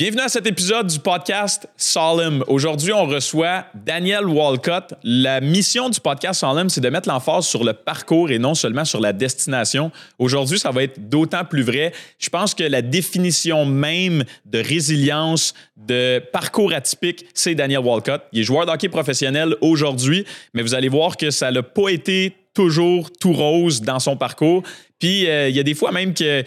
Bienvenue à cet épisode du podcast Solemn. Aujourd'hui, on reçoit Daniel Walcott. La mission du podcast Solemn, c'est de mettre l'emphase sur le parcours et non seulement sur la destination. Aujourd'hui, ça va être d'autant plus vrai. Je pense que la définition même de résilience, de parcours atypique, c'est Daniel Walcott. Il est joueur de hockey professionnel aujourd'hui, mais vous allez voir que ça n'a pas été toujours tout rose dans son parcours. Puis, euh, il y a des fois même que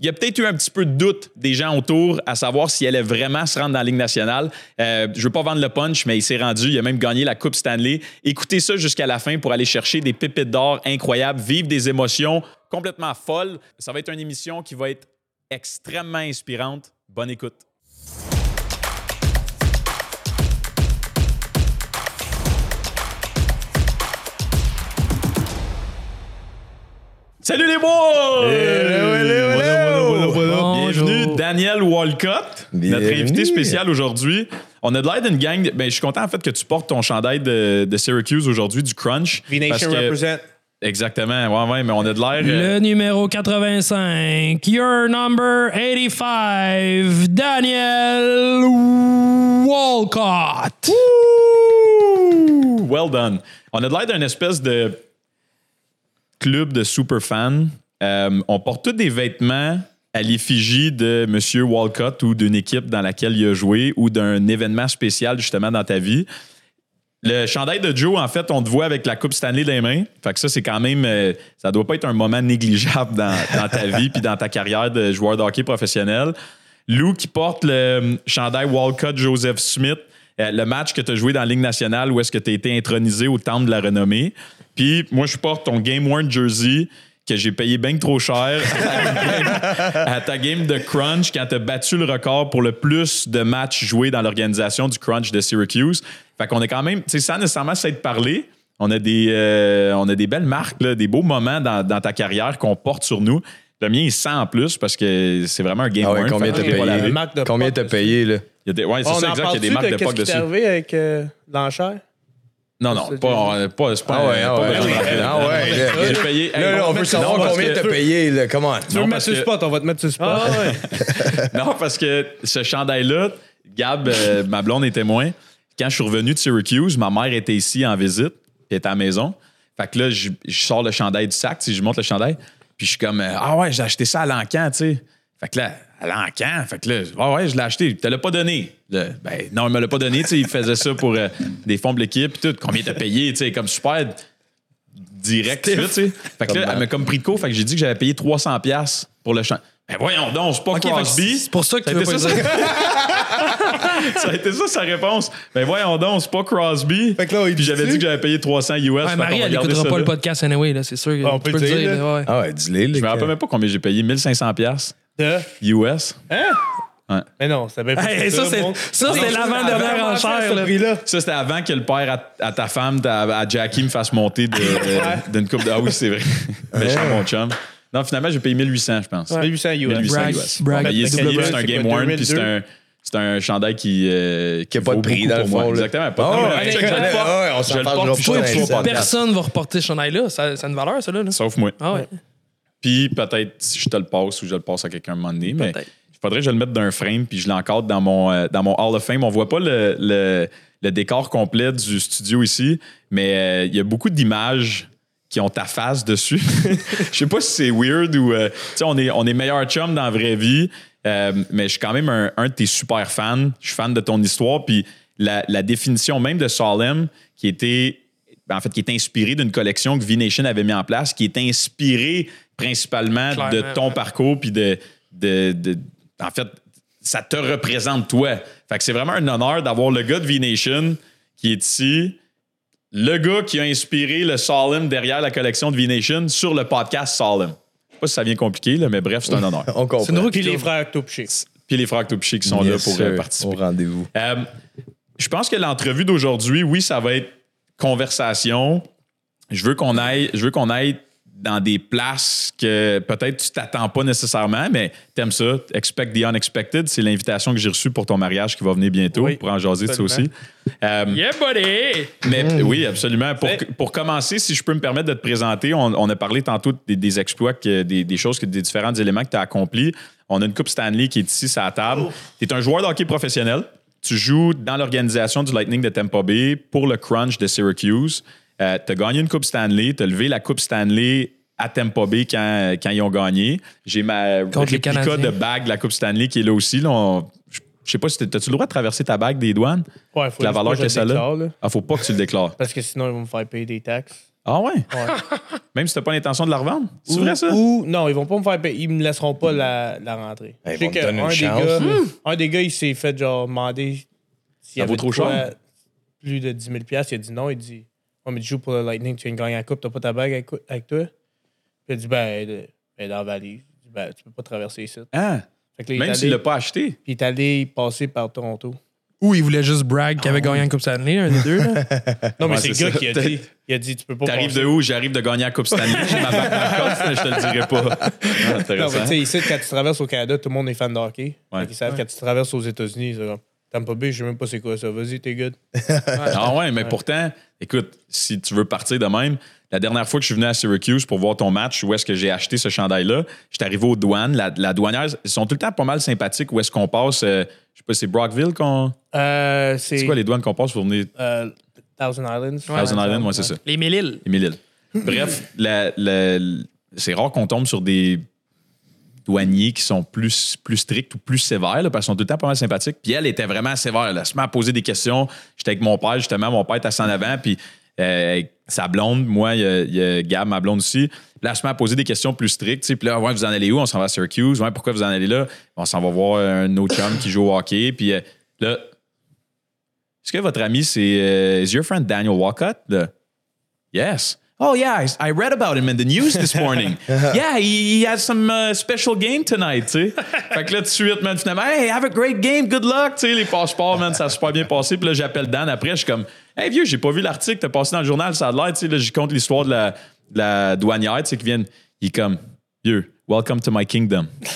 il y a peut-être eu un petit peu de doute des gens autour à savoir si elle allait vraiment se rendre dans la Ligue nationale. Euh, je veux pas vendre le punch, mais il s'est rendu. Il a même gagné la Coupe Stanley. Écoutez ça jusqu'à la fin pour aller chercher des pépites d'or incroyables, vivre des émotions complètement folles. Ça va être une émission qui va être extrêmement inspirante. Bonne écoute. Salut les boys! Daniel Walcott, notre Bienvenue. invité spécial aujourd'hui. On a de l'air d'une gang. Ben, je suis content en fait que tu portes ton chandail de, de Syracuse aujourd'hui, du Crunch. parce V-Nation que- represent. Exactement, ouais, ouais, mais on a de l'air. euh, Le numéro 85, your number 85, Daniel Walcott. Ouh, well done. On a de l'air d'une espèce de club de super fans. Euh, on porte tous des vêtements à l'effigie de M. Walcott ou d'une équipe dans laquelle il a joué ou d'un événement spécial justement dans ta vie. Le chandail de Joe, en fait, on te voit avec la Coupe Stanley dans les mains. Fait que ça, c'est quand même. euh, ça doit pas être un moment négligeable dans, ta vie puis dans ta carrière de joueur de hockey professionnel. Lou qui porte le chandail Walcott Joseph Smith, euh, le match que tu as joué dans la Ligue nationale où est-ce que tu as été intronisé au temple de la renommée. Puis moi, je porte ton Game Worn Jersey que j'ai payé bien trop cher à ta game de Crunch quand tu as battu le record pour le plus de matchs joués dans l'organisation du Crunch de Syracuse. Fait qu'on est quand même, tu sais, sans nécessairement s'être parlé, on a des, euh, on a des belles marques, là, des beaux moments dans, dans ta carrière qu'on porte sur nous. Le mien est 100 en plus parce que c'est vraiment un game Ah ouais, combien t'as payé? Combien t'as dessus. payé, là? Il y a des, ouais, c'est On ça, exact. Il y a des marques de de POC qu'est-ce qui dessus. arrivé avec euh, l'enchère? Non, non, pas, pas, c'est pas, Ah ouais, pas ah ouais, ah rentrer ouais, là-dedans. ah ouais, là, J'ai payé. Là, là, on veut savoir combien t'as payé, là. Comment? Tu veux me mettre sur que- spot, on va te mettre sur spot. Ah ouais. non, parce que ce chandail-là, Gab, euh, ma blonde est témoin. Quand je suis revenu de Syracuse, ma mère était ici en visite, elle était à la maison. Fait que là, je, je sors le chandail du sac, si je monte le chandail, puis je suis comme, euh, ah ouais, j'ai acheté ça à l'encan, tu sais. Fait que là, à l'encan, fait que là, ah ouais, je l'ai acheté, tu l'as pas donné. Là, ben non, il me l'a pas donné, il faisait ça pour euh, des fonds de l'équipe, puis tout. Combien t'as payé, tu sais, comme super direct, sais. Fait que là, elle m'a comme pris de court, fait que j'ai dit que j'avais payé 300$ pour le chandail. Ben voyons donc, c'est pas Crosby. c'est pour ça que Ça tu a veux pas ça, dire. ça a été ça sa réponse. Ben voyons donc, c'est pas Crosby. Fait que là, Puis j'avais dit que j'avais payé 300 US. Ouais, Marie, elle pas là. le podcast anyway, là, c'est sûr. que on peut le dire, dire. là. ouais. Ah ouais, dis-le. Je me rappelle même pas combien j'ai payé. 1500 pièces De- US. Hein? Ouais. Mais non, c'est bien plus Hey, ça, c'est- ça, c'est ça, l'avant-dernière avant enchère, là. Ça, c'était avant que le père à, à ta femme, à, à Jackie, me fasse monter de- de- d'une coupe de... Ah oui, c'est vrai. Méchant, mon chum. Non, finalement, j'ai payé 1800, je pense. 1800 US. 1800 Brag, US. brag. C'est un game 2002? puis c'est un... C'est un chandail qui, euh, Qui a pas de prix, beaucoup dans le pour moi. fond, là. Exactement. Pas de Ah prix. ouais, Check, ouais, je le ouais, porte. ouais, on s'en Je le parle porte, genre puis pas je. Personne va reporter ce chandail-là. Ça, ça a une valeur, ça, là. là. Sauf moi. Ah ouais. Puis peut-être si je te le passe ou je le passe à quelqu'un un moment donné, mais il faudrait que je le mette d'un frame puis je l'encadre dans mon, euh, dans mon Hall of Fame. On voit pas le, le, le décor complet du studio ici, mais euh, il y a beaucoup d'images qui ont ta face dessus. Je sais pas si c'est weird ou... euh, tu sais, on est, on est meilleurs chums dans la vraie vie, mais je suis quand même un, un de tes super fans. Je suis fan de ton histoire, puis la, la définition même de Solemn, qui était en fait, qui est inspiré d'une collection que V-Nation avait mis en place, qui est inspiré principalement de ton ouais. parcours, puis de, de, de- En fait, ça te représente toi. Fait que c'est vraiment un honneur d'avoir le gars de V-Nation qui est ici, le gars qui a inspiré le Solemn derrière la collection de V-Nation sur le podcast Solemn. Je sais pas si ça vient compliqué, là, mais bref, c'est un honneur. On comprend. C'est roue Puis les frères Topché. Puis les frères Topiché qui sont Bien là pour sûr, euh, participer. Au rendez-vous. Euh, je pense que l'entrevue d'aujourd'hui, oui, ça va être conversation. Je veux qu'on aille, je veux qu'on aille dans des places que peut-être tu t'attends pas nécessairement, mais t'aimes ça. Expect the unexpected. C'est l'invitation que j'ai reçue pour ton mariage qui va venir bientôt Oui, pour en jaser de ça aussi. Euh, Yeah, buddy! mais oui, absolument. Pour, pour commencer, si je peux me permettre de te présenter, on, on a parlé tantôt des, des exploits, que- des, des choses, que, des différents éléments que tu as accomplis. On a une Coupe Stanley qui est ici sur la table. Tu es un joueur de hockey professionnel. Tu joues dans l'organisation du Lightning de Tampa Bay pour le Crunch de Syracuse. tu as gagné une Coupe Stanley. Tu as levé la Coupe Stanley à Tampa Bay quand, quand ils ont gagné. J'ai ma Contre réplica de bague de la Coupe Stanley qui est là aussi. Là, on- je sais pas si t'as- t'as-tu le droit de traverser ta bague des douanes? Ouais, faut la valeur pas que je ça le a. Ah, faut pas que tu le déclares. Parce que sinon, ils vont me faire payer des taxes. Ah ouais? Ouais. Même si t'as pas l'intention de la revendre? C'est Ou- vrai ça? Ou non, ils vont pas me faire payer. Ils me laisseront pas la, la Je sais une un des chance, gars, là. un des gars, il s'est fait genre demander s'il y Ça vaut avait trop cher? Plus de 10 000 Il a dit non. Il dit Oh, mais tu joues pour le Lightning, tu viens de gagner la coupe, t'as pas ta bague avec, avec toi? Puis il a dit Ben, elle est- dans la valise. Ben, tu peux pas traverser ici. Ah, Fait que là, il est même s'il l'a pas acheté. Puis il est allé passer par Toronto. Ou il voulait juste brag qu'il avait gagné une Coupe Stanley, un des deux. Là? Non, mais Ouais, c'est le c'est gars ça. qui a dit Il a dit Tu peux pas T'arrives passer. de où? J'arrive de gagner la Coupe Stanley. J'ai ma bague dans mais je te le dirai pas. Ah, Non, mais intéressant. tu sais, ici, quand tu traverses au Canada, tout le monde est fan de hockey. Ouais. Fait qu'ils savent quand tu traverses aux États-Unis, c'est comme Tampa Bay, je sais même pas c'est quoi ça. Vas-y, t'es good. Ah ouais, mais pourtant, écoute, si tu veux partir de même, la dernière fois que je suis venu à Syracuse pour voir ton match, où est-ce que j'ai acheté ce chandail-là, j'étais arrivé aux douanes. La, la douanière, ils sont tout le temps pas mal sympathiques. Où est-ce qu'on passe? euh, je sais pas, c'est Brockville qu'on. Euh, c'est quoi les douanes qu'on passe pour venir? euh, Thousand Islands. Thousand Island, ouais, c'est ça. Les Méliles. Les mille îles. Bref, la- la- c'est rare qu'on tombe sur des douaniers qui sont plus, plus stricts ou plus sévères, parce qu'ils sont tout le temps pas mal sympathiques. Puis elle était vraiment sévère. Là. Se met à poser des questions. J'étais avec mon père, justement. Mon père était assis en avant. Puis euh, sa blonde, moi, il y, a- Gab, ma blonde aussi. Là, se met à poser des questions plus strictes. Puis là, ouais, vous en allez où? On s'en va à Syracuse. Ouais, pourquoi vous en allez là? On s'en va voir un autre chum qui joue au hockey. Puis euh, là, est-ce que votre ami, c'est. euh, is your friend Daniel Walcott? Là, Yes. Oh yeah, I, I read about him in the news this morning. yeah, he, he has some uh, special game tonight, tu sais. fait que là, tout de suite, man, finalement, hey, have a great game, good luck, tu sais, les passeports, man, ça a super bien passé. Puis là, j'appelle Dan après, je suis comme, hey vieux, j'ai pas vu l'article, t'as passé dans le journal, ça a l'air, tu sais, là, j'y compte l'histoire de la, de la douanière, tu sais, qui vient, il est comme, vieux, welcome to my kingdom.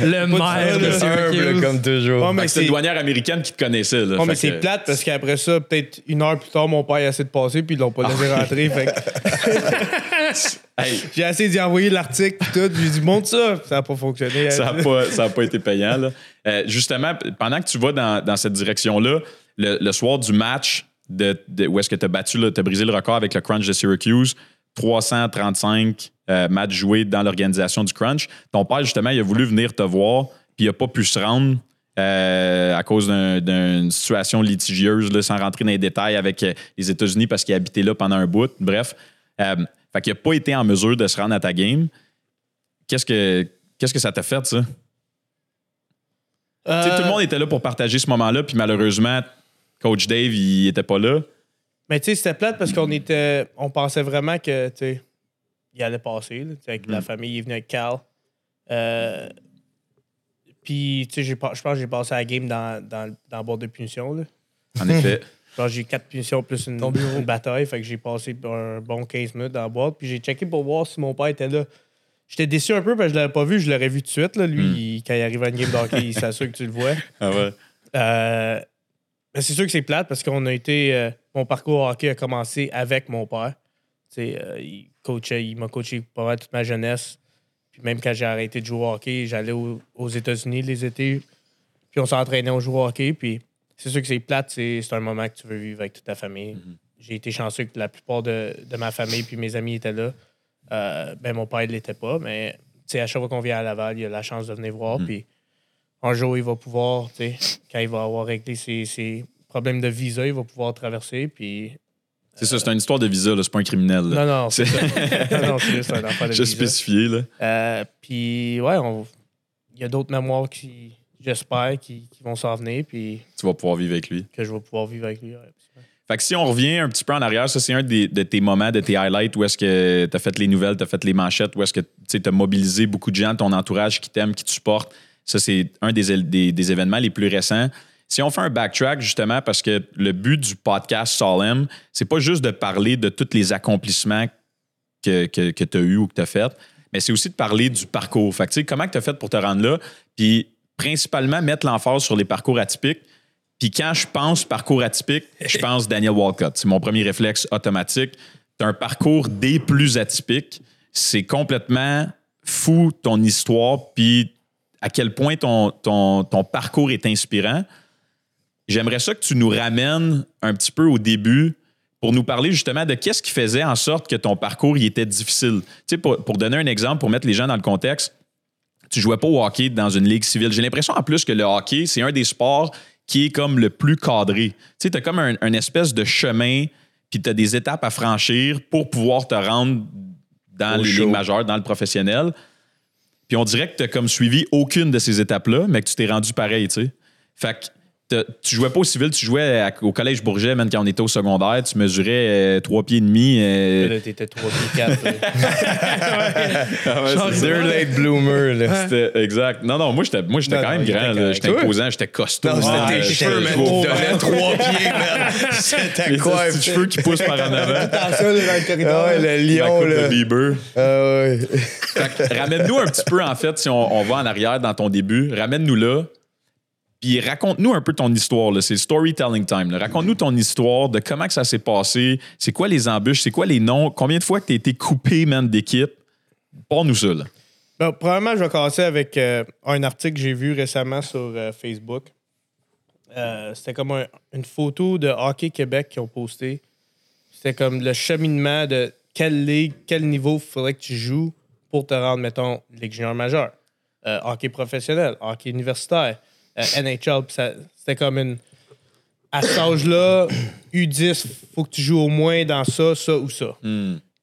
Le maire de. Syracuse. Comme toujours. C'est une douanière américaine qui te connaissait, là. ouais, mais c'est que- plate parce qu'après ça, peut-être une heure plus tard, mon père a essayé de passer puis ils l'ont pas laissé rentrer. Fait que Hey, j'ai essayé d'y envoyer l'article puis tout. J'ai dit monte ça. Ça a pas fonctionné. ça n'a pas, ça a pas été payant. Là. Euh, justement, pendant que tu vas dans, dans cette direction-là, le, le soir du match de, de- où est-ce que tu as battu, tu as brisé le record avec le Crunch de Syracuse, 335 euh, matchs joués dans l'organisation du Crunch. Ton père, justement, il a voulu venir te voir, puis il n'a pas pu se rendre. euh, à cause d'un- d'une situation litigieuse, là, sans rentrer dans les détails avec euh, les États-Unis parce qu'il habitait là pendant un bout. Bref, euh, fait qu'il n'a pas été en mesure de se rendre à ta game. Qu'est-ce que, qu'est-ce que ça t'a fait, ça? Tu sais, tout le monde était là pour partager ce moment-là, puis malheureusement, Coach Dave, il était pas là. Mais tu sais, c'était plate parce qu'on était. On pensait vraiment que, tu sais, il allait passer. là, avec Mm. la famille, il est venu avec Carl. Euh, puis, tu sais, j'ai pas- je pense que j'ai passé la game dans, dans, dans la boîte de punition. Là. En effet. J'ai quatre punitions plus une, une bataille. Fait que j'ai passé un bon 15 minutes dans la boîte. Puis j'ai checké pour voir si mon père était là. J'étais déçu un peu parce que je l'avais pas vu. Je l'aurais vu tout de suite. Là. Lui, Mm. il- quand il arrive à une game d'hockey, il s'assure que tu le vois. Ah ouais. Euh, mais c'est sûr que c'est plate parce qu'on a été. euh, mon parcours hockey a commencé avec mon père. Euh, il, coachait, il m'a coaché pas mal toute ma jeunesse. Puis même quand j'ai arrêté de jouer au hockey, j'allais au- aux États-Unis les étés. Puis on s'entraînait, on jouait au hockey. Puis c'est sûr que c'est plate, c'est un moment que tu veux vivre avec toute ta famille. J'ai été chanceux que la plupart de, de ma famille puis mes amis étaient là. Euh, ben, mon père ne l'était pas, mais à chaque fois qu'on vient à Laval, il a la chance de venir voir. Puis un jour, il va pouvoir, tu sais, quand il va avoir réglé ses, ses problèmes de visa, il va pouvoir traverser. Puis. C'est ça, c'est une histoire de visa, là, c'est pas un criminel. là. Non, non, c'est ça. non, non, c'est juste un enfant de Juste visa. spécifié, là. Euh, puis, ouais, on- il y a d'autres mémoires qui, j'espère, qui, qui vont s'en venir, puis Tu vas pouvoir vivre avec lui. que je vais pouvoir vivre avec lui. ouais, absolument. Fait que si on revient un petit peu en arrière, ça, c'est un des- de tes moments, de tes highlights où est-ce que tu as fait les nouvelles, tu as fait les manchettes, où est-ce que tu as mobilisé beaucoup de gens, ton entourage qui t'aiment, qui te supportent. Ça, c'est un des- des événements les plus récents. Si on fait un backtrack, justement, parce que le but du podcast Solemn, c'est pas juste de parler de tous les accomplissements que, que, tu as eu ou que tu as fait, mais c'est aussi de parler du parcours. Fait que, tu sais, comment tu as fait pour te rendre là? Puis principalement mettre l'emphase sur les parcours atypiques. Puis quand je pense parcours atypique, je pense Daniel Walcott. C'est mon premier réflexe automatique. Tu as un parcours des plus atypiques. C'est complètement fou ton histoire, puis à quel point ton, ton, ton parcours est inspirant. J'aimerais ça que tu nous ramènes un petit peu au début pour nous parler justement de qu'est-ce qui faisait en sorte que ton parcours il était difficile. Tu sais, pour, pour donner un exemple, pour mettre les gens dans le contexte, tu jouais pas au hockey dans une ligue civile. J'ai l'impression en plus que le hockey, c'est un des sports qui est comme le plus cadré. Tu sais, tu as comme un, un, espèce de chemin, puis tu as des étapes à franchir pour pouvoir te rendre dans Au les show. ligues majeures, dans le professionnel. Puis on dirait que tu comme suivi aucune de ces étapes-là, mais que tu t'es rendu pareil, tu sais. Fait que tu jouais pas au civil, tu jouais à- au collège Bourget, même quand on était au secondaire, tu mesurais euh, trois pieds et demi. euh, Là, t'étais 3 pieds 4. ah ouais, ça. Deux late bloomer, là. C'était exact. Non, non, moi, j'étais, moi, j'étais Non, quand même grand. J'étais imposant, j'étais costaud. Non, c'était Ouais, tes cheveux, gros. Tu donnais trois pieds, man. C'était quoi? petits cheveux qui poussent par en avant. Là, dans le corridor. Ah ouais, le lion, là. Bieber. Ah ouais. Fait que ramène-nous un petit peu, en fait, si on, on va en arrière dans ton début. Ramène-nous là. Puis raconte-nous un peu ton histoire. C'est storytelling time. Raconte-nous ton histoire de comment que ça s'est passé. C'est quoi les embûches? C'est quoi les noms? Combien de fois que tu as été coupé, man, d'équipe? Parle-nous ça, là. Ben, probablement, je vais commencer avec euh, un article que j'ai vu récemment sur euh, Facebook. Euh, C'était comme un- une photo de Hockey Québec qui ont posté. C'était comme le cheminement de quelle ligue, quel niveau faudrait que tu joues pour te rendre, mettons, Ligue junior majeure. Hockey professionnel, hockey universitaire, euh, NHL. Puis ça- C'était comme une. À cet âge-là, U10, faut que tu joues au moins dans ça, ça ou ça.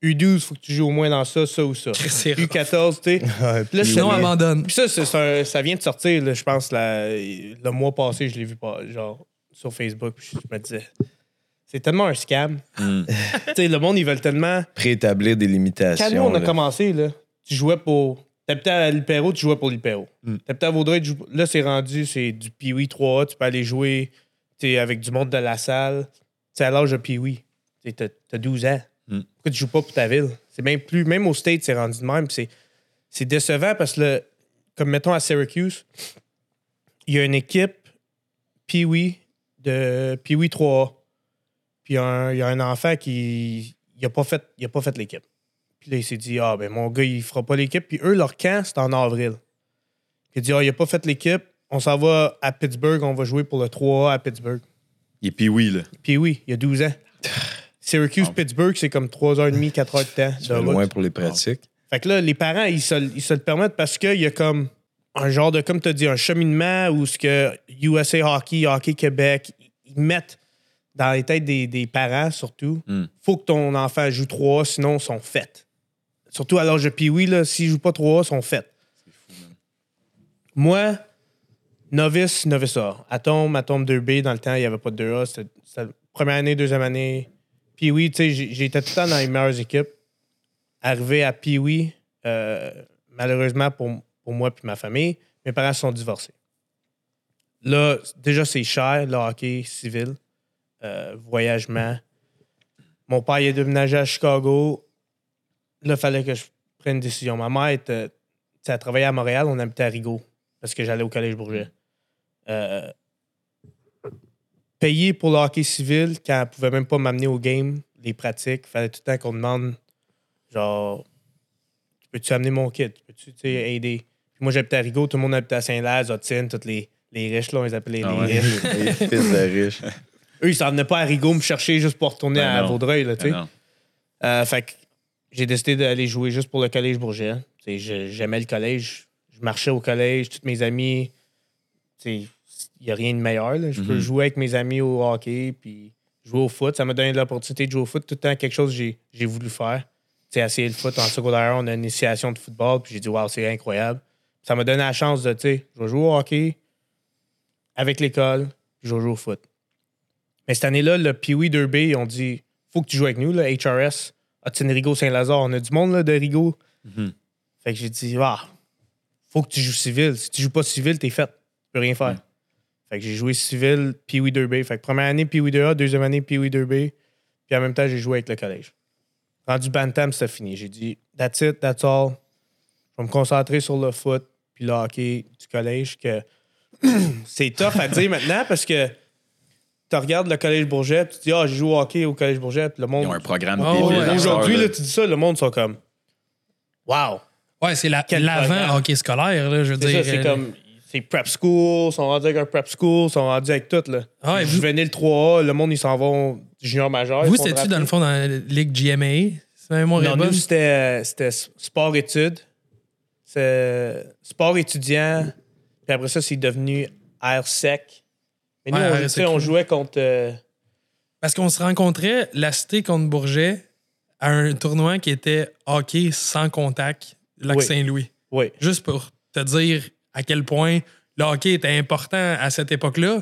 U12, faut que tu joues au moins dans ça, ça ou ça. c'est rough. U14, tu sais. Ouais, Puis là, Sinon, abandonne. puis ça, un- ça vient de sortir, là, je pense, la- le mois passé, je l'ai vu pas, genre, sur Facebook. Puis je me disais, c'est tellement un scam. Hmm. tu sais, le monde, ils veulent tellement. Préétablir des limitations. Quand nous, on a là. commencé, là, tu jouais pour. T'habitais à l'Ipéro, tu jouais pour l'Ipéro. Mm. T'habitais à Vaudreuil, tu là, c'est rendu, c'est du Pee-Wee 3A, tu peux aller jouer avec du monde de la salle. C'est à l'âge de Pee-Wee. T'as t'as 12 ans. Mm. Pourquoi tu joues pas pour ta ville? C'est même plus. Même au State, c'est rendu de même. C'est c'est décevant parce que, le- comme mettons à Syracuse, il y a une équipe Pee-Wee de Pee-Wee 3A. Puis il y a un- il y, a un enfant qui il a pas fait, il a pas fait l'équipe. Puis là, il s'est dit, ah, ben mon gars, il fera pas l'équipe. Puis eux, leur camp, c'est en avril. Il a dit, ah, il a pas fait l'équipe. On s'en va à Pittsburgh. On va jouer pour le 3A à Pittsburgh. Et puis oui, là. Puis oui, il y a 12 ans. Syracuse, Pittsburgh, c'est comme 3h30, 4h de temps. C'est route. loin pour les pratiques. Fait que là, les parents, ils se, ils se le permettent parce qu'il y a comme un genre de, comme tu as dit, un cheminement où ce que USA Hockey, Hockey Québec, ils mettent dans les têtes des, des parents surtout. Mm. faut que ton enfant joue 3 sinon ils sont faits. Surtout à l'âge de Pee-Wee, là, s'ils jouent pas 3 ils sont faits. Moi, novice, novice A. Atome, Atome 2B, dans le temps, il n'y avait pas de 2A. C'était première année, deuxième année. Pee-Wee, tu sais, j'étais tout le temps dans les meilleures équipes. Arrivé à Pee-Wee, euh, malheureusement pour, pour moi et ma famille, mes parents sont divorcés. Là, déjà, c'est cher, le hockey civil, euh, voyagement. Mon père il est déménagé à Chicago. Là, il fallait que je prenne une décision. Ma mère était, tu sais, elle travaillait à Montréal, on habitait à Rigaud parce que j'allais au collège Bourget. Euh, payer pour le hockey civil quand elle pouvait même pas m'amener au game, les pratiques, il fallait tout le temps qu'on demande genre peux-tu amener mon kit? Peux-tu tu sais, aider? Puis moi j'habitais à Rigaud, tout le monde habitait à Saint-Laz, Zotine, tous les, les riches, là, on les appelait les, Ah les riches. Les fils de riches. Eux, ils s'en venaient pas à Rigaud me chercher juste pour retourner Ben à non. Vaudreuil, là, tu sais. Ah non. Euh, fait que j'ai décidé d'aller jouer juste pour le collège Bourget. Je- J'aimais le collège. Je marchais au collège, tous mes amis. Il n'y a rien de meilleur. là. Je peux Mhm. jouer avec mes amis au hockey, puis jouer au foot. Ça m'a donné l'opportunité de jouer au foot. Tout le temps, quelque chose que j'ai- j'ai voulu faire. Tu sais, essayer le foot en secondaire, on a une initiation de football, puis j'ai dit, waouh, c'est incroyable. Ça m'a donné la chance de, tu sais, je vais jouer au hockey avec l'école, puis je vais jouer au foot. Mais cette année-là, le Pee-Wee 2B, ils ont dit faut que tu joues avec nous, le HRS. Hudson Rigaud Saint-Lazare. On a du monde là, de Rigaud. Mhm. Fait que j'ai dit ah, faut que tu joues civil. Si tu joues pas civil, t'es fait. Tu peux rien faire. Fait que j'ai joué civil, Pee-Wee 2B. Fait que première année, Pee-Wee 2A, deuxième année, Pee-Wee 2B. Puis en même temps, j'ai joué avec le collège. Rendu Bantam, c'était fini. J'ai dit, that's it, that's all. Je vais me concentrer sur le foot puis le hockey du collège. que C'est tough à dire maintenant parce que tu regardes le collège Bourget, puis tu dis, ah, je joue au hockey au collège Bourget, puis le monde. Ils ont un programme Oh, débile ouais. Aujourd'hui, là, tu dis ça, le monde sont comme, wow. Ouais, c'est la- l'avant hockey scolaire, là, je veux C'est dire. ça, c'est euh, comme. C'est prep school, ils sont rendus avec un prep school, ils sont rendus avec tout. Là. Ah ouais, vous- Juvenile 3A, le monde, ils s'en vont junior majeur. Vous, c'était-tu dans le fond dans la Ligue GMA? C'est même mon Non, nous, c'était c'était sport-études. C'est sport-étudiant. Puis après ça, c'est devenu air-sec. Mais nous, Ouais, on, jouait contre. euh, Parce qu'on se rencontrait, la Cité contre Bourget, à un tournoi qui était hockey sans contact, Lac Oui. Saint-Louis. oui. Juste pour te dire à quel point le hockey était important à cette époque-là,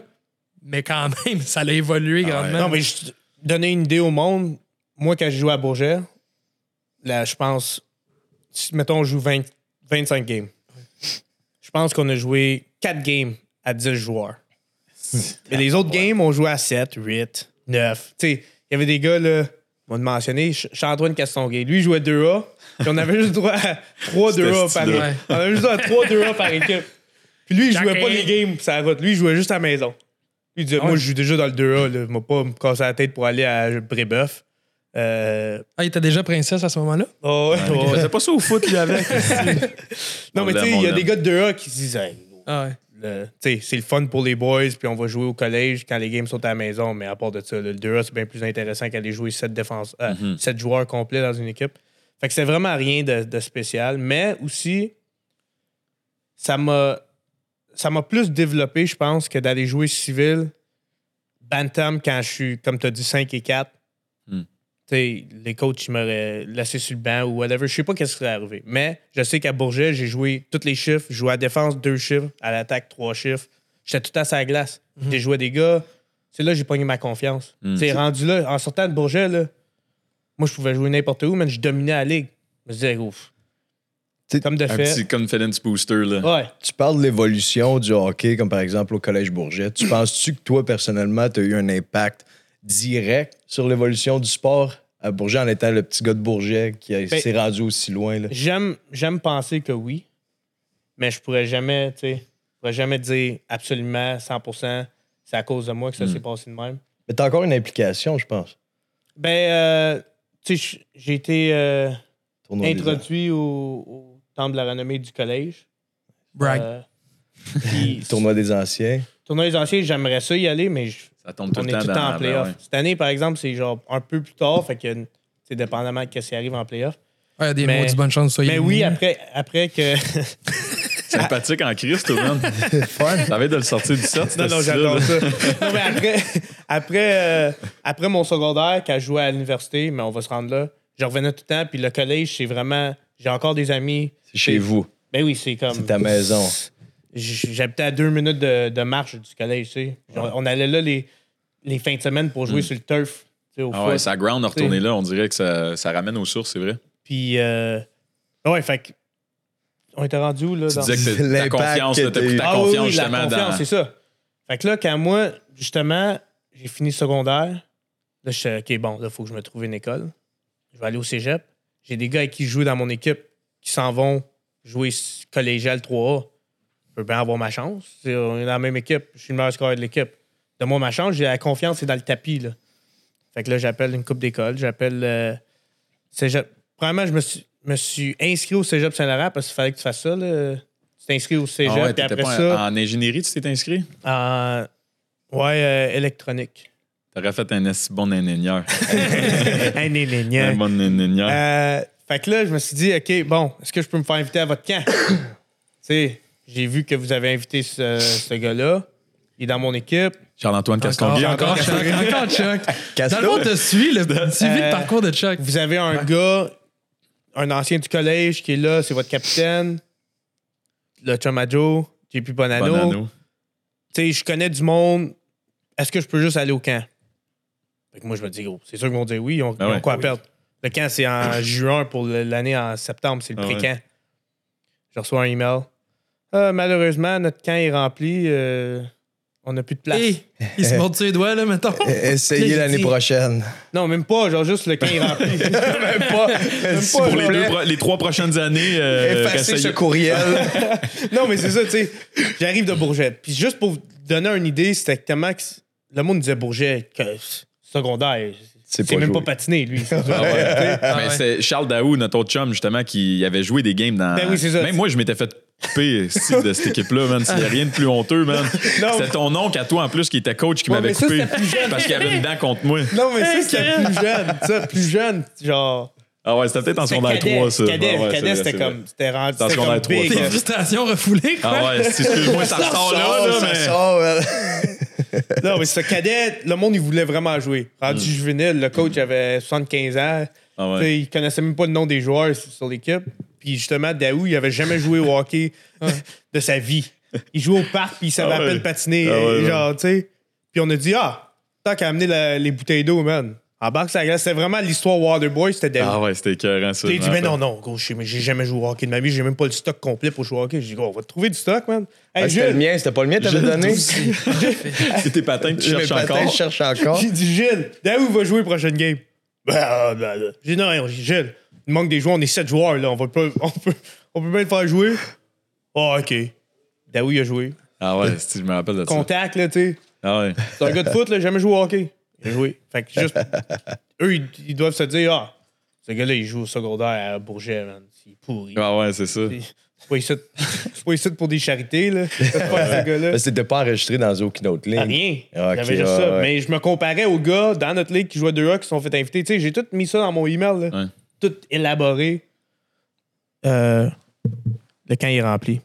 mais quand même, ça a évolué grandement. Non, mais je donner une idée au monde. Moi, quand je jouais à Bourget, là, je pense. Mettons, on joue 20 25 games. Je pense qu'on a joué 4 games à 10 joueurs. Mais les autres games, on jouait à 7, 8, 9. Tu sais, il y avait des gars, là, on va le mentionner, Ch- Charles-Antoine Castonguay. Lui, il jouait 2A. Puis on avait juste droit à 3 2A par équipe. On avait juste droit à 3 2A par équipe. Puis lui, il jouait pas les games, ça route. Lui, il jouait juste à la maison. Lui, il disait, moi, je joue déjà dans le 2A, là. Je vais pas me casser la tête pour aller à Brébeuf. Euh... Ah, il était déjà princesse à ce moment-là? oh, ouais, Il ouais. faisait pas ça au foot, lui, avec. Non, On mais tu sais, il y a des gars de 2A qui se disent, Hey, Ah ouais. C'est le fun pour les boys, puis on va jouer au collège quand les games sont à la maison, mais à part de ça, le 2A, c'est bien plus intéressant qu'aller jouer 7, défense, euh, Mhm. sept joueurs complets dans une équipe. Fait que c'est vraiment rien de, de spécial, mais aussi, ça m'a ça m'a plus développé, je pense, que d'aller jouer civil, Bantam, quand je suis, comme tu as dit, 5 et 4. Les coachs m'auraient laissé sur le banc ou whatever. Je sais pas qu'est-ce qui serait arrivé. Mais je sais qu'à Bourget, j'ai joué tous les chiffres. Je jouais à la défense, deux chiffres. À l'attaque, trois chiffres. J'étais tout à sa glace. J'ai joué des gars. C'est là que j'ai pogné ma confiance. Mhm. C'est rendu là, en sortant de Bourget, là, moi, je pouvais jouer n'importe où, mais je dominais la ligue. Je me disais, ouf. T'sais, Comme de Un fait. petit confidence booster, là. Ouais. Tu parles de l'évolution du hockey, comme par exemple au Collège Bourget. Tu penses-tu que toi, personnellement, tu as eu un impact direct sur l'évolution du sport à Bourget en étant le petit gars de Bourget qui a- Ben, s'est rendu aussi loin? Là? J'aime, j'aime penser que oui, mais je pourrais jamais, je pourrais jamais dire absolument 100% c'est à cause de moi que ça s'est passé de même. Mais tu as encore une implication, je pense. Ben, euh, tu sais, j'ai été euh, introduit au, au temple de la renommée du collège. Brag. Euh. Tournoi des anciens. tournoi des anciens, j'aimerais ça y aller, mais je- Ça tombe tout on le est temps tout le temps en playoff. ben ouais. Cette année, par exemple, c'est genre un peu plus tard, fait que c'est dépendamment de ce qui arrive en playoff. Ouais, des Mais- bonne chance, soyez Mais oui, après, après que. Sympathique en Christ, tout le monde. T'avais de le sortir du set, Non, non, j'adore ça. non, mais après, après, euh, après mon secondaire, quand je jouais à l'université, mais on va se rendre là, je revenais tout le temps. Puis le collège, c'est vraiment. J'ai encore des amis. C'est chez vous. Ben oui, c'est comme. C'est ta maison. J'habitais à deux minutes de, de marche du collège, tu sais. On allait là les, les fins de semaine pour jouer sur le turf. tu sais, Au Ah foot. ouais, sa ground a retourné là, on dirait que ça, ça ramène aux sources, c'est vrai. Puis, euh, ouais, fait que. On était rendu où, là? Tu dans- disais que c'est ta L'impact confiance, que là, t'as t'as pris eu. ta Ah oui, confiance oui, la justement confiance, dans. c'est ça. Fait que là, quand moi, justement, j'ai fini secondaire, là, je suis OK, bon, là, il faut que je me trouve une école. Je vais aller au cégep. J'ai des gars avec qui je joue dans mon équipe qui s'en vont jouer s- collégial 3A. Je peux bien avoir ma chance. On est dans la même équipe. Je suis le meilleur scoreur de l'équipe. Donne-moi ma chance. J'ai la confiance, c'est dans le tapis. Là. Fait que là, j'appelle une coupe d'école. J'appelle euh, cégep. Premièrement, je me suis, me suis inscrit au cégep Saint-Laurent parce qu'il fallait que tu fasses ça. Là. Tu t'inscris au cégep. Ah ouais, puis t'étais après pas ça, en ingénierie, tu t'es inscrit? en- ouais, euh, électronique. T'aurais fait un bon ingénieur. Un nénénien. un bon ingénieur. Euh, fait que là, je me suis dit, OK, bon, est-ce que je peux me faire inviter à votre camp? tu sais, j'ai vu que vous avez invité ce, ce gars-là. Il est dans mon équipe. Charles-Antoine Castonguay. encore, Chuck, encore Chuck. Dans le fond, t'as suivi le, suivi Euh, le parcours de Chuck. Vous avez un gars, un ancien du collège qui est là, c'est votre capitaine. Le Joe, JP Bonanno. Bonanno. Tu sais, je connais du monde. Est-ce que je peux juste aller au camp? Fait que moi, je me dis, gros, c'est sûr qu'ils vont dire oui. Ils ont, Ah ils ont ouais. quoi à perdre? Le camp, c'est en juin pour l'année en septembre. C'est le Ah ouais. pré-camp. Je reçois un email. Ah, malheureusement, notre camp est rempli. euh, On n'a plus de place. Hey, il se mord sur les doigts, là, mettons. E- Essayez l'année prochaine. Non, même pas, genre juste le camp est rempli. Même pas. Pour les, deux les trois prochaines années, euh, effacez restez- ce courriel. non, mais c'est ça, tu sais. J'arrive de Bourget. Puis juste pour vous donner une idée, c'était tellement que le monde disait Bourget, que secondaire. C'est même joué. pas patiné, lui. Ah ouais. Ah Mais ouais. c'est Charles Daou, notre autre chum, justement, qui avait joué des games dans. Ben oui, c'est ça. Même moi, je m'étais fait esti, de cette équipe-là, man. Il n'y a rien de plus honteux, man. C'était ton oncle à toi, en plus, qui était coach, qui Ouais, m'avait ça, coupé c'était plus jeune. parce qu'il avait une dent contre moi. Non, mais ça, c'était plus jeune. Ça, plus jeune, genre. Ah ouais, c'était peut-être en C'était secondaire cadet. 3, ça. Cadet, Ah ouais, c'était comme. C'était rendu. C'était en C'était secondaire comme big. trois, Tes là. frustrations refoulées, quoi. Ah ouais, excuse-moi, ça ressort là, là, ça mais. sort, ouais. Non, mais ce cadet, le monde, il voulait vraiment jouer. Rendu juvénile, le coach avait 75 ans. Ah ouais. Il connaissait même pas le nom des joueurs sur sur l'équipe. Puis justement, Daou, il avait jamais joué au hockey de sa vie. Il jouait au parc, puis il savait Ah ouais. à peine patiner. Ah ouais, ouais. genre, tu sais. Puis on a dit, ah, tant qu'à amener la- les bouteilles d'eau, man. En bas, ça glace. C'était vraiment l'histoire Waterboy, c'était Daou. Ah ouais, c'était écœurant, ça. Je dit, mais non, non, gros, je sais, mais j'ai jamais joué au hockey de ma vie, j'ai même pas le stock complet pour jouer au hockey. J'ai dit, gros, on va te trouver du stock, man. Hey, Ah, C'était le mien, c'était pas le mien, t'avais donné. C'est tes patins que tu cherches patins, encore? je cherche encore. J'ai dit, Gilles, Daou va jouer prochaine game. Bah, bah, bah. J'ai dit, non, non, j'ai dit, Gilles, il manque des joueurs, on est sept joueurs, là, on, va pas, on, peut, on peut bien le faire jouer. Ah, OK. Daou, il a joué. Ah ouais, si, je me rappelle de ça. Contact, là, tu sais. Ah ouais. C'est un gars de foot, là, jamais joué au hockey. Il a joué. Fait que juste, eux, ils, ils doivent se dire, ah, ce gars-là, il joue au secondaire à Bourget, man. C'est pourri. Ah ouais, c'est ça. C'est pas ici, c'est pas ici pour des charités, là. C'est pas t'étais pas enregistré dans aucune autre ligne. Ah, rien. J'avais juste ça. ouais. Mais je me comparais aux gars dans notre ligue qui jouaient 2A qui se sont fait inviter. Tu sais, j'ai tout mis ça dans mon email. Là. Ouais. Tout élaboré. Euh, le camp est rempli.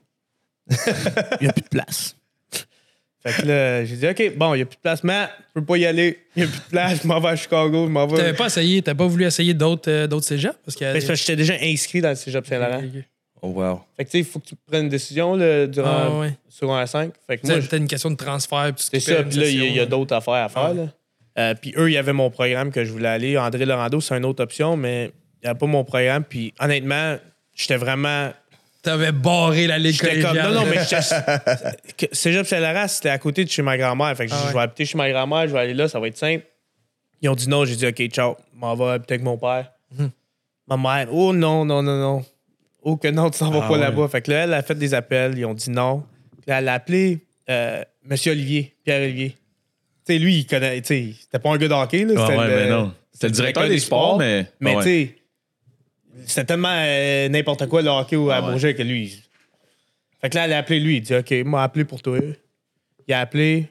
Il n'y a plus de place. Fait que là, j'ai dit, OK, bon, il n'y a plus de place. Matt, je peux pas y aller. Il n'y a plus de place. Je m'en vais à Chicago. Je m'en vais. T'avais pas essayé, t'as pas voulu essayer d'autres euh, d'autres cégeps? Parce que. Mais c'est parce que j'étais déjà inscrit dans le cégep Saint-Laurent. Oh, wow. Fait que tu sais, il faut que tu prennes une décision là, durant Ah ouais. secondaire 5. Fait que Moi, moi, C'était une question de transfert. C'est ça, puis là, il y a- d'autres affaires à faire. Ah. là. Euh, puis eux, il y avait mon programme que je voulais aller. André Laurando, c'est une autre option, mais il n'y avait pas mon programme. Puis honnêtement, j'étais vraiment. T'avais barré la ligue J'étais comme. Non, non, mais j'étais. Cégep Saint-Laurent, c'était à côté de chez ma grand-mère. Fait que Ah je- ouais. je vais habiter chez ma grand-mère, je vais aller là, ça va être simple. Ils ont dit non, j'ai dit OK, ciao, m'en vais habiter avec mon père. Mhm. Ma mère, oh non, non, non, non. Oh que non, tu s'en vas Ah pas ouais. là-bas. Fait que là, elle a fait des appels, ils ont dit non. Puis là, elle a appelé euh, Monsieur Olivier, Pierre-Olivier. Tu sais, lui, il connaît, tu sais, c'était pas un gars de hockey, là. Ah ouais, le- mais non. C'était le directeur des sports, mais. Mais Ah tu sais, c'était tellement euh, n'importe quoi le hockey ou à Ah ouais. Bourget que lui. Fait que là, elle a appelé lui. Il dit OK, il m'a appelé pour toi. Il a appelé.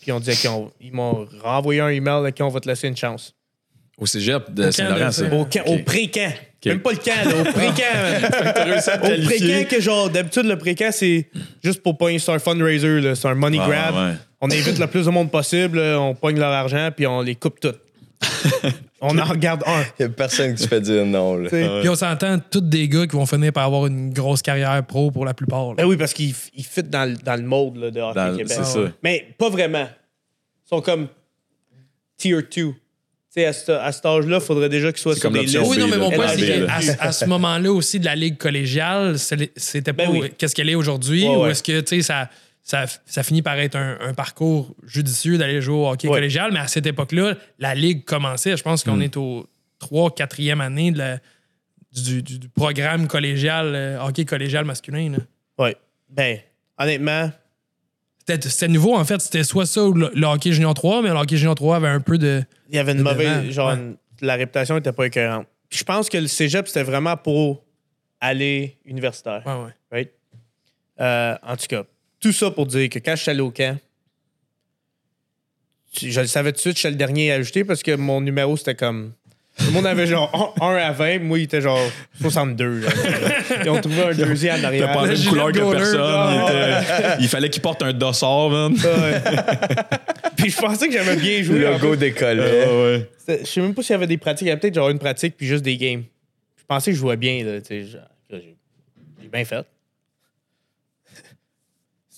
Puis on dit OK, on- ils m'ont renvoyé un email. OK, on va te laisser une chance. Au cégep de Saint-Laurent, ça. Au, camp- au pré-camp. Même pas le camp, là, au pré-camp. Te au pré-camp, que genre, d'habitude, le pré-camp, c'est juste pour pogner, c'est un fundraiser, c'est un money Ah, grab. ouais. On invite le plus de monde possible, on pogne leur argent, puis on les coupe toutes. on en regarde un. Il y a personne qui se fait dire non, là. Puis on s'entend, tous des gars qui vont finir par avoir une grosse carrière pro pour la plupart. Ben oui, parce qu'ils ils fit dans, le- dans le mode là, de hockey Dans- Québec. c'est ça. Mais pas vraiment. Ils sont comme tier 2. Tu sais, à, ce- à cet âge-là, il faudrait déjà qu'ils soient sur comme des listes. Oui, non, mais mon point, c'est qu'à à, ce moment-là aussi de la ligue collégiale, c'est- c'était pas Ben oui. qu'est-ce qu'elle est aujourd'hui, Ouais, ou ouais. est-ce que, tu sais, ça, ça, ça finit par être un, un parcours judicieux d'aller jouer au hockey Ouais. collégial, mais à cette époque-là, la ligue commençait. Je pense qu'on Hmm. est au 3 4e année de la- du, du- du programme collégial, euh, hockey collégial masculin. Ouais. Ben, honnêtement, C'était c'était nouveau, en fait. C'était soit ça ou le, le hockey junior 3, mais le hockey junior 3 avait un peu de. il y avait une De mauvaise. devant, Genre, ouais. une- la réputation n'était pas écœurante. Puis je pense que le cégep, c'était vraiment pour aller universitaire. Ouais, ouais. Right? Euh, en tout cas, tout ça pour dire que quand je suis allé au camp, je le savais tout de suite, je suis le dernier à ajouter parce que mon numéro, c'était comme. Tout le monde avait genre 1 à 20, moi, il était genre 62. genre. Ils ont trouvé un deuxième en T'as arrière. pas la Le même couleur que personne. Il, était- il fallait qu'il porte un dossard, man. Ouais. Puis je pensais que j'avais bien joué. Le logo. Ah ouais. Je sais même pas s'il y avait des pratiques. Il y avait peut-être genre une pratique puis juste des games. Je pensais que je jouais bien. Là, genre, j'ai bien fait.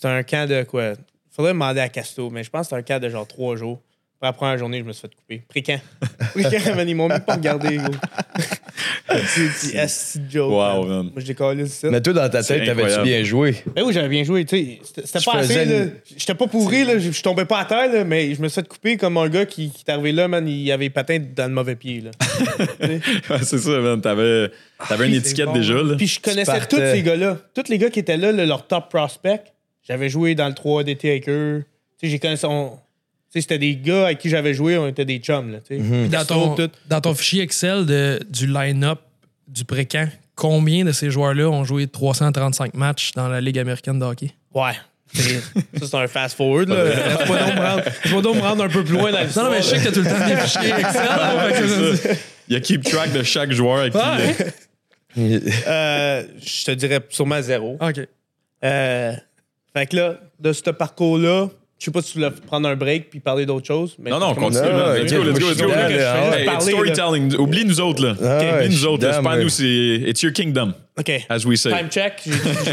C'était un camp de quoi? Faudrait demander à Casto, mais je pense que c'était un camp de genre trois jours. Après la première journée, je me suis fait couper. Pré-camp. Pré-camp, man, ils m'ont même pas regardé. gros. C'est de joke. Wow, man. man. Moi, je décolle ici. Mais toi, dans ta tête, t'avais-tu bien joué? Ben oui, j'avais bien joué. tu sais. C'était pas assez. une- J'étais pas pourri, là. Je tombais pas à terre, là, mais je me suis fait couper comme un gars qui, qui est arrivé là, man. Il avait les patins dans le mauvais pied. Là. Ouais, c'est ça, man. T'avais, t'avais une c'est étiquette bon. déjà, là. Puis je connaissais tous ces gars-là. Tous les gars qui étaient là, là, leur top prospect. J'avais joué dans le 3 d'été avec eux. Tu sais, j'ai connaissé. on- Tu sais, c'était des gars avec qui j'avais joué, on était des chums, là. Tu sais. Mhm. Dans ton, tout. dans ton fichier Excel de, du line-up du pré-camp, combien de ces joueurs-là ont joué 335 matchs dans la Ligue américaine de hockey? Ouais. C'est- Ça, c'est un fast-forward, là. Laisse-moi donc me rendre- laisse-moi donc me rendre un peu plus loin dans Non, l'histoire. non, mais je sais que t'as tout le temps des fichiers Excel. Il y a keep track de chaque joueur avec qui. Ouais. Euh, je te dirais sûrement zéro. OK. Euh, fait que là, de ce parcours-là, je sais pas si tu voulais prendre un break puis parler d'autre chose. Mais Non, non, continue, Let's go, let's go, let's go. Hey, storytelling. Oublie nous autres, là. Ah, Oublie nous autres. C'est pas nous, c'est It's your kingdom, OK. as we say. Time check. J'ai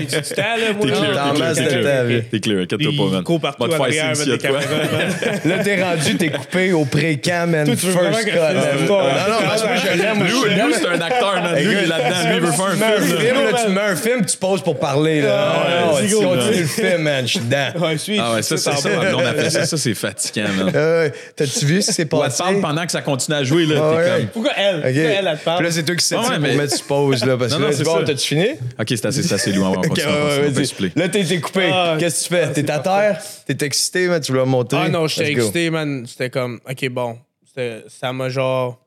j'ai du temps, là, moi. T'es clear, Dans t'es masse clear, de t'es temps, clear. là. T'es clear, inquiète-toi pas, man. il court partout Va te faire arrière signe avec s'il y a des de quoi. caméras, man. Là, t'es rendu, t'es coupé au pré-camp, man. Toi, tu veux First cut. que je fasse man. l'histoire, Non, hein? non, parce que moi, je l'aime. moi, je l'aime. C'est un acteur, man. Lui, il est là-dedans. Lui, il veut faire un film. là. film, là, tu mets un film, tu poses pour parler. Là. Ouais, c'est tu continues le film, man. Je suis dedans. Ouais, suis. Ah ouais, ça, c'est ça. ma blonde a fait ça. Ça, c'est fatigant, man. Ah. T'as-tu vu ce qui s'est Ou elle te passé? parle pendant que ça continue à jouer, là. Ah T'es ouais. comme. Pourquoi elle? Pourquoi elle, elle te Puis parle? là, c'est toi qui s'est Ah ouais, dit mais- pour mettre sur pause, là. Parce Non, que non, là, c'est ça. T'as-tu fini? Ok, c'est assez, c'est assez loin. On va Ok, continuer. on va ouais, expliquer. Là, t'es t'es coupé. Ah, Qu'est-ce que tu fais? T'es à terre? T'es excité, man? Tu voulais monter? Ah non, j'étais excité, man. C'était comme, OK, bon. C'était- Ça m'a genre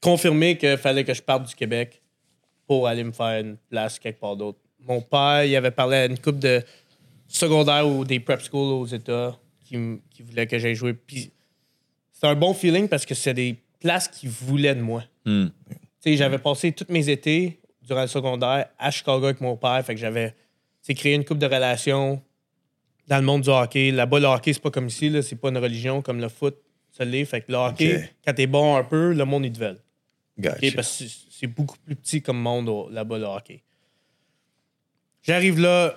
confirmé qu'il fallait que je parte du Québec pour aller me faire une place quelque part d'autre. Mon père, il avait parlé à une couple de secondaires ou des prep schools aux États qui, qui voulaient que j'aille jouer. Puis c'était un bon feeling parce que c'est des places qui voulaient de moi. Hmm. Tu sais, j'avais passé tous mes étés durant le secondaire à Chicago avec mon père. Fait que j'avais créé une couple de relations dans le monde du hockey. Là-bas, le hockey, c'est pas comme ici. C'est pas une religion comme le foot. Ça l'est. Fait que le hockey, quand t'es bon un peu, le monde, il te. Gotcha. Parce que c'est- beaucoup plus petit comme monde là-bas, le hockey. J'arrive là.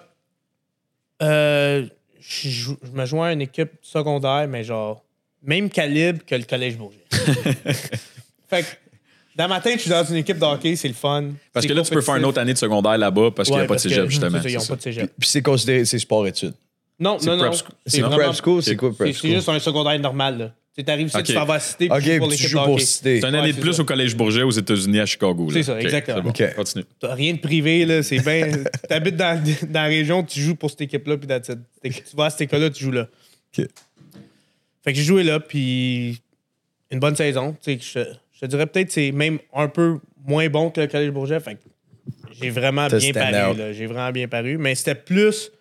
euh, je, je me joins à une équipe secondaire, mais genre, même calibre que le Collège Bourget. fait que, dans ma tête, je suis dans une équipe de hockey, c'est le fun. Parce que là, tu peux faire une autre année de secondaire là-bas parce qu'il n'y a pas de cégep, justement. Ils n'ont pas de cégep. Puis c'est considéré, c'est sport-études. Non, non, non. C'est prep school? C'est quoi prep C'est school? c'est juste un secondaire normal. là. Tu arrives ici, tu t'en vas à Cité, puis Ok, tu joues pour l'équipe de hockey. C'est une Ouais, année de plus ça. au Collège Bourget aux États-Unis, à Chicago. C'est ça, exactement. Continue. T'as rien de privé, là. C'est bien. T'habites dans, dans la région, tu joues pour cette équipe-là, puis tu vas à cette école-là, tu joues là. Ok. Fait que j'ai joué là, puis une bonne saison. Tu sais, je, te dirais peut-être que c'est même un peu moins bon que le Collège Bourget. Fait j'ai vraiment bien paru. J'ai vraiment bien paru. Mais c'était plus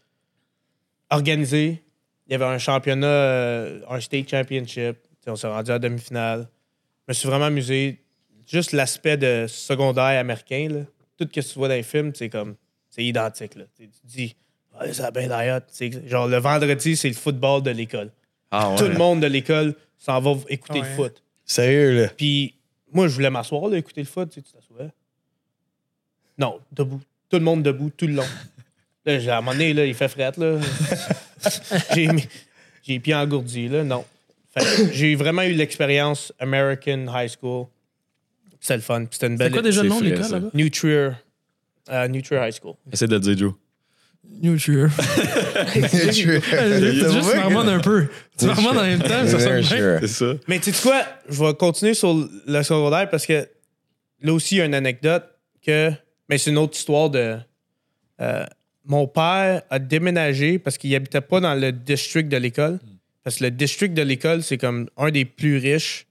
organisé. Il y avait un championnat, euh, un state championship. Tu sais, on s'est rendu à la demi-finale. Je me suis vraiment amusé. Juste l'aspect de secondaire américain, là. tout ce que tu vois dans les films, c'est comme c'est identique. Là. Tu dis, ah, ça a bien d'ailleurs. Genre, le vendredi, c'est le football de l'école. Ah ouais. Tout le monde de l'école s'en va écouter Ouais. le foot. Sérieux, là? Puis moi, je voulais m'asseoir, là, écouter le foot. Tu sais, tu t'assois. Non, debout. Tout le monde debout, tout le long. Là, j'ai- à un moment donné, là, il fait fret, là. j'ai mis- j'ai les pieds engourdis, là. Non. Fait j'ai vraiment eu l'expérience American High School. C'était le fun. C'était une C'est belle... quoi déjà le c'est nom de l'école là-bas? New Trier. euh, New Trier High School. Essaie de le dire, Joe. New Cheer. Juste marmonne un peu. Tu marmonnes en même temps, ça sonne bien. C'est ça. Mais tu sais quoi? Je vais continuer sur le secondaire parce que là aussi, il y a une anecdote que. Mais c'est une autre histoire de. euh, mon père a déménagé parce qu'il habitait pas dans le district de l'école. Parce que le district de l'école, c'est comme un des plus riches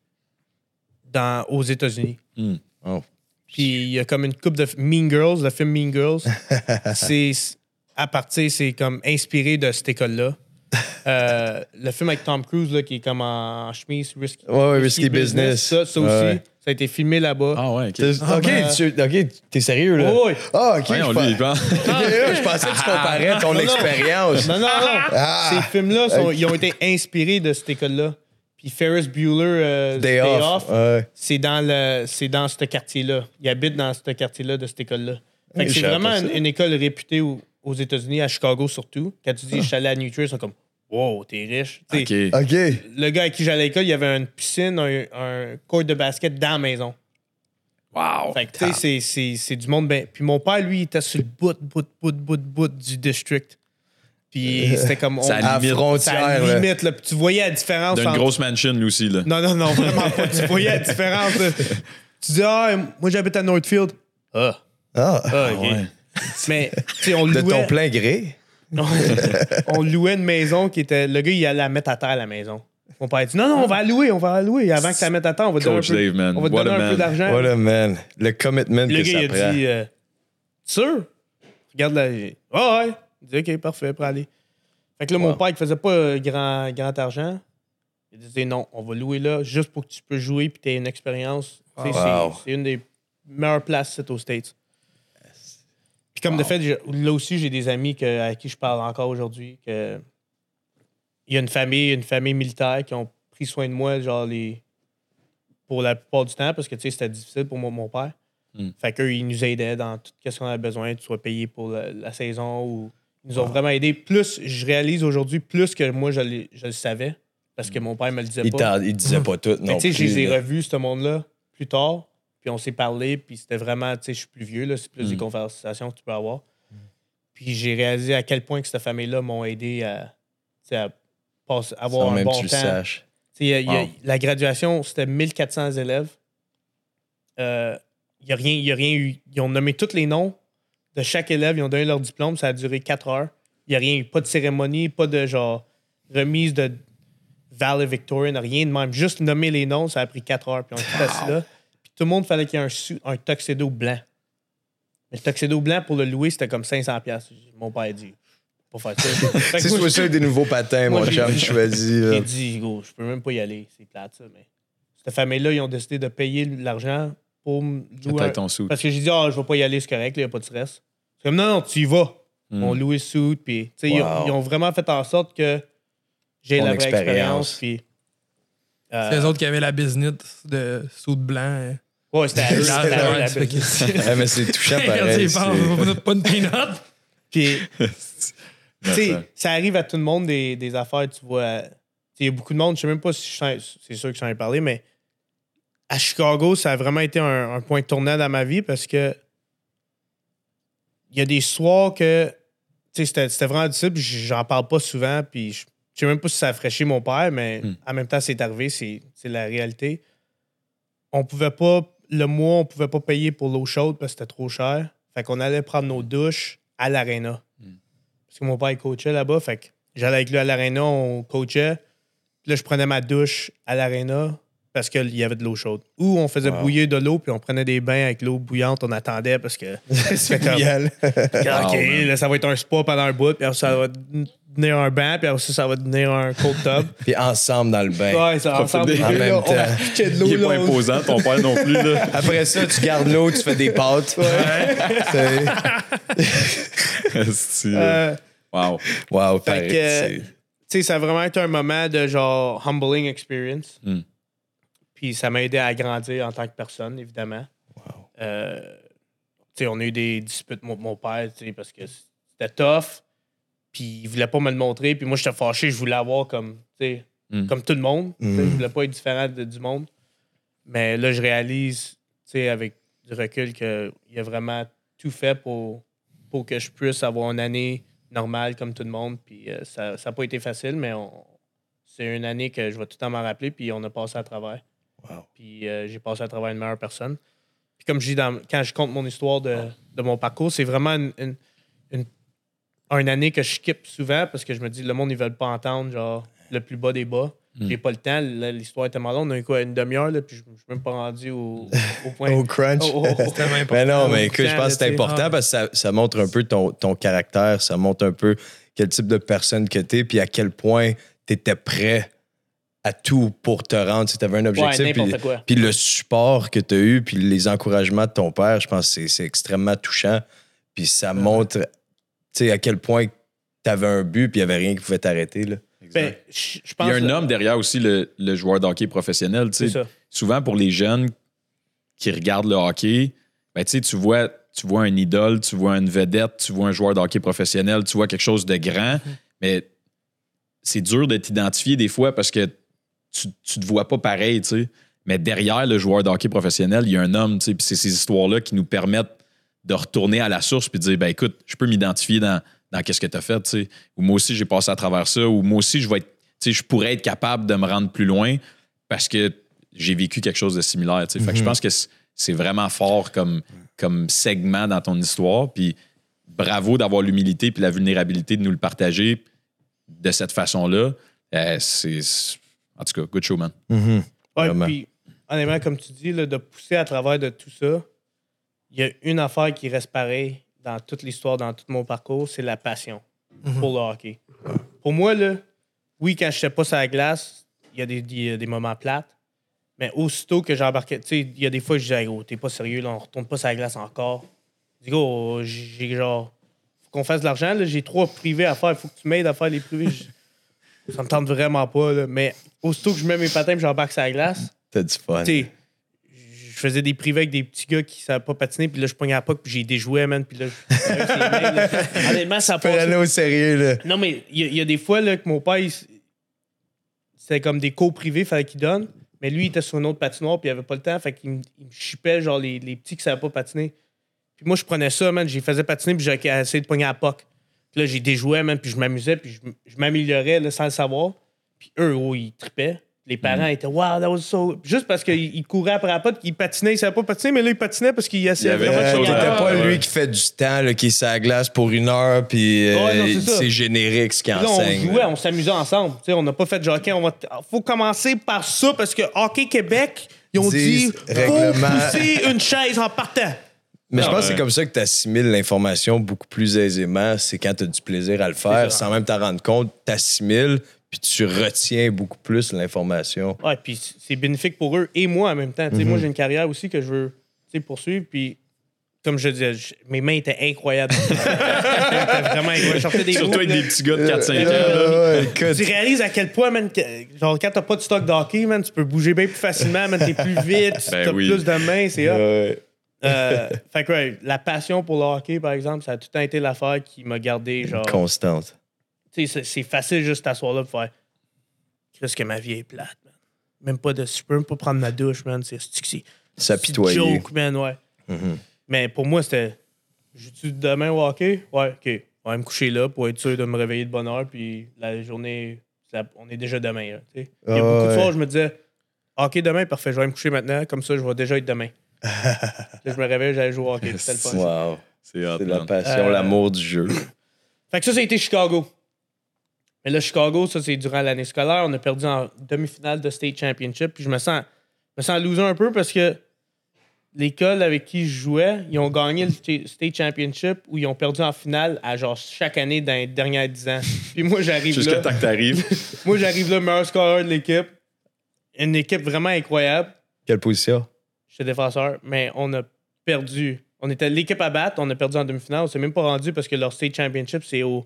dans, aux États-Unis. Hmm. Oh. Puis il y a comme une coupe de Mean Girls, le film Mean Girls. c'est à partir, c'est comme inspiré de cette école-là. Euh, le film avec Tom Cruise là, qui est comme en chemise, risky, Ouais, ouais, Risky Business. Ça, ça aussi, Ouais. ça a été filmé là-bas. Ah ouais, ok. T'es- ok, ben- tu, ok, t'es sérieux, là? Oui. Ah, ok. Je, lui, pense. je pensais que tu comparais ton Non, expérience. Non, non, non. Ah. Ces films-là, ils ont été inspirés de cette école-là. Puis Ferris Bueller, euh, Day, off. Ouais. c'est dans le c'est dans ce quartier-là. Il habite dans ce quartier-là de cette école-là. Fait que Je c'est vraiment pas une, école réputée au- aux États-Unis, à Chicago surtout. Quand tu dis je suis allé à New Trier, ils sont comme Wow, t'es riche. Tu sais, Ok. Ok. Le gars avec qui j'allais à l'école, il y avait une piscine, un, un court de basket dans la maison. Wow. Fait que, tu sais, c'est- c'est- c'est du monde. Ben, puis mon père, lui, il était sur le bout, bout, bout, bout, bout du district. Puis c'était comme. On, C'est à limite. là. limite, là. Puis tu voyais la différence. D'une entre- grosse mansion, lui aussi, là. Non, non, non, vraiment pas. Tu voyais la différence. là. Tu dis, ah, moi, j'habite à Northfield. Ah, Ah, ah, ok. ouais. Mais, tu sais, on de louait. ton plein gré. on louait une maison qui était. Le gars, il allait la mettre à terre, la maison. Mon père dit Non, non, on va la louer, on va la louer. Avant que tu la mettes à terre, on va te donner un peu, Dave, man. on va te What donner a un peu man. d'argent. What a man. Le commitment Le que gars, ça il prend. a dit euh, Sûr Regarde la. Ah ouais. Il dit Ok, parfait, pour aller. Fait que là, mon Wow. père, il faisait pas euh, grand, grand argent. Il disait Non, on va louer là juste pour que tu peux jouer puis tu aies une expérience. Sais, c'est- Wow. C'est une des meilleures places c'est aux States. Puis comme de fait, là aussi, j'ai des amis que, à qui je parle encore aujourd'hui. que Il y a une famille, une famille militaire qui ont pris soin de moi, genre les. Pour la plupart du temps, parce que tu sais, c'était difficile pour moi, mon père. Hmm. Fait qu'eux, ils nous aidaient dans tout ce qu'on avait besoin, que tu sois payé pour la, la saison ou. Ils nous ont vraiment aidés. Plus, je réalise aujourd'hui, plus que moi, je, je le savais. Parce que mon père me le disait Il, pas. il disait pas tout. Non tu sais, je les ai revus, ce monde-là, plus tard. Puis on s'est parlé, puis c'était vraiment, tu sais, je suis plus vieux, là, c'est plus des Mm. conversations que tu peux avoir. Puis j'ai réalisé à quel point que cette famille-là m'ont aidé à, passer- avoir Sans un même bon temps. tu le saches. Y a- y a-. La graduation, c'était 1400 élèves. Euh, Il n'y a, rien- y a rien eu. Ils ont nommé tous les noms de chaque élève. Ils ont donné leur diplôme. Ça a duré 4 heures. Il n'y a rien eu. Pas de cérémonie, pas de genre remise de Valley Victorian, rien de même. Juste nommer les noms, ça a pris 4 heures. Puis on était assis là. Tout le monde fallait qu'il y ait un, un tuxedo blanc. Mais le tuxedo blanc pour le louer, c'était comme 500$. piastres. Mon père a dit, pas faire ça. C'est soit ça des nouveaux patins, Moi, mon chum choisi. là. j'ai dit, gros, je peux même pas y aller. C'est plate, ça. Mais cette famille-là, ils ont décidé de payer l'argent pour me louer. un- ton. Parce que j'ai dit, ah, je vais pas y aller, c'est correct, il n'y a pas de stress. C'est comme, non, non, tu y vas. Mm. On loue le suit, puis, tu sais, ils, ils ont vraiment fait en sorte que j'ai la vraie expérience. expérience. Puis, euh, C'est eux autres qui avaient la business de soude blanc. hein. Ouais, c'était à eux, c'était à eux, la. Ouais, mais c'est touchant pareil. c'est pas- une peanut. Puis, tu sais, ça arrive à tout le monde des, des affaires, tu vois. Tu sais, Il y a beaucoup de monde, je sais même pas si je c'est sûr que j'en ai parlé, mais à Chicago, ça a vraiment été un, un point tournant dans ma vie parce que il y a des soirs que tu sais, c'était c'était vraiment difficile, puis j'en parle pas souvent, puis je je sais même pas si ça a fraîchi mon père, mais Hmm. en même temps, c'est arrivé, c'est c'est la réalité. On pouvait pas, le mois, on pouvait pas payer pour l'eau chaude parce que c'était trop cher. Fait qu'on allait prendre nos douches à l'aréna. Parce que mon père il coachait là-bas, fait que j'allais avec lui à l'aréna, on coachait. Puis là, je prenais ma douche à l'aréna parce qu'il y avait de l'eau chaude. Ou on faisait Wow. bouillir de l'eau, puis on prenait des bains avec l'eau bouillante, on attendait parce que C'est comme-. OK, là, ça va être un spa pendant un bout, puis ça va devenir un bain, puis après, ça, ça va devenir un cold tub. Puis ensemble dans le bain. Ouais, ça ensemble. En même là, on temps. pitchait de l'eau, Il est pas là, on- imposant, ton père non plus, là. Après ça, tu gardes l'eau, tu fais des pâtes. C'est- Esti, là. Euh, Wow. Wow, Fait pareil. que, c'est- tu sais, ça a vraiment été un moment de genre humbling experience. Mm. Puis ça m'a aidé à grandir en tant que personne, évidemment. Euh, tu sais, on a eu des disputes, mon, mon père, tu sais, parce que c'était tough. Puis il voulait pas me le montrer. Puis moi, j'étais fâché, je voulais avoir comme, tu sais, Mm. comme tout le monde. Mm. Je voulais pas être différent de- du monde. Mais là, je réalise, tu sais, avec du recul, qu'il a vraiment tout fait pour, pour que je puisse avoir une année normale comme tout le monde. Puis euh, ça n'a pas été facile, mais c'est une année que je vais tout le temps m'en rappeler. Puis on a passé à travers. Wow. Puis euh, j'ai passé à travers une meilleure personne. Puis comme je dis, dans- quand je compte mon histoire de, de mon parcours, c'est vraiment une- une année que je skip souvent parce que je me dis, le monde, ils veulent pas entendre, genre, le plus bas des bas. Mm. J'ai pas le temps. L'histoire est tellement longue. On a eu quoi, une demi-heure, là, puis je je suis même pas rendu au, au point. Au crunch. Oh, oh, oh. tellement important. Mais non, mais écoute, je pense que c'est tu important parce que ça, ça montre un peu ton, ton caractère, ça montre un peu quel type de personne que t'es, puis à quel point t'étais prêt à tout pour te rendre. Si t'avais un objectif, Ouais, puis, quoi. puis le support que t'as eu, puis les encouragements de ton père, je pense que c'est- c'est extrêmement touchant. Puis ça montre, tu sais, à quel point t'avais un but, puis il y avait rien qui pouvait t'arrêter, là. Ben, je je Il y a un homme derrière aussi le, le joueur de hockey professionnel. C'est ça. Souvent, pour les jeunes qui regardent le hockey, ben, tu vois, tu vois un idole, tu vois une vedette, tu vois un joueur de hockey professionnel, tu vois quelque chose de grand, mais c'est dur de t'identifier des fois parce que tu, tu te vois pas pareil, tu sais. Mais derrière le joueur de hockey professionnel, il y a un homme, tu sais, puis c'est ces histoires-là qui nous permettent de retourner à la source puis de dire, ben écoute, je peux m'identifier dans, dans qu'est-ce que tu as fait, tu sais. Ou moi aussi, j'ai passé à travers ça, ou moi aussi, je vais être, tu sais, je pourrais être capable de me rendre plus loin parce que j'ai vécu quelque chose de similaire, tu sais. Fait que je pense que c'est- vraiment fort comme, comme segment dans ton histoire, puis bravo d'avoir l'humilité puis la vulnérabilité de nous le partager de cette façon-là. Euh, c'est, en tout cas, good show, man. Mhm. Ouais, Vraiment. puis, honnêtement, comme tu dis, là, de pousser à travers de tout ça, il y a une affaire qui reste pareille dans toute l'histoire, dans tout mon parcours, c'est la passion pour le hockey. Pour moi, là, oui, quand je n'étais pas sur la glace, il y a des, moments plates, mais aussitôt que j'embarquais, tu sais, il y a des fois, je disais, gros, t'es pas sérieux, là, on retourne pas sur la glace encore. Je dis, gros, j'ai genre, faut qu'on fasse de l'argent, là, j'ai trois privés à faire, il faut que tu m'aides à faire les privés. Ça me tente vraiment pas, là, mais aussitôt que je mets mes patins et j'embarque sur la glace, T'as du fun. tu je faisais des privés avec des petits gars qui savaient pas patiner, puis là, je pognais à la puck, puis j'ai déjoué, man, puis là, je- honnêtement, ça Faut aller passe. au sérieux, là. Non, mais il y, a- il y a des fois là, que mon père, il c'était comme des cours privés, fallait qu'il donne, mais lui, il était sur une autre patinoire, puis il avait pas le temps, fait qu'il me, il me chipait, genre, les, les petits qui savaient pas patiner. Puis moi, je prenais ça, man, j'y faisais patiner, puis j'ai essayé de pogner à la puck. Puis là, j'ai déjoué, man, puis je m'amusais, puis je, m'améliorais là, sans le savoir. Puis eux, oh, ils tripaient. Les parents étaient Wow, that was so. Juste parce qu'ils ils couraient après la pote, ils patinaient, ils savaient pas patiner, mais là, ils patinaient parce qu'ils essayaient avait vraiment de la T'étais pas ouais. lui qui fait du temps, là, qui est sur la glace pour une heure, puis euh, Ouais, non, c'est ça. c'est générique ce qu'il Puis là, on enseigne. jouait, là. on s'amusait ensemble. Tu sais, on n'a pas fait de hockey. On va t- faut commencer par ça parce que Hockey Québec, ils ont Disent dit faut règlement. pousser une chaise en partant. Mais je Ah, pense que c'est comme ça que tu assimiles l'information beaucoup plus aisément. C'est quand tu as du plaisir à le faire, sans même t'en rendre compte, tu assimiles, puis tu retiens beaucoup plus l'information. Ouais, puis c'est bénéfique pour eux et moi en même temps. Tu sais, Moi, j'ai une carrière aussi que je veux tu sais, poursuivre. Puis, comme je disais, je- mes mains étaient incroyables. Vraiment incroyable. Des Surtout avec là. des petits gars de 4-5 ans. Euh. Ouais, écoute, Tu réalises à quel point, man, que, genre, quand t'as pas de stock d'hockey, man, tu peux bouger bien plus facilement, man, t'es plus vite, Ben t'as oui. plus de mains, c'est ouais. Euh, fait que, ouais, la passion pour le hockey, par exemple, ça a tout le temps été l'affaire qui m'a gardé, genre. constante. C'est- c'est facile juste t'asseoir là pour faire. Qu'est-ce que ma vie est plate, man. Même pas de. Je peux même pas prendre ma douche, man. C'est c'est S'apitoyer. joke, man, ouais. Mhm. Mais pour moi, c'était. Joues-tu demain au hockey? Ouais, ok. On va me coucher là pour être sûr de me réveiller de bonne heure, puis la journée, ça- on est déjà demain. là, tu sais. Il y a Ah, beaucoup de fois où je me disais, ok, demain, parfait, je vais me coucher maintenant, comme ça, je vais déjà être demain. là, je me réveille, j'allais jouer au hockey. C'était le fun. Wow. C'est la passion, Euh, l'amour du jeu. Fait que ça, ça a été Chicago. Mais là, Chicago, ça, c'est durant l'année scolaire. On a perdu en demi-finale de State Championship. Puis je me sens, je me sens loser un peu parce que l'école avec qui je jouais, ils ont gagné le sta- State Championship ou ils ont perdu en finale à genre chaque année dans les dernières 10 ans. Puis moi, j'arrive Jusqu'à là. temps que t'arrives. Moi, j'arrive là, meilleur scoreur de l'équipe. Une équipe vraiment incroyable. Quelle position? J'étais défenseur, mais on a perdu. On était l'équipe à battre, on a perdu en demi-finale. On s'est même pas rendu parce que leur state championship, c'est au,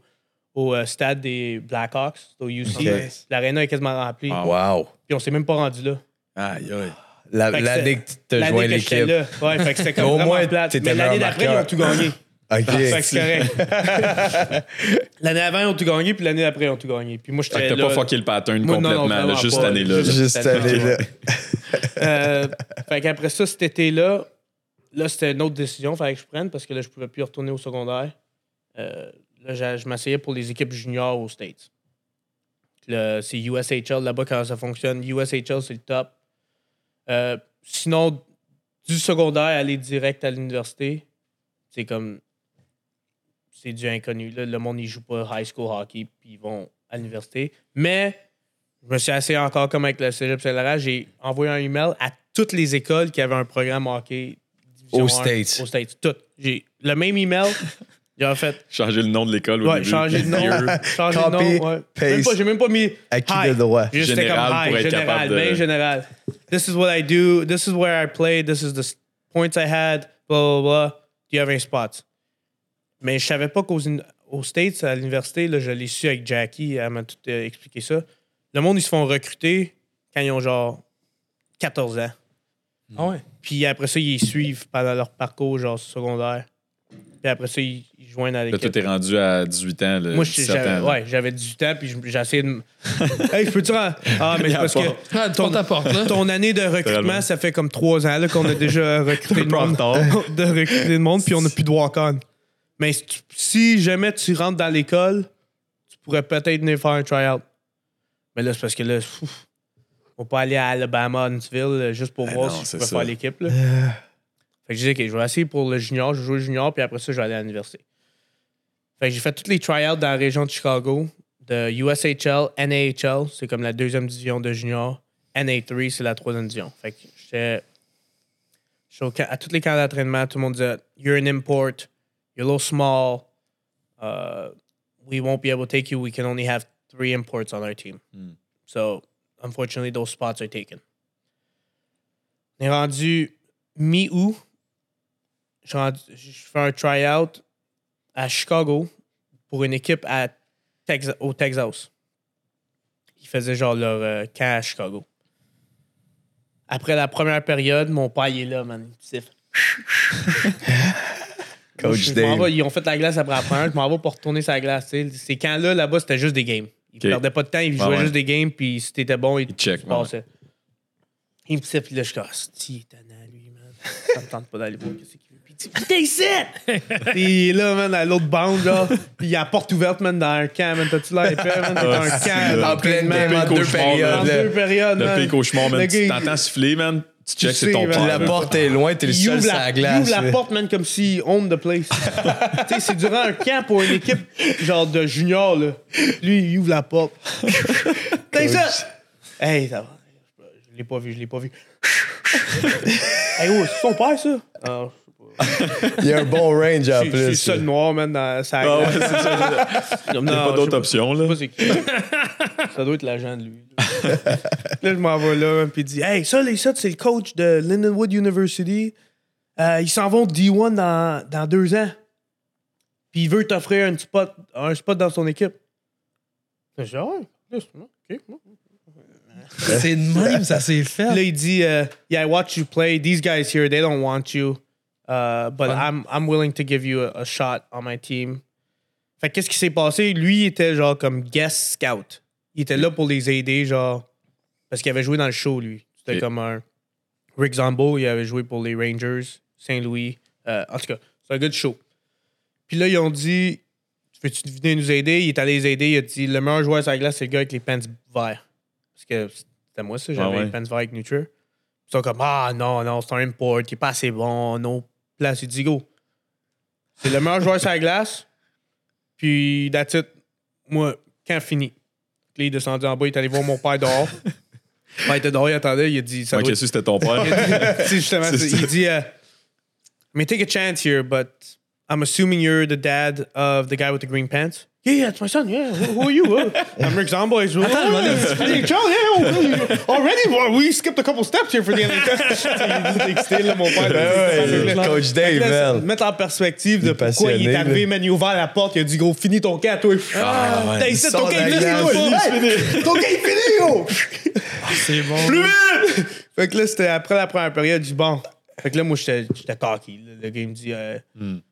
au euh, stade des Blackhawks, au UC. Ok. L'aréna est quasiment remplie. Ah. Wow. Puis on s'est même pas rendu là. Aïe, aïe. La- Fait que L'année que tu as joint j'étais l'équipe. là. Ouais, fait que c'était comme Au moins, plate. Mais l'année d'après, ils ont tout gagné. OK. Fait que c'est correct. l'année avant, ils ont tout gagné, puis l'année d'après, ils ont tout gagné. Puis moi, Fait que j'étais t'as pas fucké le pattern Moi, non, non, complètement, là, juste cette année-là. là. Juste- Juste C'était aller là. Euh, fait qu'après ça, cet été-là, là, c'était une autre décision, fallait que je prenne parce que là, je pouvais plus retourner au secondaire. Euh, là, je m'asseyais pour les équipes juniors aux States. Le- C'est USHL là-bas quand ça fonctionne? USHL, c'est le top. Euh, sinon, du secondaire, aller direct à l'université, c'est comme. C'est du inconnu. là. Le monde, il joue pas high school hockey, puis ils vont à l'université. Mais je me suis assis encore comme avec le Cégep Saint-Laurent. J'ai envoyé un email à toutes les écoles qui avaient un programme hockey. Aux 1, States. Aux States. Toutes. J'ai le même email. J'ai en fait. Changer le nom de l'école Ouais, changer de nom. Changer de Copy, nom. Ouais. paste. Même pas- J'ai même pas mis. Acquis hi. de droit? J'ai juste Général comme pour être général, capable de- bien général. This is what I do. This is where I play. This is the points I had. Blah, blah, blah. Do you have any spots? Mais je savais pas qu'aux aux States, à l'université, là, je l'ai su avec Jackie, elle m'a tout euh, expliqué ça. Le monde, ils se font recruter quand ils ont genre 14 ans. Ah ouais? Puis après ça, ils suivent pendant leur parcours, genre secondaire. Puis après ça, ils, Là, toi, l'équipe. t'es rendu à 18 ans. Là, Moi, je- 17 j'avais ouais, j'avais 18 ans, puis je- j'ai essayé de. me- hey, je peux-tu. ren- Ah, mais c'est parce que Ah, ton apporte, là. ton année de recrutement, ça fait comme trois ans là, qu'on a déjà recruté le en monde. de recruter le monde, puis on n'a plus de walk-on. Mais si, tu- si jamais tu rentres dans l'école, tu pourrais peut-être venir faire un try-out. Mais là, c'est parce que là, ouf, on peut aller à Alabama, Huntsville, euh, juste pour Ben voir non, si je peux faire l'équipe. là. Fait que je disais, OK, je vais essayer pour le junior, je vais jouer junior, puis après ça, je vais aller à l'université. Fait que j'ai fait tous les try-outs dans la région de Chicago, de USHL, NAHL, c'est comme la deuxième division de junior. NA3, c'est la troisième division. Fait que j'étais à tous les camps d'entraînement, tout le monde disait You're an import, you're a little small, uh, we won't be able to take you, we can only have three imports on our team. Hmm. So, unfortunately, those spots are taken. On est rendu mi-août. Je fais un try-out à Chicago pour une équipe à au Texas. Ils faisaient genre leur euh, camp à Chicago. Après la première période, mon père il est là, man. Il. Coach Dave. ils ont fait la glace après la première. Je m'en vais pour retourner sa glace. Ces camps-là, là-bas, c'était juste des games. Ils Ok. perdaient pas de temps, ils jouaient ouais. juste des games, puis si t'étais bon, ils Ils check, passaient. Il me puis là, je suis comme, il tannant, lui, man. Ça me tente pas d'aller voir qu'est-ce qu'il Putain, ici! Puis il est là, man, à l'autre bande, genre. Puis il y a la porte ouverte, man, dans un camp, man. T'as-tu l'air épais, man? T'es dans un Ah, si, camp, là. En pleine game, en man. deux cauchemar, périodes. En là. deux périodes, Le man. pire cauchemar, man. Le Tu t'entends siffler, man. Tu check, c'est sais, ton père. La porte est loin, t'es le seul sur la, la il glace. ouvre la là. porte, man, comme s'il own the place. tu sais, c'est durant un camp pour une équipe genre de junior, là. Lui, il ouvre la porte. T'es ça? Hey, ça va. Je l'ai pas vu, je l'ai pas vu. hey, oh, c'est son père, ça? Ah, Il y a un bon range en suis- je suis plus. seul noir, man, dans sa Ah ouais, glace. c'est ça. Comme, Il n'y a non, pas d'autre option, Je sais là. pas c'est qui. Ça doit être l'agent de lui. là, je m'en vais là, puis il dit Hey, ça, les ça, c'est le coach de Lindenwood University. Euh, ils s'en vont D1 dans, dans deux ans. Puis il veut t'offrir un spot, un spot dans son équipe. Je dis. C'est de même, ça s'est fait. là, il dit euh, Yeah, I watch you play. These guys here, they don't want you. Uh, but. I'm, I'm willing to give you a, a shot on my team. Fait que qu'est-ce qui s'est passé? Lui, il était genre comme guest scout. Il était là pour les aider, genre. Parce qu'il avait joué dans le show, lui. C'était comme un. Rick Zombo, il avait joué pour les Rangers, Saint-Louis. Euh, en tout cas, c'est un good show. Puis là, ils ont dit Veux-tu venir nous aider? Il est allé les aider. Il a dit Le meilleur joueur sur la glace, c'est le gars avec les pants verts. Parce que c'était moi, ça. J'avais Ah ouais. les pants verts avec Nuture. Ils sont comme Ah non, non, c'est un import. Il est pas assez bon. Non. Place, il dit Go. C'est le meilleur joueur sur la glace. Puis, that's it. Moi, quand fini. Puis, il est descendu en bas. Il est allé voir mon père dehors. Mon père était dehors, il attendait. Il a dit Ça Ok, va ça, c'était ton père. c'est justement C'est ça. ça. Il dit, uh, I mean, take a chance here, but I'm assuming you're the dad of the guy with the green pants. Yeah, yeah, it's my son. Yeah, who, who are you? Uh, I'm Rick Zombo. He's, oh, hey, Charles, yeah, oh, already? Well, we skipped a couple steps here for the NHL. Il est excité, là, mon père. Ben ouais, Coach Dave, là, man. Mettre en perspective de Il pourquoi il est arrivé, man, il a ouvert la porte, il a dit, gros, finis ton camp, toi. Ah, ouais. T'as Il ici, sort ton glace. pas. Hey, Ton camp, il finit, gros. C'est bon. Plus vite! Fait que là, c'était après la première période, je dis bon. Fait que là, moi, j'étais cocky. Le gars, il me dit, euh,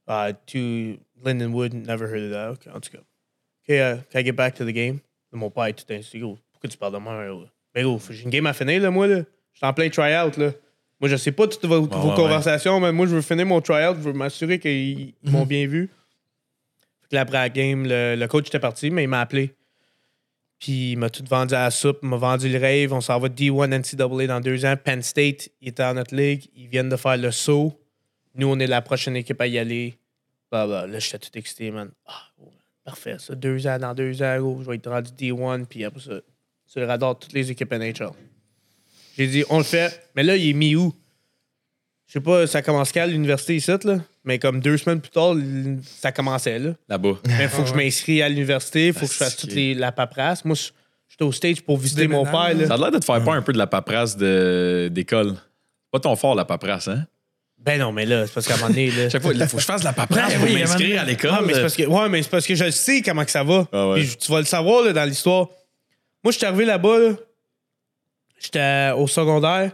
uh, to Lindenwood, never heard of that. Ok, en tout cas. OK, uh, can I get back to the game? Là, mon père est tout ainsi, gros. Pourquoi tu parles de moi, là? Mais gros, j'ai une game à finir, là, moi, là. J'étais en plein try-out, là. Moi, je sais pas toutes vos, vos ouais, conversations, mais moi, je veux finir mon try-out. Je veux m'assurer qu'ils ils m'ont bien vu. Fait que là, après la game, le, le coach était parti, mais il m'a appelé. Puis il m'a tout vendu à la soupe, il m'a vendu le rêve. On s'en va D1 NCAA dans deux ans. Penn State, il était dans notre ligue. Ils viennent de faire le saut. Nous, on est la prochaine équipe à y aller. Bah, bah, là, j'étais tout excité, man. Ah, oh, parfait, ça. Deux ans, dans deux ans, gros, je vais être rendu D1. Puis après ça, sur le radar de toutes les équipes NHL. J'ai dit, on le fait. Mais là, il est mis où? Je sais pas, ça commence quand l'université ici, là? Mais comme deux semaines plus tard, ça commençait, là. Là-bas. Mais il faut que je m'inscris à l'université, il faut que je fasse toute les- la paperasse. Moi, je- j'étais au stage pour visiter mon père. déménages, Là. Ça a l'air de te faire peur un peu de la paperasse de- d'école. Pas ton fort, la paperasse, hein? Ben non, mais là, c'est parce qu'à un moment donné. Là, Chaque fois, il faut que je fasse de la paperasse pour oui, m'inscrire à l'école. Mais c'est parce que, ouais, mais c'est parce que je sais comment que ça va. Ah ouais. Puis tu vas le savoir là, dans l'histoire. Moi, je suis arrivé là-bas. Là. J'étais au secondaire.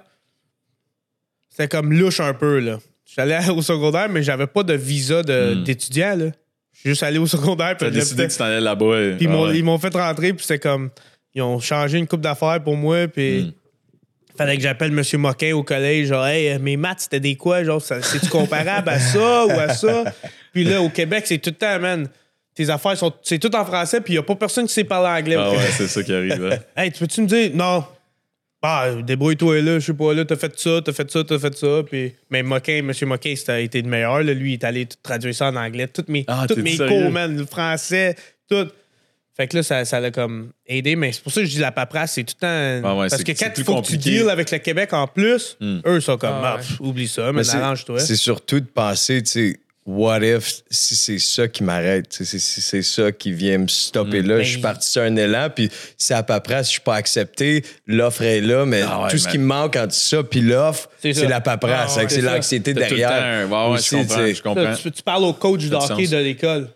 C'était comme louche un peu. là. J'allais au secondaire, mais j'avais pas de visa de- Hmm. d'étudiant, là. Je suis juste allé au secondaire. T'as décidé que tu t'en allais là-bas. puis ils Ah m'ont- ouais. ils m'ont fait rentrer, puis c'était comme. Ils ont changé une coupe d'affaires pour moi, puis. Hmm. Fallait que j'appelle M. Moquin au collège, genre, hey, mes maths, c'était des quoi? Genre, c'est-tu comparable à ça ou à ça? Puis là, au Québec, c'est tout le temps, man. Tes affaires sont. C'est tout en français, puis il n'y a pas personne qui sait parler anglais. Ah ouais, c'est ça qui arrive. hein. Hey, tu peux-tu me dire, non? Ah, débrouille-toi là, je sais pas, là, t'as fait ça, t'as fait ça, t'as fait ça. Puis, mais Moquin, M. Moquin, c'était le meilleur. Là. Lui, il est allé traduire ça en anglais. Toutes mes, Ah, toutes t'es mes sérieux? cours, man, le français, tout. Fait que là, ça, ça l'a comme aidé. Mais c'est pour ça que je dis la paperasse, c'est tout le temps. Ah ouais, parce c'est- que c'est quand il faut que tu deals avec le Québec en plus, Hmm. eux sont comme, Ah ah, ouais. pff, oublie ça, mais Mais c'est- arrange-toi. C'est surtout de penser, tu sais, what if si c'est ça qui m'arrête, tu sais, si si c'est ça qui vient me stopper Mm. là, Ben, je suis il- parti sur un élan, puis si à si je suis pas accepté, l'offre est là, mais Ah ouais, tout ce mais- qui me manque entre ça puis l'offre, C'est c'est la paperasse, Ah c'est c'est l'anxiété tout le derrière. temps un- Ouais, ouais, aussi, je comprends. tu sais. Je comprends. Là, tu, tu parles au coach de Ça a du hockey sens. de l'école.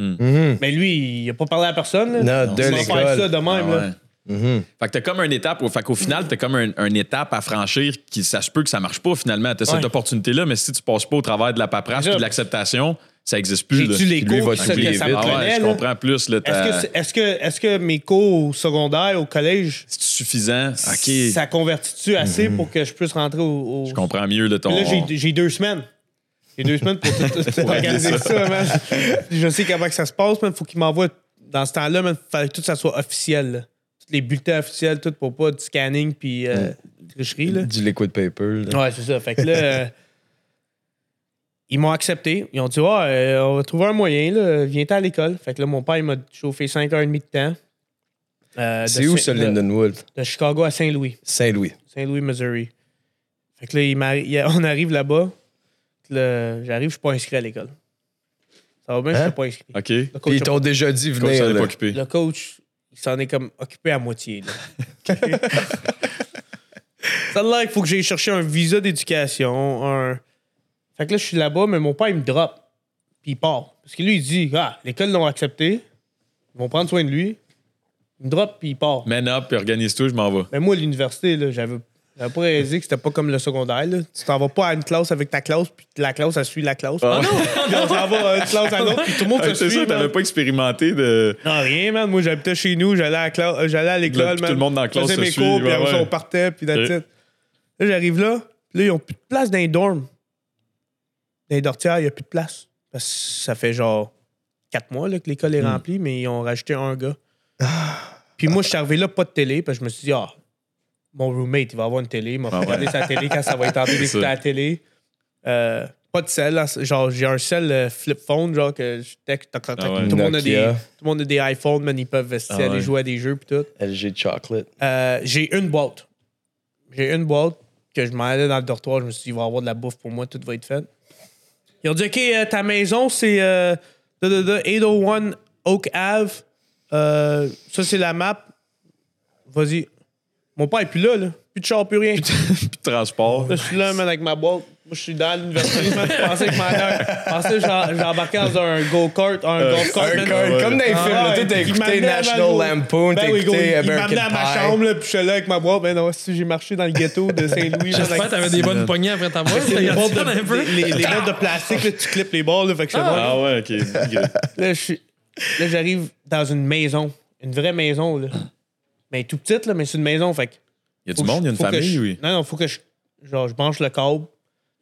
Mhm. Mais lui, il a pas parlé à personne. là. Non, Il de va faire l'école. ça de même. Ah là. ouais. Mhm. Fait que t'as comme une étape, fait qu'au final, t'as comme un, une étape à franchir qui, ça se peut que ça marche pas finalement. T'as Ouais. cette opportunité-là, mais si tu passes pas au travers de la paperasse et de l'acceptation, ça existe plus. J'ai-tu les lui, cours va que ça, t'oublier que ça me vite. Ah ouais, prenait, je comprends plus. Là, Est-ce que, est-ce, que, est-ce que mes cours au secondaire, au collège, C'est suffisant? Ça convertit-tu assez pour que je puisse rentrer au. au- Je comprends mieux là, ton. Là, j'ai, j'ai deux semaines. J'ai deux semaines pour tout, organiser ça, man. Je sais comment que ça se passe, man. Faut qu'il m'envoie. Dans ce temps-là, man, fallait que tout ça soit officiel. là. Tous les bulletins officiels, tout pour pas de scanning puis euh, tricherie. Là. Du liquid paper. là. Ouais, c'est ça. Fait que là, euh, ils m'ont accepté. Ils ont dit, ouais, euh, on va trouver un moyen, là. Viens-t'en à l'école. Fait que là, mon père, il m'a chauffé 5h30 de temps. Euh, de C'est où Saint- ça, de- Lindenwood? De Chicago à Saint-Louis. Saint-Louis. Saint-Louis, Missouri. Fait que là, il m'arri- il y a- on arrive là-bas. Là, J'arrive, je suis pas inscrit à l'école. Ça va bien, je Hein? suis pas inscrit. OK. Le Puis coach, ils t'ont déjà dit Comme ça, venir. est là. pas occupée. le coach, il s'en est comme occupé à moitié. Là. ça qu'il faut que j'aille chercher un visa d'éducation. Un... Fait que là, je suis là-bas, mais mon père, il me drop. Puis il part. Parce que lui, il dit Ah, l'école l'ont accepté. Ils vont prendre soin de lui. Il me drop, puis il part. Man up, puis organise-toi, je m'en vais. Mais moi, à l'université, là, j'avais, j'avais pas réalisé que c'était pas comme le secondaire. Là. Tu t'en vas pas à une classe avec ta classe, puis la classe, elle suit la classe. Ah. Puis on s'en va d'une classe à l'autre, puis tout le monde Ah, se c'est suit. ça, t'avais pas expérimenté de. Non, rien, man. Moi, j'habitais chez nous, j'allais à, la cla- euh, j'allais à l'école, man. tout le monde dans la classe se mes suit, cours, puis on partait, puis that's. Là, j'arrive là, là, ils ont plus de place dans les dorms. Dans les dortières, il n'y a plus de place. Parce que ça fait genre quatre mois là, que l'école Hmm. est remplie, mais ils ont rajouté un gars. Puis moi, je suis arrivé là, pas de télé, parce que je me suis dit, ah, mon roommate, il va avoir une télé, il m'a fait Ah ouais. sa télé quand ça va être tenté C'est d'écouter la télé. Euh, pas de sel, là, genre j'ai un sel euh, flip phone, genre que je texte, tac, tac, tac. Ah ouais. tout, le monde a des, tout le monde a des iPhones, mais ils peuvent Ah aller ouais. jouer à des jeux puis tout. LG Chocolate. Euh, j'ai une boîte. J'ai une boîte que je m'en allais dans le dortoir. Je me suis dit, il va y avoir de la bouffe pour moi, tout va être fait. Ils ont dit, OK, euh, ta maison, c'est euh, da, da, da, 801 Oak Ave. Euh, ça, c'est la map. Vas-y. Mon père est plus là, là. Plus de char, plus rien. Puis de transport. Là, je suis là, man, avec ma boîte. Moi, je suis dans l'université. Je pensais que ma Je pensais que j'embarquais dans un go-kart, un man. cart, Comme dans les Ah, films, là, ouais, tu t'as il écouté ma National Lampoon, t'as Ben go, écouté il, il American m'amenait à ma Pie. chambre, là, puis je suis là avec ma boîte. Ben non, si j'ai marché dans le ghetto de Saint-Louis. J'espère que t'avais des bonnes poignées après ta boîte. Les bords de, plastique, là, tu clips les bords, là, fait que je Ah ouais, ok. Là, je suis- là, j'arrive dans une maison. Une vraie maison, là. Mais tout petite, là, mais c'est une maison, fait que Y a du monde, y a une famille, je- oui. Non, non, faut que je. Genre, je branche le câble,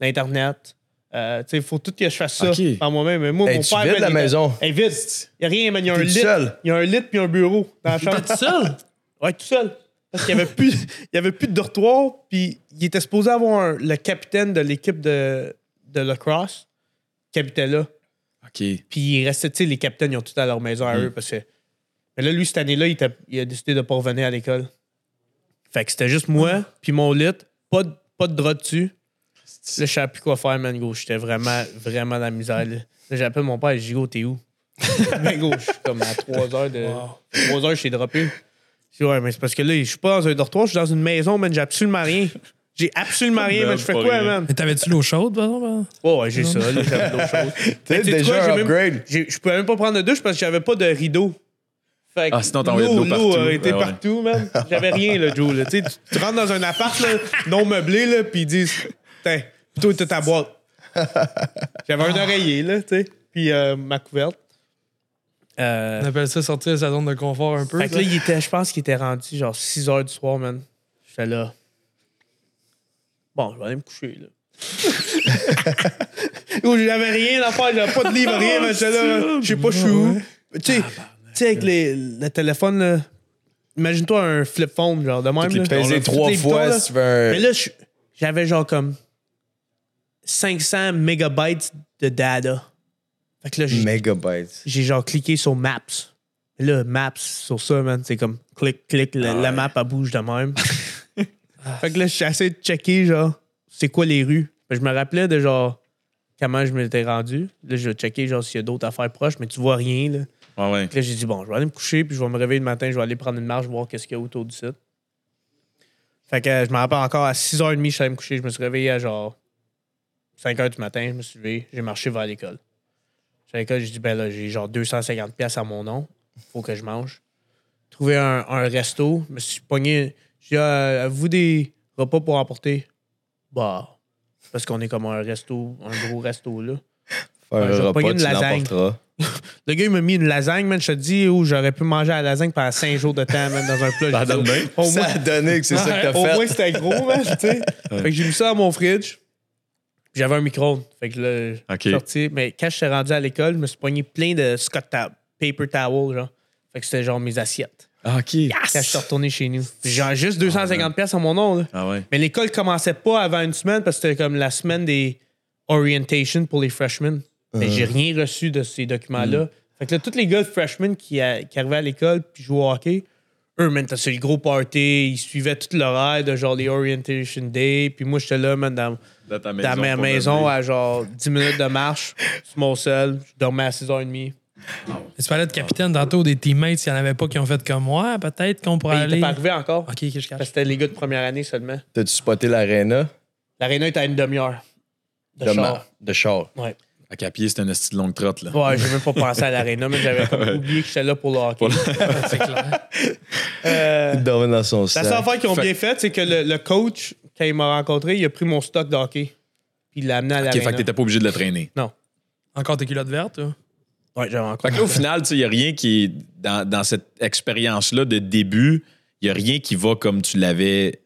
l'Internet. Euh, tu sais, faut tout que je fasse ça par moi-même. Mais moi, Hey, mon tu père. vides man, la il- maison? Elle vide. Il n'y a rien, man. Il y a un lit. Il y a un lit puis un bureau dans la chambre. T'es tout seul? Ouais, tout seul. Parce qu'il n'y avait, plus- il y avait plus de dortoir. Puis il était supposé avoir un- le capitaine de l'équipe de, de lacrosse qui habitait là. Ok. Puis il restait, tu sais, les capitaines, ils ont tout à leur maison à Mm. eux. Parce que... Mais là, lui, cette année-là, il, a décidé de ne pas revenir à l'école. Fait que c'était juste moi, puis mon lit, pas de, pas de drap dessus. Là, je savais plus quoi faire, man, gros. J'étais vraiment, vraiment dans la misère. Là, Là, j'appelle mon père et je dis, go, t'es où? ben, gros, je suis comme à 3 heures de. 3 heures, je suis droppé. Je dis, ouais, mais c'est parce que là, je suis pas dans un dortoir, je suis dans une maison, man, j'ai absolument rien. J'ai absolument rien, man. Je fais quoi, rien. man? Mais t'avais-tu l'eau chaude, par exemple? Oh, ouais, j'ai ça, là, j'avais d'autres choses. T'as Mais tu sais déjà quoi, j'ai un même- upgrade. Je pouvais même pas prendre de douche parce que j'avais pas de rideau. Fait que Ah, sinon, t'envoyais de l'eau partout. a été Ah ouais. partout, man. J'avais rien, là, Joe. Là. Tu, sais, tu, tu rentres dans un appart là, non meublé, là, puis ils disent Tiens, toi, t'as ta boîte. J'avais un oreiller, là, tu sais. Puis euh, ma couverte. Euh, On appelle ça sortir de sa zone de confort un peu. fait que ça. là, il était, je pense qu'il était rendu genre 6 heures du soir, man. J'étais là. Bon, je vais aller me coucher, là. Où j'avais rien à faire, j'avais pas de livre, rien, mais j'étais là. Je sais pas, je suis où. Tu sais, tu sais, avec les, le téléphone, là. Imagine-toi un flip phone, genre de même. Tu là. peser Toutes trois les fois boutons, là. si tu veux un. Mais là, je- j'avais genre comme 500 mégabytes de data. Fait que là, j'ai Megabytes. j'ai genre cliqué sur Maps. Et là, Maps, sur ça, man, c'est comme clic, clic, la, la map, elle bouge de même. fait que là, j'ai essayé de checker, genre, c'est quoi les rues. Fait que je me rappelais de genre, comment je m'étais rendu. Là, je vais checker, genre, s'il y a d'autres affaires proches, mais tu vois rien, là. Là, j'ai dit, bon, je vais aller me coucher, puis je vais me réveiller le matin, je vais aller prendre une marche, voir qu'est-ce qu'il y a autour du site. Fait que euh, je me rappelle encore à 6h30, je suis allé me coucher. Je me suis réveillé à genre 5h du matin, je me suis levé, j'ai marché vers l'école. À l'école, j'ai dit, ben là, j'ai genre 250$ piastres à mon nom, faut que je mange. Trouvé un, resto, je me suis pogné. J'ai dit, Ah, avez-vous des repas pour emporter? Bah, parce qu'on est comme un resto, un gros resto là. Faire Ouais, un repas, tu une lasagne. Le gars, il m'a mis une lasagne, man. Je te dis, où j'aurais pu manger la lasagne pendant 5 jours de temps, man, dans un plat. Ça donne bien. Au Ça moins, a donné que c'est ça que t'as au fait. moins, c'était gros, man, tu sais. Fait que j'ai mis ça dans mon fridge. J'avais un micro Fait que là, je sorti. Mais quand je suis rendu à l'école, je me suis pogné plein de Scott paper towel, genre. Fait que c'était genre mes assiettes. Ah, OK. Quand je suis retourné chez nous. J'ai juste 250 pièces à mon nom, là. Ah, ouais. Mais l'école commençait pas avant une semaine parce que c'était comme la semaine des orientation pour les freshmen. Mais j'ai rien reçu de ces documents-là. Fait que là, tous les gars de freshmen qui, a- qui arrivaient à l'école puis jouaient au hockey, eux, man, c'est le gros party? Ils suivaient tout l'horaire de genre les orientation day. Puis moi, j'étais là, man, dans, Dans ta dans ma maison à genre 10 minutes de marche sur mon sel. Je dormais à 6h30. Tu parlais de capitaine tantôt des teammates, s'il n'y en avait pas qui ont fait comme moi, peut-être qu'on pourrait il était aller. pas arrivé encore. Ok, que je Parce cache. que c'était les gars de première année seulement. T'as-tu spoté l'aréna? L'aréna était à une demi-heure. De, de, char. ma- de char? Ouais. Fait qu'à pied, c'était une petite longue trotte, là. Ouais, j'ai même pas pensé à l'aréna, mais j'avais comme oublié que j'étais là pour le hockey. C'est clair. Euh, Il dormait dans son la seule affaire qu'ils ont Fait- bien fait, c'est que le, le coach, quand il m'a rencontré, il a pris mon stock de hockey. Puis il l'a amené à OK, l'aréna. fait que t'étais pas obligé de le traîner. Non. Encore tes culottes vertes, là? Ouais, j'avais encore. Fait que là, au final, il n'y a rien qui. Dans, dans cette expérience-là de début, il n'y a rien qui va comme tu l'avais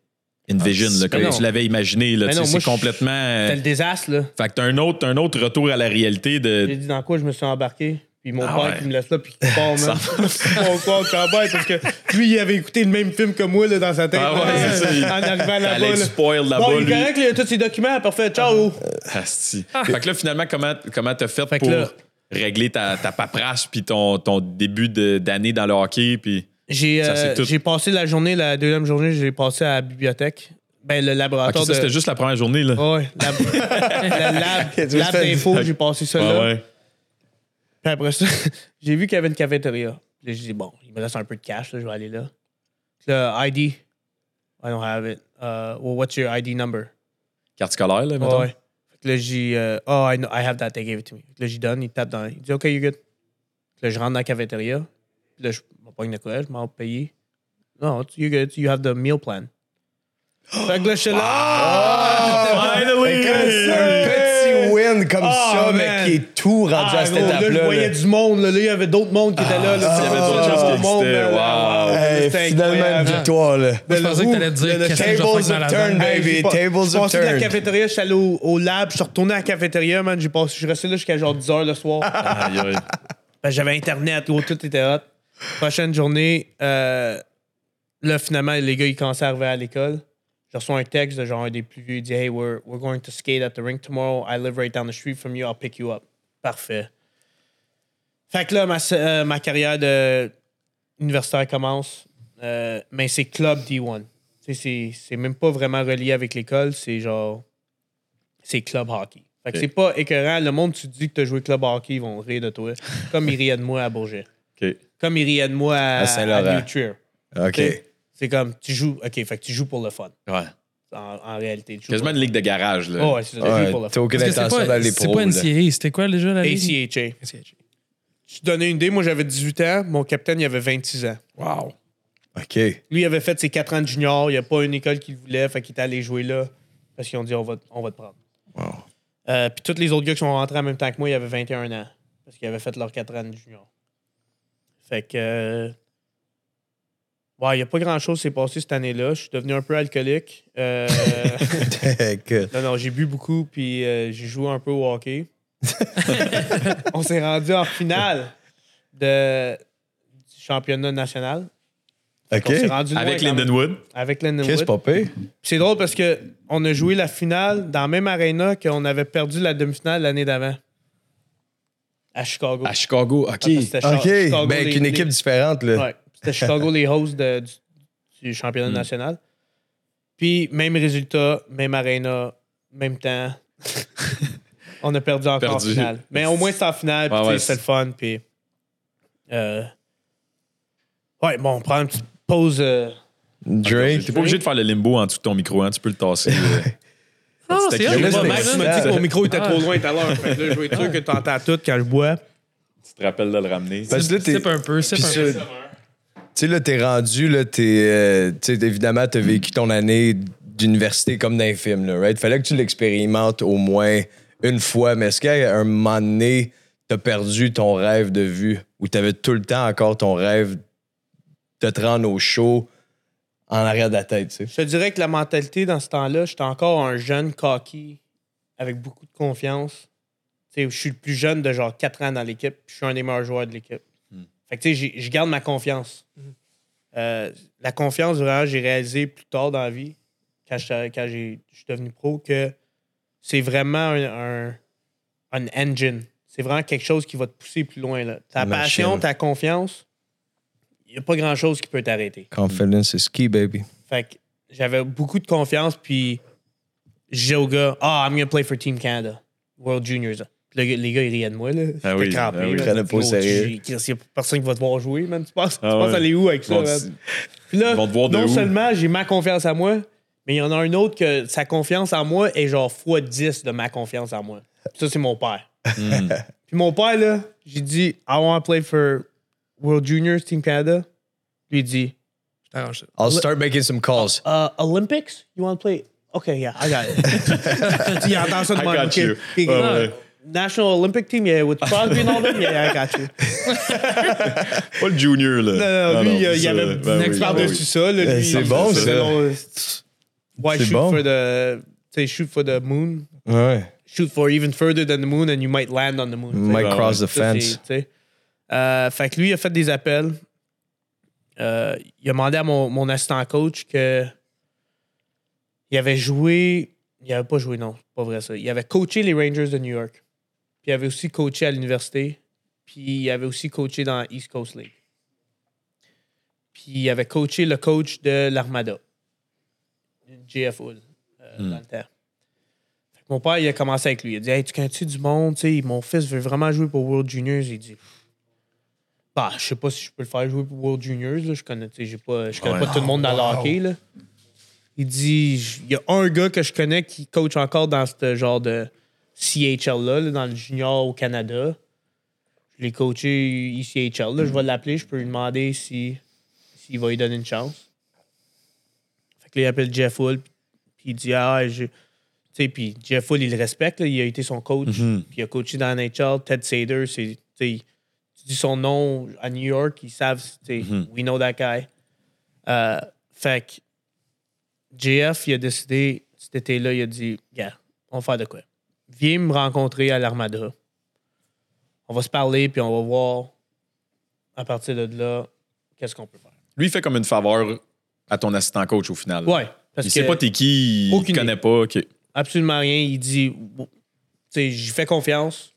envision, là, comme tu l'avais imaginé. Là, non, moi, c'est complètement. euh, C'était le désastre, là. Fait que t'as un autre, un autre retour à la réalité J'ai de. dit dans quoi je me suis embarqué? Puis mon Ah père ouais. qui me laisse là, puis qui part, man. Mon corps cowboy, parce que lui, il avait écouté le même film que moi, là, dans sa tête. Ah ouais, là, c'est ça, il- En arrivant là-bas, là. spoil là-bas, Bon, il lui. est correct, il tous ses documents, parfait, ciao. Asti. Fait que là, finalement, comment comment t'as fait, Fait pour régler ta, ta paperasse puis ton, ton début de- d'année dans le hockey? Puis... J'ai euh, tout. j'ai passé la journée, la deuxième journée, j'ai passé à la bibliothèque. Ben, le laboratoire ça, de... c'était juste la première journée, là. Ouais, lab, le lab, d'info, j'ai passé ça Ah là. ouais. Puis après ça, j'ai vu qu'il y avait une cafétéria. Puis là, j'ai dit, bon, il me reste un peu de cash, là, je vais aller là. Là, ID. I don't have it. Uh, well, what's your ID number? Carte scolaire, là, mettons. ouais. Fait que là, j'ai, euh, oh, I, know, I have that, they gave it to me. Fait que là, j'y donne, il tape dans. Il dit, OK, you're good. Là, je rentre dans la cafétéria. Puis là, je me pogne de quoi, je m'en payer. Non, you're good, you have the meal plan. Fait que là, je suis là. Ah! Finally! Un petit win comme Ah, ça, man. mais qui est tout rendu Ah, à cette gros, là, je étape-là. voyais là. du monde. Là, il y avait d'autres mondes qui étaient là. là. il y avait d'autres Ah, choses qui le monde, existaient. là, Wow. Hey, finalement, une victoire, là. Moi, je pensais que t'allais te dire le- le Tables faire of turn, baby. J'ai pas- Tables Je of suis passé de la turn. cafétéria, je suis allé au, au lab, je suis retourné à la cafétéria, man. Je suis resté là jusqu'à genre 10 h le soir. Ben, J'avais Internet, tout était hot. Prochaine journée, euh, là, finalement, les gars, ils commençaient à arriver à l'école. Je reçois un texte de genre un des plus vieux. Il dit Hey, we're, we're going to skate at the rink tomorrow. I live right down the street from you. I'll pick you up. Parfait. Fait que là, ma, euh, ma carrière de universitaire commence. Euh, mais c'est club D1. Tu sais, C'est c'est même pas vraiment relié avec l'école. C'est genre. C'est club hockey. Fait que c'est pas écœurant. Le monde, tu te dis que tu as joué club hockey, ils vont rire de toi. Comme ils riaient de moi à Bourget. OK. Comme ils riaient de moi à, À Saint-Laurent. à New Trier. OK. C'est comme, tu joues. OK, fait que tu joues pour le fun. Ouais. En, en réalité. Tu joues Quasiment pour une ligue de garage, là. Oh, ouais, c'est ça. Tu Ouais, pour le T'as fun. aucune intention pas, d'aller c'est pas là. NCAA, c'était quoi déjà la ligue? ACHA. ACHA. Je te donnais une idée. Moi, j'avais 18 ans. Mon capitaine, il avait 26 ans. Wow. OK. Lui, il avait fait ses 4 ans de junior. Il n'y a pas une école qu'il voulait. Fait qu'il est allé jouer là. Parce qu'ils ont dit, on va, on va te prendre. Wow. Euh, puis tous les autres gars qui sont rentrés en même temps que moi, ils avaient 21 ans. Parce qu'ils avaient fait leurs 4 ans de junior. Fait que. euh, Ouais, il n'y a pas grand-chose qui s'est passé cette année-là. Je suis devenu un peu alcoolique. Euh, non, non, j'ai bu beaucoup, puis euh, j'ai joué un peu au hockey. On s'est rendu en finale de, du championnat national. OK. On s'est rendu loin Avec. Lindenwood. Avec Qu'est-ce Lindenwood. pas pire? C'est drôle parce que on a joué la finale dans la même arena qu'on avait perdu la demi-finale l'année d'avant. À Chicago. À Chicago, OK. Ah, OK. Chicago, Ben, les- avec une équipe les- différente, là. Ouais. C'était Chicago les hosts de- du, du championnat Hmm. national. Puis même résultat, même arena, même temps. on a perdu encore Perdu. en finale. Mais au moins c'était en finale, puis ouais, c'était le fun. Puis euh, ouais, bon, on prend une petite pause. euh, Drake. T'es pas obligé de faire le limbo en dessous de ton micro, hein. Tu peux le tasser. C'était c'est c'est- Max m'a dit que mon micro était trop loin tout à l'heure. Fait que là, je veux être sûr que tu entends tout quand je bois. tu te rappelles de le ramener. Parce que là, t'es. Sip un peu, sip un peu. Tu sais, là, t'es rendu, là, t'es. euh, tu sais, évidemment, t'as vécu ton année d'université comme dans un film, là, right? Fallait que tu l'expérimentes au moins une fois, mais est-ce qu'à un moment donné, t'as perdu ton rêve de vue ou t'avais tout le temps encore ton rêve de te rendre au show en arrière de la tête, tu sais? Je te dirais que la mentalité dans ce temps-là, j'étais encore un jeune cocky avec beaucoup de confiance. Tu sais, je suis le plus jeune de genre 4 ans dans l'équipe. puis Je suis un des meilleurs joueurs de l'équipe. Fait que tu sais, j'ai- je garde ma confiance. Euh, la confiance, vraiment, j'ai réalisé plus tard dans la vie, quand je quand j'ai- je suis devenu pro, que c'est vraiment un, un, un engine. C'est vraiment quelque chose qui va te pousser plus loin. Là. Ta passion, ta confiance, il n'y a pas grand-chose qui peut t'arrêter. Confidence is key, baby. Fait que j'avais beaucoup de confiance, puis je disais aux gars, ah, I'm gonna play for Team Canada, World Juniors. Le les gars, ils riaient de moi, là. Ah oui, crampé, ah oui. là. Ils prenaient pas au Oh, sérieux. j'ai- Chris, y a personne qui va te voir jouer, man. Tu penses, Ah tu penses ouais. aller où avec ça, man? Puis là, ils vont te voir de non seulement j'ai ma confiance en moi, mais il y en a un autre que sa confiance en moi est genre x 10 de ma confiance en moi. Ça, c'est mon père. Hmm. Puis mon père, là, j'ai dit, I want to play for World Juniors, Team Canada. Lui, dit, Je t'arrange ça. I'll start making some calls. Uh, Olympics? You want to play? Okay, yeah, I got it. Il entend ça de I même, got ok. you. Ok, Ouais, ouais. National Olympic Team, yeah, with Crosby and all them? Yeah, I got you. Pas le junior, là. Non, non, lui, il y a- ça, il y avait ben next oui, par-dessus ben oui. ça. Là, Euh, c'est bon, ça. Why shoot bon. for the... Tu sais, shoot for the moon. Ouais. Shoot for even further than the moon and you might land on the moon. tu. Might cross the Ça, c'est- fence. Euh, fait que lui, il a fait des appels. Euh, il a demandé à mon, mon assistant coach que il avait joué. Il avait pas joué, non, pas vrai ça. Il avait coaché les Rangers de New York. Puis il avait aussi coaché à l'université. Puis il avait aussi coaché dans East Coast League. Puis il avait coaché le coach de l'Armada, JF Hood, euh, dans le temps. Fait que Mon père, il a commencé avec lui. Il a dit Hey, tu connais-tu du monde Mon fils veut vraiment jouer pour World Juniors. Il dit Bah, je sais pas si je peux le faire jouer pour World Juniors. Là. Je connais, je connais Ouais. pas tout le monde dans le hockey. Là. Il dit Il y a un gars que je connais qui coach encore dans ce genre de CHL-là, là, dans le junior au Canada. Je l'ai coaché ICHL. Là. Je vais l'appeler. Je peux lui demander si s'il va lui donner une chance. Fait que là, il appelle Jeff Hull. Puis il dit Ah, je. Tu sais, puis Jeff Hull, il le respecte. là. Il a été son coach. Mhm. Puis il a coaché dans la NHL. Ted Sader, c'est. Tu dis son nom à New York, ils savent. tu Mhm. We know that guy. Euh, fait que JF, il a décidé, cet été-là, il a dit Gars, on va faire de quoi Viens me rencontrer à l'Armada. On va se parler, puis on va voir à partir de là qu'est-ce qu'on peut faire. Lui, il fait comme une faveur à ton assistant coach au final. Ouais. Parce il que sait pas t'es qui, il connaît pas. ok. absolument rien. Il dit Tu sais, j'y fais confiance.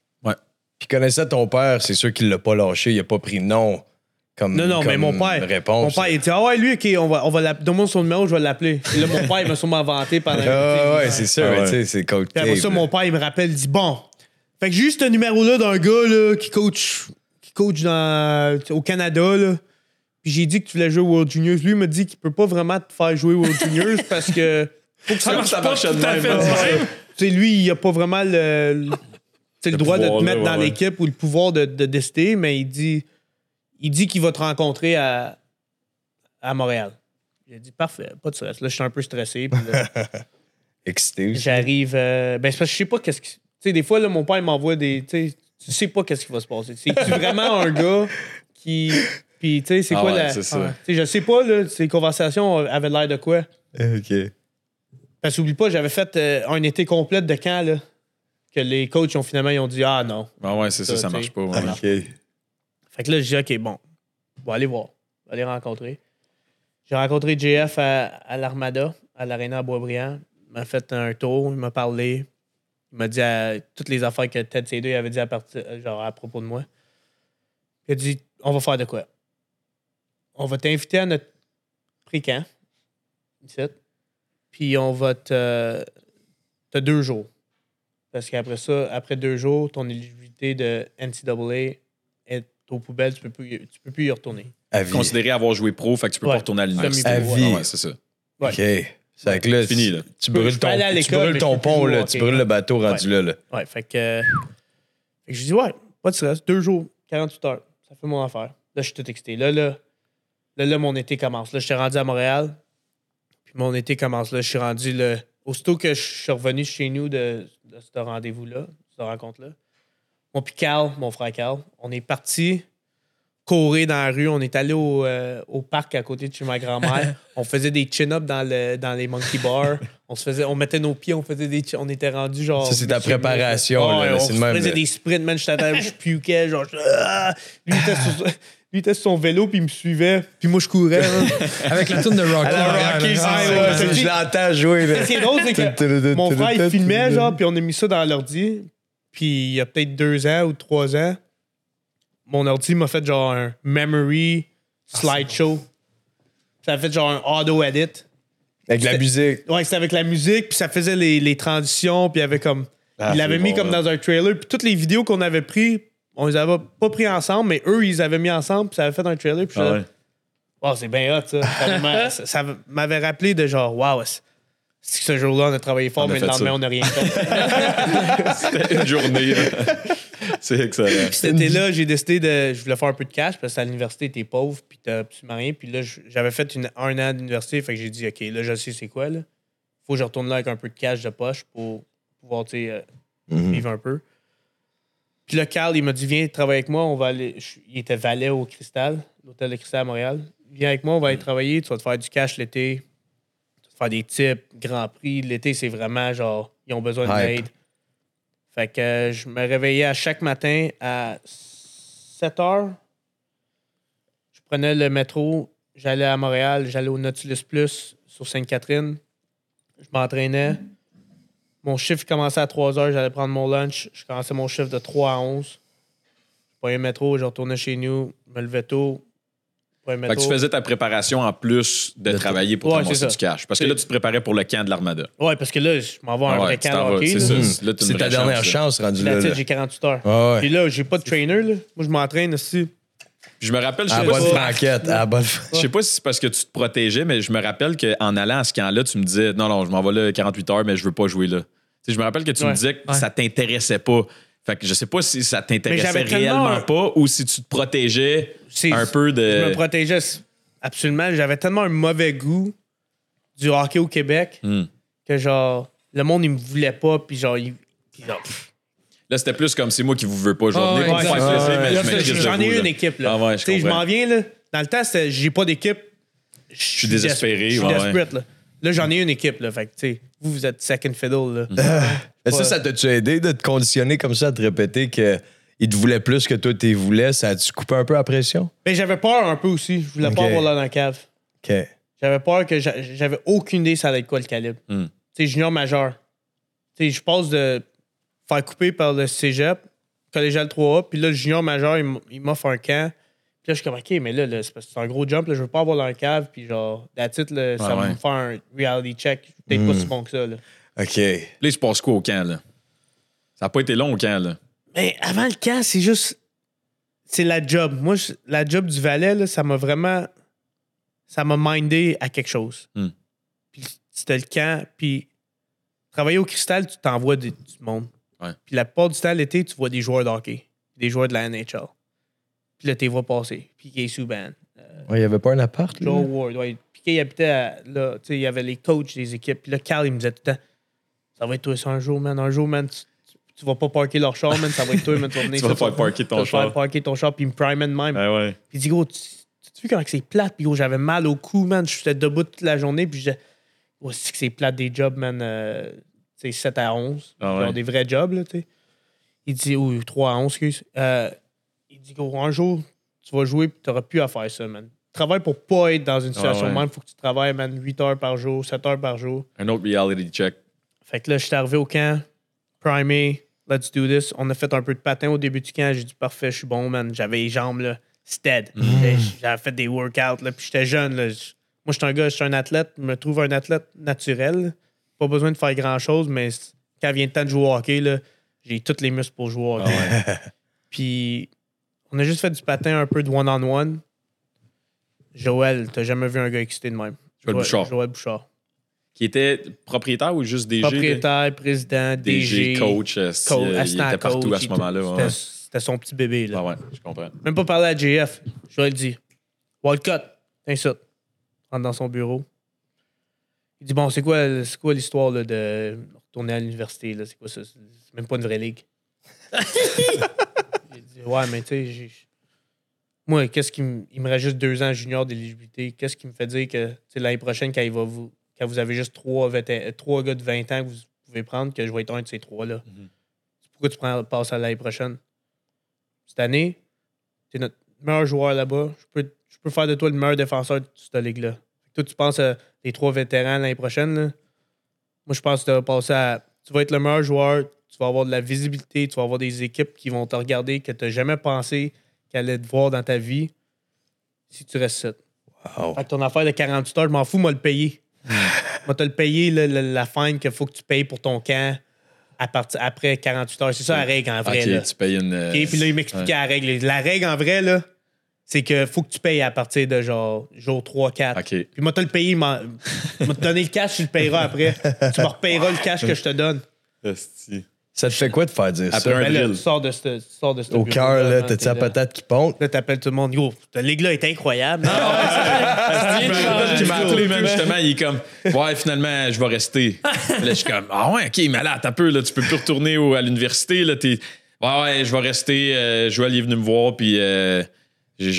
Puis connaissant ton père, c'est sûr qu'il l'a pas lâché, il a pas pris non comme Non, non, mais comme mon père. réponse. Mon père, il dit Ah ouais, lui, OK, on va, on va l'appeler. Donne-moi son numéro, je vais l'appeler. Et là, mon père, il m'a sûrement vanté pendant. Ah ouais, c'est sûr, Ah mais ouais. tu sais, c'est coach Puis après ça, là. mon père, il me rappelle, il dit Bon, fait que j'ai juste ce numéro-là d'un gars là, qui coach, qui coach dans, au Canada. Là. Puis j'ai dit que tu voulais jouer au World Juniors. Lui, il m'a dit qu'il peut pas vraiment te faire jouer au World Juniors parce que. Faut que Ça ça marche ça pas marche tout à fait. Tu sais, lui, il a pas vraiment le, le, droit de te là, mettre ouais, dans ouais. l'équipe ou le pouvoir de, de décider, mais il dit il dit qu'il va te rencontrer à, à Montréal. J'ai dit parfait, pas de stress. Là, je suis un peu stressé. puis là, Excité aussi. J'arrive. euh, ben, c'est parce que je sais pas qu'est-ce qui. Tu sais, des fois, là, mon père m'envoie des. Tu sais, tu sais pas qu'est-ce qui va se passer. C'est vraiment un gars qui. Puis, tu sais, c'est Ah quoi ouais, la. sais, je sais pas, là, ces conversations avaient l'air de quoi. OK. Parce qu'oublie pas, j'avais fait euh, un été complet de camp, là. Que les coachs ont finalement ils ont dit Ah non. Ah ouais, c'est ça, Ça, marche pas. ouais. Fait que là, je dis OK, bon, on va aller voir. On va aller rencontrer. J'ai rencontré JF à, à l'Armada, à l'Arena à Boisbriand. Il m'a fait un tour, il m'a parlé. Il m'a dit à- toutes les affaires que Ted C2 avait dit à, partir, genre à propos de moi. Il a dit On va faire de quoi? On va t'inviter à notre pré-camp. Puis on va te. T'as deux jours. Parce qu'après ça, après deux jours, ton éligibilité de NCAA est aux poubelles, tu peux plus, y- tu peux plus y retourner. À vie. Considéré avoir joué pro, fait que tu peux Ouais. pas retourner à l'université. À vie. Ouais, c'est ça. Ouais. OK. C'est que là, C'est fini, là. tu peux- brûles ton, tu brûles pont, jouer là. Tu brûles le bateau rendu là, là. Ouais, fait que. fait que je dis, ouais, pas de stress, deux jours, 48 heures, ça fait mon affaire. Là, je suis tout excité. Là, là, là, là, mon été commence. Là, je suis rendu à Montréal, puis mon été commence. Là, je suis rendu, le... aussitôt que je suis revenu chez nous de, de ce rendez-vous-là, de cette rencontre-là, mon puis Carl, mon frère Carl, on est parti courir dans la rue. On est allé au, euh, au parc à côté de chez ma grand-mère. on faisait des chin-ups dans, le, dans les monkey bars. On se faisait, on mettait nos pieds, on faisait des, on était rendu genre. Ça, c'est ta préparation, là, là, on même, faisait des sprints, man. Terre, je puquais, genre. je- ah! Lui, était sur, il était sur son vélo, puis il me suivait, puis moi, je courais. hein. Avec la tune de Rocky. C'est Ah, ouais, ça, ouais, Je l'entends jouer, là. Ce qui est drôle, c'est que mon frère, il filmait, genre, puis on a mis ça dans l'ordi. Puis il y a peut-être deux ans ou trois ans, mon ordi m'a fait genre un memory slideshow. Ça a fait genre un auto-edit. Avec la musique. Ouais, c'était avec la musique, puis ça faisait les, les transitions, puis il y avait comme. Ah, il l'avait c'est mis bon, comme là. dans un trailer, puis toutes les vidéos qu'on avait pris, on les avait pas pris ensemble, mais eux, ils avaient mis ensemble, puis ça avait fait un trailer, puis Ah ouais. Oh, c'est bien hot, ça. Ça m'a- ça. ça m'avait rappelé de genre, waouh, c'est que ce jour-là, on a travaillé fort, a mais le lendemain, ça. on n'a rien fait. C'était une journée. c'est excellent. Puis cet été-là, j'ai décidé de. Je voulais faire un peu de cash parce que à l'université, t'es pauvre, puis t'as absolument rien. Puis là, j'avais fait une- un an d'université, fait que j'ai dit, OK, là, je sais c'est quoi, là. Faut que je retourne là avec un peu de cash de poche pour pouvoir, tu sais, euh, Mhm. vivre un peu. Puis là, Carl, il m'a dit, viens travailler avec moi, on va aller. il était valet au Cristal, l'hôtel de Cristal à Montréal. Viens avec moi, on va aller travailler, tu vas te faire du cash l'été, tu vas te faire des tips, Grand Prix. L'été, c'est vraiment genre, ils ont besoin d'aide. Fait que euh, je me réveillais à chaque matin à 7 heures. Je prenais le métro, j'allais à Montréal, j'allais au Nautilus Plus sur Sainte-Catherine. Je m'entraînais. Mon chiffre commençait à 3 heures, j'allais prendre mon lunch. Je commençais mon chiffre de 3 à 11. Je prenais le métro, je retournais chez nous, je me levais tôt. je prenais le Fait que métro. tu faisais ta préparation en plus de, De- travailler pour Ouais, ramasser c'est ça. du cash. Parce que là, tu te préparais pour le camp de l'Armada. Ouais, parce que là, je m'en vais à un Ah vrai ouais, tu camp t'en de vas, hockey, c'est là. ça. Là, t'as une C'est ta vraie dernière chance, là. chance rendu Là, là. tu sais, là. j'ai 48 heures. Ah ouais. Puis là, j'ai pas de trainer, là. Moi, je m'entraîne aussi. Puis je me rappelle, je À sais la pas bonne si- franquette. À la bonne Je sais pas si c'est parce que tu te protégeais, mais je me rappelle qu'en allant à ce camp-là, tu me disais non, non, je m'en vais là 48 heures, mais je veux pas jouer là. Je me rappelle que tu me disais que Ouais. ça t'intéressait pas. Fait que je sais pas si ça t'intéressait réellement un- pas ou si tu te protégeais un peu de. Je me protégeais absolument. J'avais tellement un mauvais goût du hockey au Québec Hmm. que, genre, le monde, il me voulait pas. Puis, genre, il-. Là, c'était plus comme c'est moi qui vous veux pas. Ah venir ouais, pour me faire exact. plaisir, Ouais, mais ouais. je Là, m'inquiète de J'en ai une équipe, là. Ah ouais, je m'en viens, là. Dans le temps, j'ai pas d'équipe. Je suis désespéré, Je suis desperate, là. Là, j'en ai une équipe, là. Fait que, tu sais, vous, vous êtes second fiddle, là. Mais ça, ça t'a-tu aidé de te conditionner comme ça, à te répéter que il te voulait plus que toi, t'es voulais? Ça a-tu coupé un peu la pression? Mais j'avais peur un peu aussi. Je voulais pas avoir l'air dans la cave. OK. J'avais peur que j'a- j'avais aucune idée ça allait être quoi le calibre. Hmm. Tu sais, junior majeur. Tu sais, je passe de faire couper par le cégep, collégial 3A, puis là, le junior majeur, il m- il m'offre un camp. Puis là, je suis comme, OK, mais là, là, c'est parce que c'est un gros jump, là, je veux pas avoir dans la cave, puis genre, it, là, ça Ouais, va ouais. me faire un reality check. Je suis Peut-être pas si bon que ça, là. OK. Là, il se passe quoi au camp, là? Ça a pas été long au camp, là. Mais avant le camp, c'est juste. C'est la job. Moi, je- la job du valet, là, ça m'a vraiment. Ça m'a mindé à quelque chose. Hmm. Puis c'était le camp. Puis travailler au cristal, tu t'envoies du, du monde. Ouais. Puis la plupart du temps, l'été, tu vois des joueurs de hockey, des joueurs de la NHL. Puis là, tu les vois passer. Piqué Souban, Il y avait pas un appart, là? Joe Ward. Ouais. Piqué, il habitait à, là. Tu sais, il y avait les coachs des équipes. Puis là, Carl, il me disait tout le temps Ça va être toi ça un jour, man. Un jour, man, tu, tu vas pas parker leur char, man, ça va être toi, man, tu vas venir. Tu vas faire parker ton tu vas char. faire parker ton char, puis me primer de même. Ouais, ouais. Puis il dit, gros, tu, tu comment que c'est plate? Puis gros, j'avais mal au cou, man. J'étais debout toute la journée. Puis je disais, oh, c'est que c'est plate des jobs, man. euh, tu sais, 7 à 11. Ah ouais. Genre des vrais jobs, là, tu sais. Il dit, ou 3 à 11, excuse. Euh, gros, un jour, tu vas jouer, puis t'auras plus à faire ça, man. Travaille pour pas être dans une situation ouais. de même. Faut que tu travailles, man, 8 heures par jour, 7 heures par jour. Un autre reality check. Fait que là, je suis arrivé au camp, primé, let's do this. On a fait un peu de patin au début du camp. J'ai dit, parfait, je suis bon, man. J'avais les jambes, là, stead. J'avais- J'avais fait des workouts, là, puis j'étais jeune, là. Moi, je suis un gars, je suis un athlète. Je me trouve un athlète naturel. Pas besoin de faire grand-chose, mais quand vient le temps de jouer au hockey, là, j'ai tous les muscles pour jouer au hockey. Puis, on a juste fait du patin, un peu de one-on-one. Joël, t'as jamais vu un gars excité de même. Joël Bouchard. Joël Bouchard. Qui était propriétaire ou juste DG? Propriétaire, président, DG, DG, coach. euh, coach, euh, il était partout coach à ce moment-là. ouais. C'était- son petit bébé. Là. Ah ouais, je comprends. Même pas parler à JF. Ai dit Wildcat, ça. Rentre dans son bureau. Il dit Bon, c'est quoi, quoi l'histoire de retourner à l'université? C'est quoi ça? C'est même pas une vraie ligue. Ouais, mais tu sais, moi, qu'est-ce qui me. Il me reste juste deux ans junior d'éligibilité. Qu'est-ce qui me fait dire que l'année prochaine, quand, il va vous, quand vous avez juste trois, vété- trois gars de 20 ans que vous pouvez prendre, que je vais être un de ces trois-là? Mhm. Pourquoi tu prends, passes à l'année prochaine? Cette année, tu es notre meilleur joueur là-bas. Je peux, je peux faire de toi le meilleur défenseur de cette ligue-là. Toi, tu penses à les trois vétérans l'année prochaine. là. Moi, je pense que tu vas passer à. Tu vas être le meilleur joueur, tu vas avoir de la visibilité, tu vas avoir des équipes qui vont te regarder que tu n'as jamais pensé qu'elles allaient te voir dans ta vie si tu restes 7. Wow. Fait que ton affaire de 48 heures, je m'en fous, moi le payer. moi, te le payer, là, la, la fine qu'il faut que tu payes pour ton camp à partir, après 48 heures. C'est ça la règle en vrai. Là. tu payes une. euh, OK, puis là, il m'expliquait la règle. La règle, en vrai, là, c'est que faut que tu payes à partir de genre jour 3, 4. Ok. Puis moi, te le payer, m'a m'a te donner le cash, tu le payeras après. tu me repayeras le cash que je te donne. Esti. Ça te fait quoi de faire dire Après ça? un Ben là, tu sors de ce, tu sors de ce Au cœur, là, la là. patate qui ponte? Là, t'appelles tout le monde. Yo, ta ligue-là est incroyable. Esti, le qui m'a appelé, man, justement, il est comme, ouais, finalement, je vais rester. Là, je suis comme, ah ouais, ok, mais là, un peu, là, tu peux plus retourner au- à l'université, là, t'es, ouais, ouais, je vais rester. Euh, Joël il est venu me voir, puis euh, je,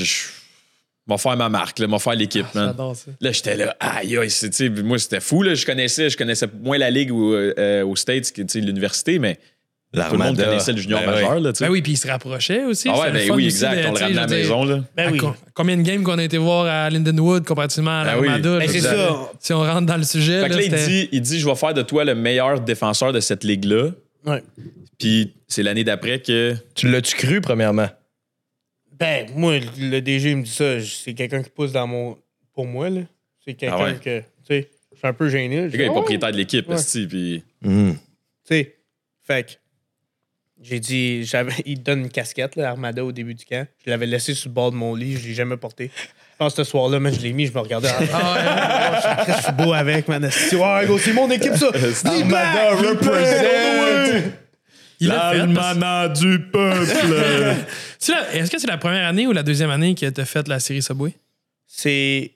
vais faire ma marque, là, je vais faire l'équipe, ça. Là, j'étais là, aïe, aïe, moi, c'était fou, là, je connaissais, je connaissais moins la ligue ou, euh, aux States que, tu sais, l'université, mais tout le monde connaissait le junior Ben ouais. majeur, là, tu sais. Ben oui, puis il se rapprochait aussi. Ah ouais, ben oui, aussi exact, de, on le ramenait à la maison, là. Ben oui. co- Combien de games qu'on a été voir à Lindenwood comparativement à Ben oui. l'Armada? Ben, là, c'est ça. Si on rentre dans le sujet, Fait que là, là, il dit, il dit, je vais faire de toi le meilleur défenseur de cette ligue-là. Ouais. Puis c'est l'année d'après que. Tu l'as-tu cru, premièrement? Ben, moi, le DG me dit ça. C'est quelqu'un qui pousse dans mon. Pour moi, là. C'est quelqu'un Ah ouais? que. Tu sais, je suis un peu gêné. Le gars est Oh! propriétaire de l'équipe, Ouais. puis. Hmm. Tu sais, fait que j'ai dit, j'avais, il te donne une casquette, là, Armada, au début du camp. Je l'avais laissé sur le bord de mon lit, je l'ai jamais porté. Je pense que ce soir-là, man, je l'ai mis, je me regardais. Ah, ouais, je suis beau avec, man. C'est ouais, c'est mon équipe, ça. Armada represent! Il l'a fait. parce- du peuple! C'est la- Est-ce que c'est la première année ou la deuxième année que tu as fait la série Subway? C'est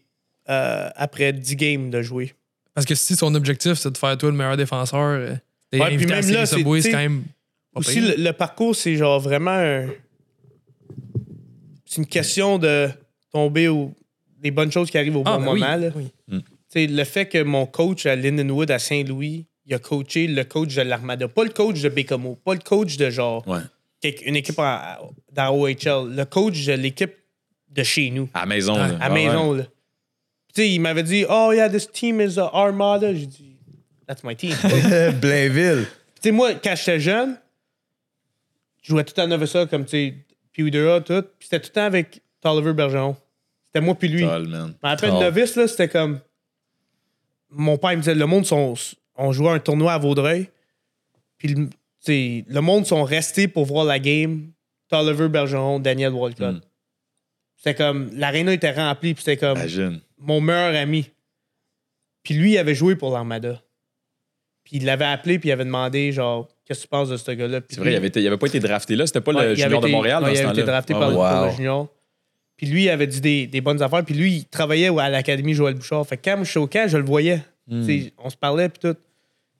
euh, après 10 games de jouer. Parce que si son objectif, c'est de faire toi le meilleur défenseur, euh, t'es Ouais, puis à la même série là, c'est- Subway, c'est t'sais, quand même. Aussi, le, le parcours, c'est genre vraiment un- C'est une question de tomber au... des bonnes choses qui arrivent au Ah, bon ben oui, moment. là. oui. Tu sais, le fait que mon coach à Lindenwood à Saint-Louis, il a coaché le coach de l'Armada. Pas le coach de Bécomo, pas le coach de genre Ouais. une équipe dans OHL. Le coach de l'équipe de chez nous, À maison, Ouais, là. à Ah ouais. maison. là. Tu sais, il m'avait dit Oh, yeah, this team is a Armada. J'ai dit That's my team. Blainville. Tu sais, moi, quand j'étais jeune, je jouais tout le temps à Novessa comme, tu sais, Pewdera, tout. Puis c'était tout le temps avec Tolliver Bergeron. C'était moi puis lui. Tol, man. Mais après, le novice, là, c'était comme. Mon père il me disait, le monde, sont... on jouait un tournoi à Vaudreuil. Puis, le- monde sont restés pour voir la game. Tolliver Bergeron, Daniel Walcott. Mm. C'était comme. L'aréna était remplie, puis c'était comme Imagine. mon meilleur ami. Puis lui, il avait joué pour l'Armada. Puis il l'avait appelé, puis il avait demandé, genre, qu'est-ce que tu penses de ce gars-là? C'est vrai, il avait, été- il avait pas été drafté là. C'était pas Ouais, le junior de Montréal ouais, dans il avait été drafté Ouais, par le- pour Wow. le junior. Puis lui, il avait dit des, des bonnes affaires. Puis lui, il travaillait à l'Académie Joël Bouchard. Fait que quand je suis au camp, je le voyais. Hmm. On se parlait, puis tout.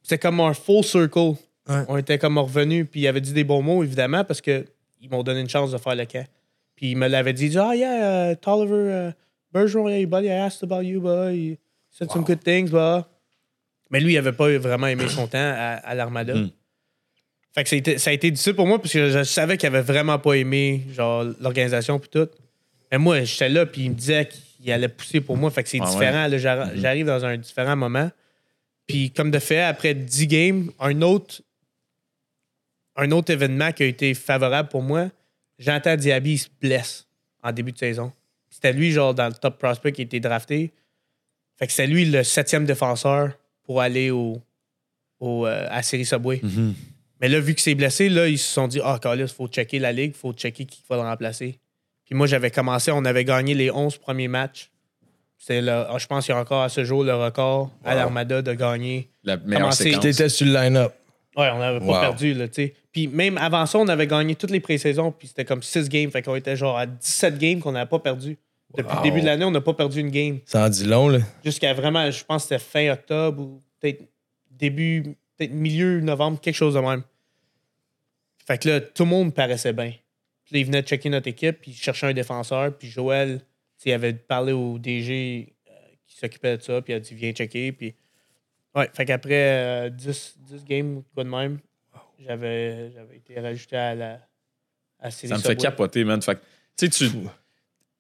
C'était comme un full circle. Ouais. On était comme revenus, puis il avait dit des bons mots, évidemment, parce que ils m'ont donné une chance de faire le camp. Puis il me l'avait dit, ah yeah, uh, Tolliver, uh, Bergeron, hey buddy, I asked about you. He said some good things, bah. Mais lui, il avait pas vraiment aimé son temps à, à l'Armada. Mm. Fait que ça a, été, ça a été difficile pour moi parce que je, je savais qu'il avait vraiment pas aimé genre l'organisation puis tout. Mais moi, j'étais là puis il me disait qu'il allait pousser pour moi. Fait que c'est Ah ouais. différent. J'arri- J'arrive dans un différent moment. Puis comme de fait, après 10 games, un autre, un autre événement qui a été favorable pour moi, j'entends Diaby il se blesse en début de saison. C'était lui, genre, dans le top prospect qui a été drafté. Fait que c'est lui le septième défenseur pour aller au, au, euh, à série Subway. Mhm. Mais là, vu qu'il s'est blessé, là, ils se sont dit Ah, Carlis, il faut checker la ligue, il faut checker qui va le remplacer. Puis moi, j'avais commencé, on avait gagné les 11 premiers matchs. C'est le, ah, je pense qu'il y a encore à ce jour le record à l'Armada de gagner. La meilleure Commencer. séquence. T'étais sur le line-up. Ouais, on n'avait pas Wow. perdu, là, tu sais. Puis même avant ça, on avait gagné toutes les pré-saisons, puis c'était comme 6 games. Fait qu'on était genre à 17 games qu'on n'avait pas perdu. Depuis Wow. le début de l'année, on n'a pas perdu une game. Ça en dit long, là. Jusqu'à vraiment, je pense que c'était fin octobre ou peut-être début, peut-être milieu novembre, quelque chose de même. Fait que là, tout le monde paraissait bien. Puis il venait de checker notre équipe, puis il cherchait un défenseur, puis Joël, tu sais, il avait parlé au DG euh, qui s'occupait de ça, puis il a dit viens checker, puis ouais, fait qu'après euh, 10, 10 games ou quoi de même, j'avais j'avais été rajouté à la à Ça me fait capoter, man. Fait que, tu sais, tu.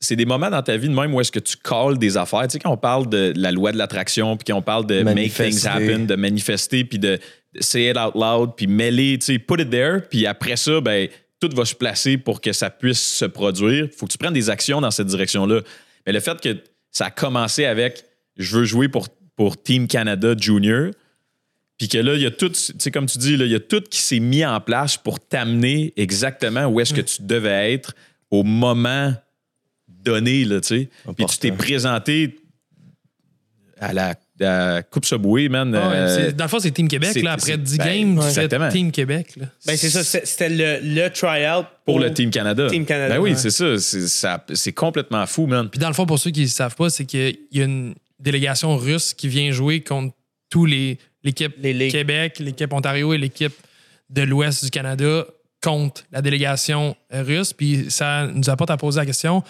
C'est des moments dans ta vie de même où est-ce que tu calls des affaires. Tu sais, quand on parle de la loi de l'attraction, puis quand on parle de make Manifester. things happen, de manifester, puis de say it out loud, puis mêler, tu sais, put it there, puis après ça, ben, tout va se placer pour que ça puisse se produire. Faut que tu prennes des actions dans cette direction-là. Mais le fait que ça a commencé avec je veux jouer pour, pour Team Canada Junior, puis que là, il y a tout, tu sais, comme tu dis, là, il y a tout qui s'est mis en place pour t'amener exactement où est-ce que tu devais être au moment donné, là, tu sais. Puis tu t'es présenté à la, la Coupe Subway, man. Ah ouais, euh, dans le fond, c'est Team Québec. Là, après c'est- 10 ben, games, ouais. c'est. Team Québec. Là. Ben, c'est ça, c'était le, le tryout pour le Team Canada. Team Canada, Ben oui, ouais. c'est ça. C'est, complètement fou, man. Puis dans le fond, pour ceux qui ne savent pas, c'est qu'il y a une délégation russe qui vient jouer contre tous les l'équipe. Québec, l'équipe Ontario et l'équipe de l'Ouest du Canada contre la délégation russe. Puis ça nous apporte à poser la question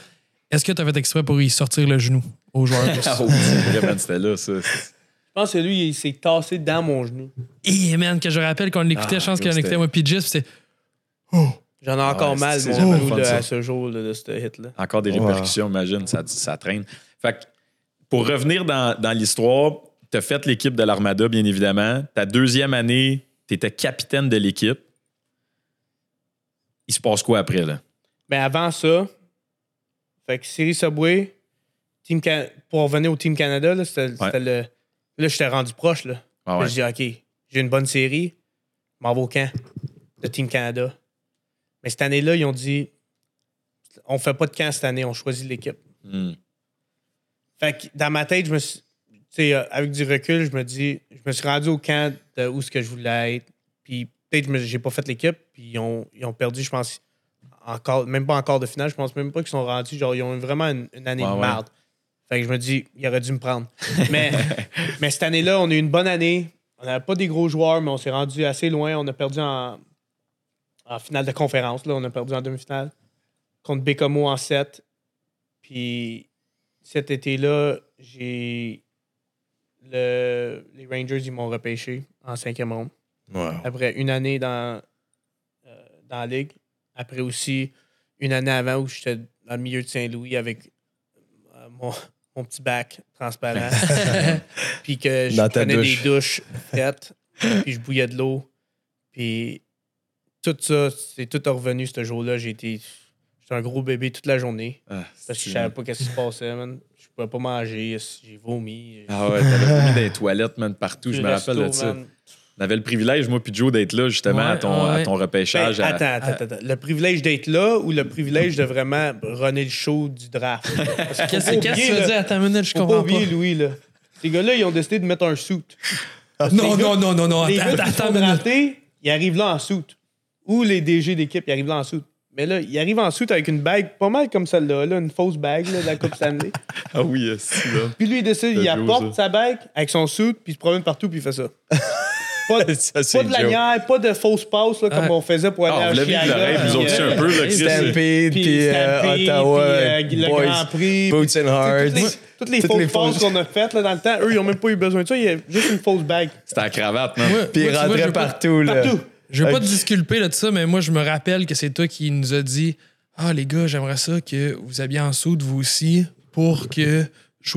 est-ce que tu as fait exprès pour y sortir le genou aux joueurs russes Ah, oh, c'est vrai, man, c'était là, ça. Je pense que lui, il s'est tassé dans mon genou. Et man, que je rappelle qu'on l'écoutait, Ah, je pense qu'on écoutait c'était- moi puis puis c'était J'en ai encore ouais, mal, mon genou, ça. à ce jour là, de ce hit-là. Encore des Wow. répercussions, imagine, ça, ça traîne. Fait que, pour revenir dans, dans l'histoire, tu as fait l'équipe de l'Armada, bien évidemment. Ta deuxième année, tu étais capitaine de l'équipe. Il se passe quoi après, là? Mais avant ça, fait que série Subway, Team Can- pour revenir au Team Canada, là, c'était le. Là, j'étais rendu proche. Là. Ah Là, ouais. Je dis, OK, j'ai une bonne série, m'en vais au camp de Team Canada. Mais cette année-là, ils ont dit, on fait pas de camp cette année, on choisit l'équipe. Hmm. Fait que dans ma tête, je me suis. Tu sais, euh, avec du recul, je me dis, je me suis rendu au camp de où ce que je voulais être. Puis peut-être que j'ai pas fait l'équipe, puis ils ont, ils ont perdu, je pense, encore, même pas encore de finale. Je pense même pas qu'ils sont rendus. Genre, ils ont eu vraiment une, une année Ouais, de ouais. merde. Fait que je me dis, il aurait dû me prendre. Mais, mais cette année-là, on a eu une bonne année. On n'avait pas des gros joueurs, mais on s'est rendu assez loin. On a perdu en, en finale de conférence. Là. On a perdu en demi-finale contre Bécomo en 7. Puis cet été-là, j'ai. Le, les Rangers, ils m'ont repêché en cinquième ronde. Wow. Après une année dans, euh, dans la ligue. Après aussi une année avant où j'étais dans le milieu de Saint-Louis avec euh, mon, mon petit bac transparent. puis que je Dans prenais douche. des douches faites. puis je bouillais de l'eau. Puis tout ça, c'est tout revenu ce jour-là. J'ai été. J'étais un gros bébé toute la journée. Ah, Parce que je savais pas qu'est-ce qui se passait, man. Je pouvais pas manger. J'ai vomi. Ah ouais, t'avais mis dans les toilettes, man, partout. Je me rappelle de ça. man. On avait le privilège, moi puis Joe, d'être là, justement, à, Ouais, ton, à ton repêchage. Ben, à- attends, attends, attends. Le privilège d'être là ou le privilège de vraiment runner le show du draft? Qu'est-ce que tu veux dire? Attends une minute, je comprends pas. oublier, Louis, là. Ces gars-là, ils ont décidé de mettre un suit. Non, non, non, non, non, Les attends, attends draftés, ils arrivent là en soute. Ou les DG d'équipe, ils arrivent là en soute. Mais là, ils arrivent en soute avec une bague pas mal comme celle-là, là, une fausse bague là, de la Coupe Stanley. Ah oui, c'est là. Puis lui, il décide, il apporte ça. sa bague avec son suit, puis il se promène partout, puis il fait ça. Pas, de- Ça, pas de lanière, pas de fausse passe là, comme on faisait pour aller Ah, à Chicago, aussi, euh, un peu. Là, Chris. Stampede, puis euh, Ottawa, puis, euh, le Boys, Grand Prix. Boots puis, and Hearts. Toutes les, toutes les Toutes fausses passes qu'on a faites là, dans le temps, eux, ils n'ont même pas eu besoin de ça. Il y a juste une fausse bague. C'était la cravate. Moi- Puis moi, il tu vois, je rentrait veux pas- partout, là. Partout. Je veux pas te disculper là, de ça, mais moi, je me rappelle que c'est toi qui nous a dit Ah, les gars, j'aimerais ça que vous habillez en soude, vous aussi, pour que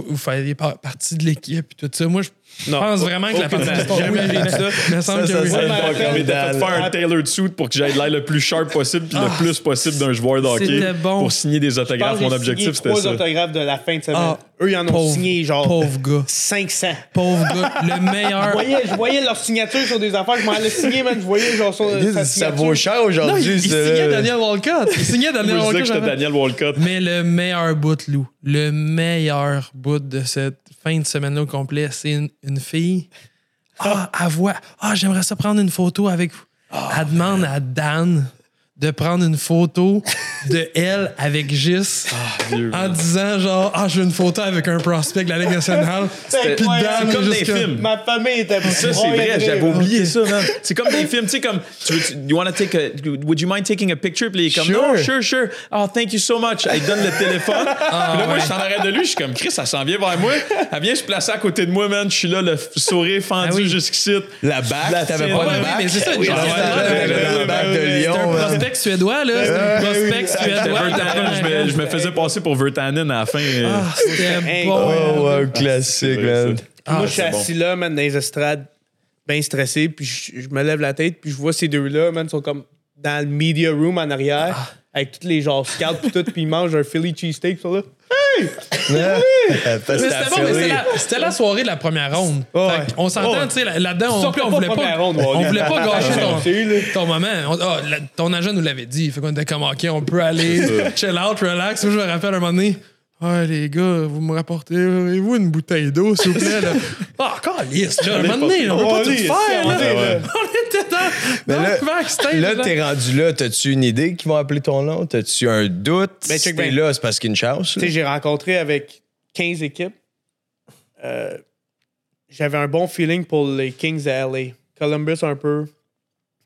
vous fassiez par- partie de l'équipe. et Tout ça. Moi, je Non, pense vraiment que la partie Jamais j'ai dit ça. Il me semble que ça, oui. ça, fait faire un tailored suit pour que j'aille l'air le plus sharp possible puis le plus possible d'un joueur de hockey C'était bon. pour signer des Je autographes. Mon j'ai objectif, c'était trois ça. autographes de la fin de semaine. Ah, Eux, ils en ont pauvre- signé genre Pauvre gars. 500. Pauvre gars. Le Je meilleur. voyais, je voyais leur signature sur des affaires. Je m'en allais signer, man. Je voyais genre son, sa Ça vaut cher aujourd'hui, il signait. Daniel Walcott. Il signait Daniel Moi, je disais que Walcott. j'étais j'avais- Daniel Walcott. Mais le meilleur bout, Lou, le meilleur bout de cette fin de semaine-là au complet, c'est une, fille. Ah, voit. Ah, j'aimerais ça prendre une photo avec vous. Elle demande à Dan de prendre une photo de elle avec Gis Dieu. en disant genre ah je veux une photo avec un prospect de la Ligue nationale C'est comme des films. Ma famille était Ça, c'est vrai, j'avais oublié ça, man. C'est comme des films, tu sais, comme, tu veux, you wanna take a, would you mind taking a picture? Puis il est comme, Sure. non, sure, sure. Oh, thank you so much. Elle donne le téléphone. Puis là, moi, je suis en arrêt de lui, je suis comme, Chris, elle s'en vient vers moi. Elle vient se placer à côté de moi, man. Je suis là, le sourire fendu Ah oui. jusqu'ici. La bague, t'avais pas de bague? mais c'est ça, la bague de Lyon. Prospect suédois là un prospect suédois. Je me, faisais passer pour Virtanen à la fin. ah c'était bon Oh, wow, classique, vrai, man. ça. Ah, moi, je suis assis là, man, dans les estrades, bien stressé, puis je, je me lève la tête, puis je vois ces deux-là, man, sont comme dans le media room en arrière, Ah. Avec tous les genres scouts, puis tout, puis ils mangent un Philly cheesesteak, sont là. Mais que c'était bon, mais c'était Philly. la, c'était la soirée de la première ronde. Ouais. Qu'on s'entend, tu sais, là- là-dedans, on, on voulait première pas, ronde, on voulait pas gâcher ton, moment. On- ah, la- ton agent nous l'avait dit. Fait qu'on était comme, OK, on peut aller chill out, relax. Moi, je me rappelle un moment donné, Ouais, les gars, vous me rapportez, vous une bouteille d'eau, s'il vous plaît, là? Ah, encore lisse, là. Un moment donné, on peut pas tout faire, là. On était dans, Mais dans là- le backstage. Là, là. t'es rendu là. T'as-tu une idée qu'ils vont appeler ton nom? T'as-tu un doute? Ben, si t'es là, c'est parce qu'il y a une chance. Tu sais, j'ai rencontré avec 15 équipes. Euh, J'avais un bon feeling pour les Kings de LA. Columbus, un peu.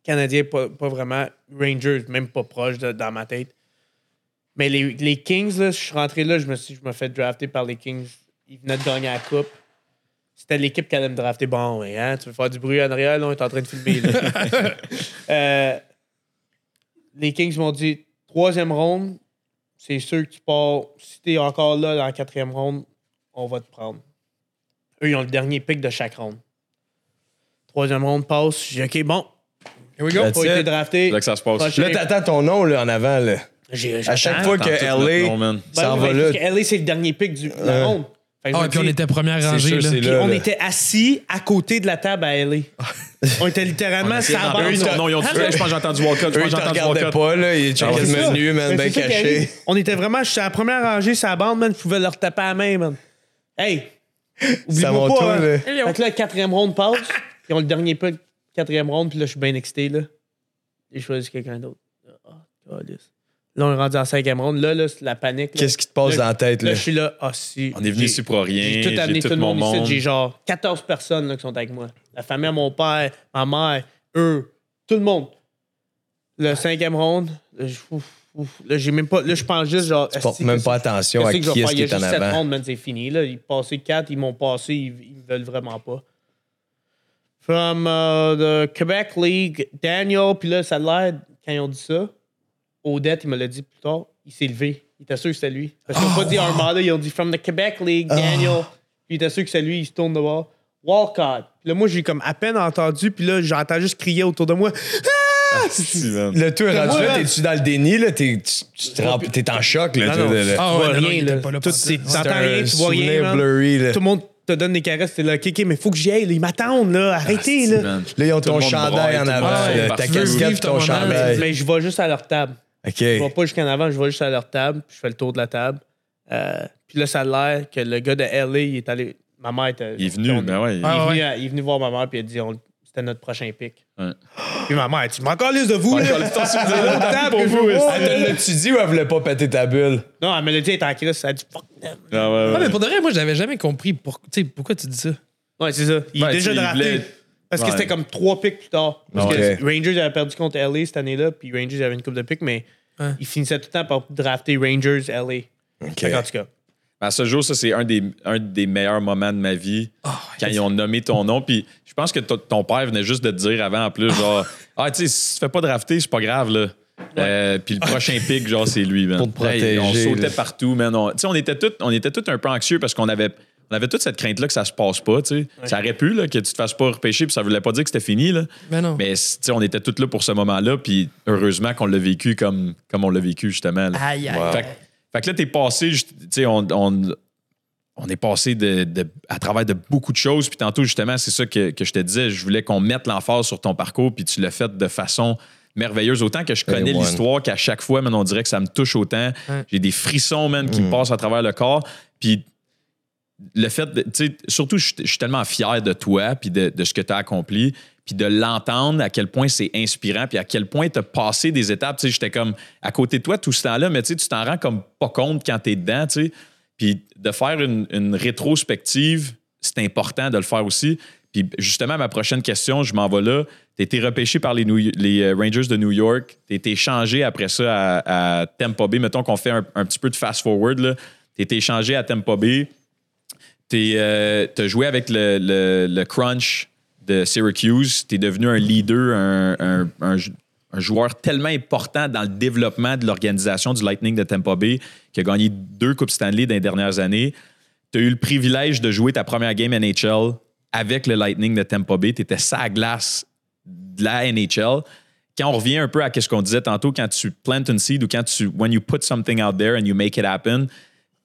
Canadien, pas, pas vraiment. Rangers, même pas proche de- dans ma tête. Mais les, les Kings, là, je suis rentré là, je me suis je me fait drafter par les Kings. Ils venaient de gagner la coupe. C'était l'équipe qui allait me drafter. Bon, ouais, hein, tu veux faire du bruit en arrière, là, on est en train de filmer. là. Euh, les Kings m'ont dit troisième ronde, c'est sûr que tu pars. Si t'es encore là dans la quatrième ronde, on va te prendre. Eux, ils ont le dernier pick de chaque ronde. Troisième ronde passe. J'ai dit, OK, bon. Here we go. Pas été drafté. Là que ça se passe. Prochain- Là, t'attends ton nom là, en avant. Là. J'ai- À chaque fois que LA. Ben s'en oui, va ben, là, parce que LA, c'est le dernier pick du, de la Ouais. ronde. Fait que je Ah, me puis on dis- était première rangée, sûr, là. c'est Puis là. on là. était assis à côté de la table à LA. on était littéralement sur la bande. Non, ils ont dit, je pense que j'ai entendu Walcott. Je Eux, pense ils que te j'ai entendu regardaient Walcott. pas, là. Ils checkaient le C'est ça. menu, man, Ben, bien c'est ça qui caché. On était vraiment, j'étais à la première rangée sur la bande, man, je pouvais leur taper à la main, man. Hey! Oublie-moi mon pas, tour, hein. là. Fait que là, quatrième ronde passe. Ils ont le dernier pick, quatrième ronde, puis là, je suis bien excité, là. J'ai choisi quelqu'un d'autre. Ah, câlisse. Là, on est rendu en cinquième ronde. Là, là c'est la panique. Qu'est-ce qui te passe Là, dans la tête, Là, là? je suis là, ah, si. On est venu ici pour rien. J'ai tout amené tout, tout le mon monde, ici. monde. J'ai genre 14 personnes là, qui sont avec moi. La famille mon père, ma mère, eux, tout le monde. Le cinquième ronde, là, je- ouf, ouf. Là, j'ai même pas. Là, je pense juste genre. Tu portes même pas attention à qui est-ce qui Il y est en avant? rondes, c'est fini. Là. Ils passaient quatre, ils m'ont passé, ils, ils veulent vraiment pas. From uh, the Quebec League, Daniel, puis là, ça a l'air, quand ils ont dit ça, Odette, il me l'a dit plus tard, il s'est levé. Il était sûr que c'était lui. Parce qu'ils n'ont Oh, pas dit Armada, ils ont dit From the Quebec League, Daniel. Puis il était sûr que c'est lui, il se tourne de. Walcott. Puis là, moi, j'ai comme à peine entendu, puis là, j'entends juste crier autour de moi. Si, man. Le tout est rendu là, t'es-tu dans le déni, là? T'es, tu, tu te rends- t'es en choc, là. Non, non. Ah Tu ouais, non, rien, là. T'entends rien, tu vois rien. blurry, là. Tout le monde te donne des caresses, t'es là, OK, OK, mais faut que j'y aille, là, ils m'attendent, là, arrêtez, Si, là. man. Là, ils ont ton chandail en avant, ta casquette, ton chandail. Mais je vais juste à leur table. OK. Je vais pas jusqu'en avant, je vais juste à leur table, puis je fais le tour de la table. Euh, puis là, ça a l'air que le gars de LA, il est allé. Ma mère était. Il est venu, on- ben ouais. Il, Ah, est ouais. venu, il est venu voir ma mère, puis il a dit on- c'était notre prochain pic. Ouais. Puis ma mère, tu m'en de vous, là. Table pour vous, Elle te l'a-tu dit ou elle voulait pas péter ta bulle? Non, elle me l'a dit, elle était en crise. Elle a dit fuck them. Ah, ouais, Ah, ouais. mais pour de vrai, moi, je n'avais jamais compris pour, pourquoi tu dis ça? Ouais, c'est ça. Il est déjà tu Parce que c'était comme trois picks plus tard. Parce Ok. que Rangers avaient perdu contre LA cette année-là, puis Rangers avaient une coupe de picks, mais Ouais. ils finissaient tout le temps par drafter Rangers, LA. Fait qu'en tout cas. À ce jour, ça, c'est un des, un des meilleurs moments de ma vie quand ils ont nommé ton nom. Puis je pense que ton- ton père venait juste de te dire avant, en plus, genre, ah, tu sais, si tu te fais pas drafter, c'est pas grave, là. Euh, puis le prochain pic, genre, c'est lui, man. Pour te protéger, on sautait là. partout, man. On- Tu sais, on était tous on était tous un peu anxieux parce qu'on avait. On avait toute cette crainte-là que ça se passe pas, tu sais. Ça aurait pu, là, que tu te fasses pas repêcher, puis ça voulait pas dire que c'était fini, là. Mais non. Mais, tu sais, on était tous là pour ce moment-là, puis heureusement qu'on l'a vécu comme, comme on l'a vécu, justement. là. Aïe, aïe. Wow. Fait, que- fait que là, t'es passé, tu sais, on, on, on est passé de, de- à travers de beaucoup de choses. Puis tantôt, justement, c'est ça que, que je te disais. Je voulais qu'on mette l'emphase sur ton parcours, puis tu l'as fait de façon merveilleuse. Autant que je connais l'histoire, qu'à chaque fois, man, on dirait que ça me touche autant. J'ai des frissons, man, qui me passent à travers le corps. Puis le fait de, surtout, je suis tellement fier de toi, puis de, ce que tu as accompli, puis de l'entendre, à quel point c'est inspirant, puis à quel point tu as passé des étapes. J'étais comme à côté de toi tout ce temps-là, mais tu t'en rends comme pas compte quand tu es dedans. Puis de faire une, une rétrospective, c'est important de le faire aussi. Puis justement, ma prochaine question, je m'en vais là. Tu été repêché par les, New- les euh, Rangers de New York. Tu été échangé après ça à, à Tampa Bay. Mettons qu'on fait un, un petit peu de fast-forward. Tu été échangé à Tampa Bay. Tu as joué avec le, le- le Crunch de Syracuse. Tu es devenu un leader, un, un- un jou- un joueur tellement important dans le développement de l'organisation du Lightning de Tampa Bay qui a gagné deux Coupes Stanley dans les dernières années. Tu as eu le privilège de jouer ta première game NHL avec le Lightning de Tampa Bay. Tu étais sa glace de la NHL. Quand on revient un peu à ce qu'on disait tantôt, quand tu plantes une seed ou quand tu, when you put something out there and you make it happen,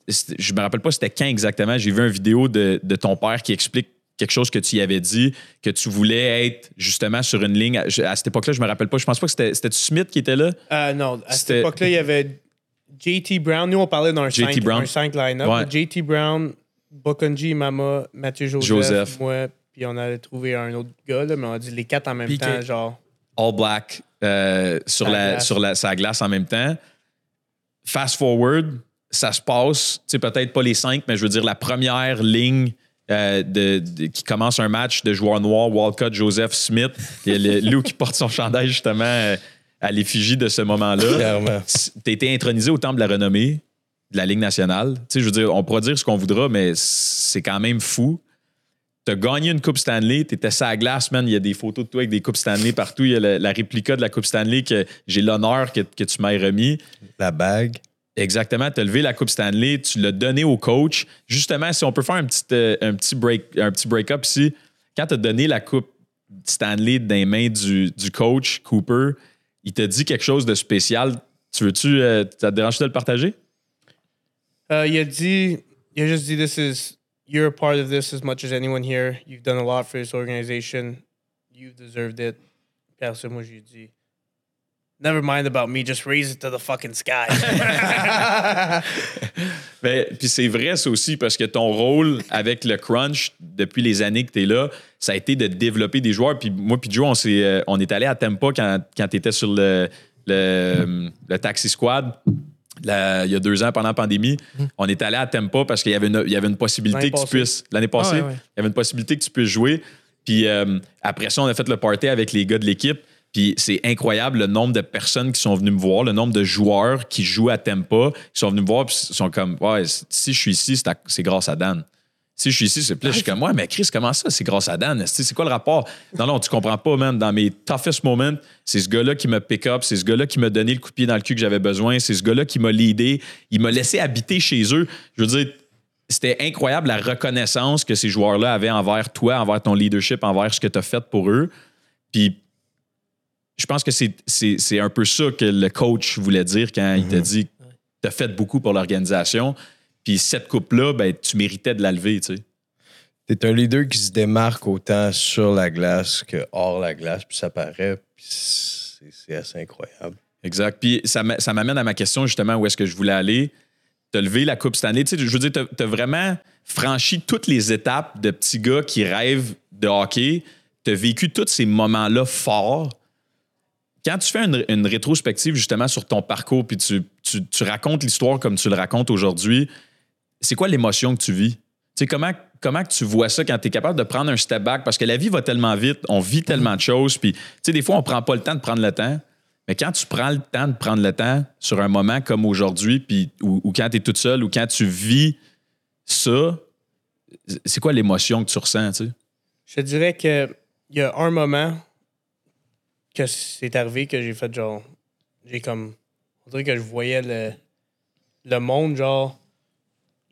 je me rappelle pas c'était quand exactement. J'ai vu une vidéo de, de ton père qui explique quelque chose que tu y avais dit, que tu voulais être justement sur une ligne. À cette époque-là, je me rappelle pas. Je pense pas que c'était c'était Smith qui était là? Euh, non, à cette époque-là, il y avait JT Brown. Nous, on parlait d'un JT 5 Brown. un cinq line-up. Ouais. JT Brown, Bokonji, Mama, Mathieu Joseph, Joseph. moi, puis on allait trouver un autre gars, là, mais on a dit les quatre en même Piqué. temps, genre. All Black euh, sur, la, sur la, sa glace en même temps. Fast forward, ça se passe, tu sais, peut-être pas les cinq, mais je veux dire la première ligne euh, de, de- qui commence un match de joueurs noirs, Walcott, Joseph, Smith. Il y a le Lou qui porte son chandail justement euh, à l'effigie de ce moment-là. Clairement. Tu été intronisé au temple de la renommée de la Ligue nationale. Tu sais, je veux dire, on pourra dire ce qu'on voudra, mais c'est quand même fou. T'as gagné une Coupe Stanley, t'étais ça à glace, man. Il y a des photos de toi avec des Coupes Stanley partout. Il y a la, la réplica de la Coupe Stanley que j'ai l'honneur que, que tu m'aies remis. La bague. Exactement, tu as levé la Coupe Stanley, tu l'as donné au coach. Justement, si on peut faire un petit, euh, petit, break, un petit break-up ici, quand tu as donné la Coupe Stanley dans les mains du, du coach Cooper, il t'a dit quelque chose de spécial. Tu veux-tu, euh, ça te dérange de le partager? Euh, il a dit, il a juste dit, this is, you're a part of this as much as anyone here. You've done a lot for this organization. You've deserved it. Ça, moi, j'ai dit, never mind about me, just raise it to the fucking sky. Ben, puis c'est vrai, ça aussi, parce que ton rôle avec le Crunch, depuis les années que tu es là, ça a été de développer des joueurs. Puis moi, puis Joe, on, s'est, euh, on est allé à Tampa quand, quand tu étais sur le, le, le Taxi Squad. la- il y a deux ans pendant la pandémie, on est allé à Tampa parce qu'il y avait une, il y avait une possibilité L'année que tu passée. puisses. L'année passée, Ah ouais, ouais. il y avait une possibilité que tu puisses jouer. Puis euh, après ça, on a fait le party avec les gars de l'équipe. Puis c'est incroyable le nombre de personnes qui sont venues me voir, le nombre de joueurs qui jouent à Tampa, qui sont venus me voir, puis sont comme, ouais, si je suis ici, c'est grâce à Dan. Si je suis ici, c'est plus. Je suis comme, mais Chris, comment ça? C'est grâce à Dan? C'est quoi le rapport? Non, non, tu comprends pas, man. Dans mes toughest moments, c'est ce gars-là qui m'a pick up, c'est ce gars-là qui m'a donné le coup de pied dans le cul que j'avais besoin, c'est ce gars-là qui m'a leadé. Il m'a laissé habiter chez eux. Je veux dire, c'était incroyable la reconnaissance que ces joueurs-là avaient envers toi, envers ton leadership, envers ce que tu as fait pour eux. Puis je pense que c'est- un peu ça que le coach voulait dire quand il t'a dit tu as fait beaucoup pour l'organisation. Puis cette coupe-là, ben, tu méritais de la lever, tu sais. T'es un leader qui se démarque autant sur la glace que hors la glace, puis ça paraît, puis c'est assez incroyable. Exact. Puis ça m'a- ça m'amène à ma question, justement, où est-ce que je voulais aller. Tu as levé la Coupe Stanley. Tu sais, je veux dire, tu as, vraiment franchi toutes les étapes de petits gars qui rêvent de hockey. Tu as vécu tous ces moments-là forts. Quand tu fais une, rétrospective, justement, sur ton parcours, puis tu, racontes l'histoire comme tu le racontes aujourd'hui, c'est quoi l'émotion que tu vis? Comment, comment tu vois ça quand tu es capable de prendre un step back? Parce que la vie va tellement vite, on vit tellement de choses, puis, tu sais, des fois, on prend pas le temps de prendre le temps. Mais quand tu prends le temps de prendre le temps sur un moment comme aujourd'hui, puis ou, quand tu es toute seule, ou quand tu vis ça, c'est quoi l'émotion que tu ressens, tu sais? Je dirais que il y a un moment que c'est arrivé que j'ai fait genre. J'ai comme. On dirait que je voyais le, le monde, genre.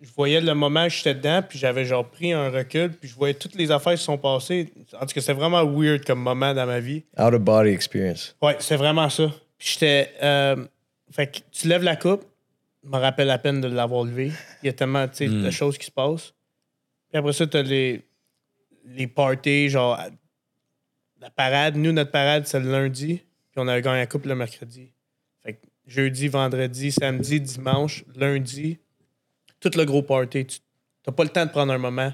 Je voyais le moment où j'étais dedans, puis j'avais genre pris un recul, puis je voyais toutes les affaires qui sont passées. En tout cas, c'est vraiment weird comme moment dans ma vie. Out of body experience. Ouais, c'est vraiment ça. Puis j'étais. euh, fait que tu lèves la coupe, je me rappelle la peine de l'avoir levé. Il y a tellement tu sais, de choses qui se passent. Puis après ça, tu as les, les parties, genre la parade. Nous, notre parade, c'est le lundi. Puis on avait gagné la coupe le mercredi. Fait que jeudi, vendredi, samedi, dimanche, lundi, tout le gros party. Tu n'as pas le temps de prendre un moment.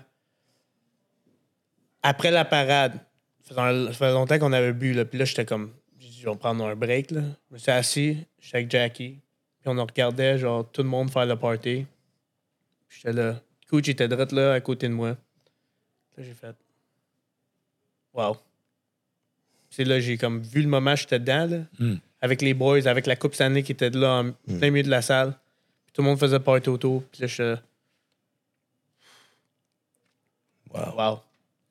Après la parade, ça faisait, longtemps qu'on avait bu. Là, puis là, j'étais comme, j'ai dit, vais prendre un break. Là. Je me suis assis, j'étais avec Jackie. Puis on regardait, genre, tout le monde faire le party. J'étais là. Coach était direct là, à côté de moi. Là, j'ai fait, wow. C'est là, j'ai comme vu le moment où j'étais dedans, là, Mm. avec les boys, avec la Coupe Stanley qui était là, en plein milieu de la salle. Puis tout le monde faisait party autour. Puis là, je Wow. Wow.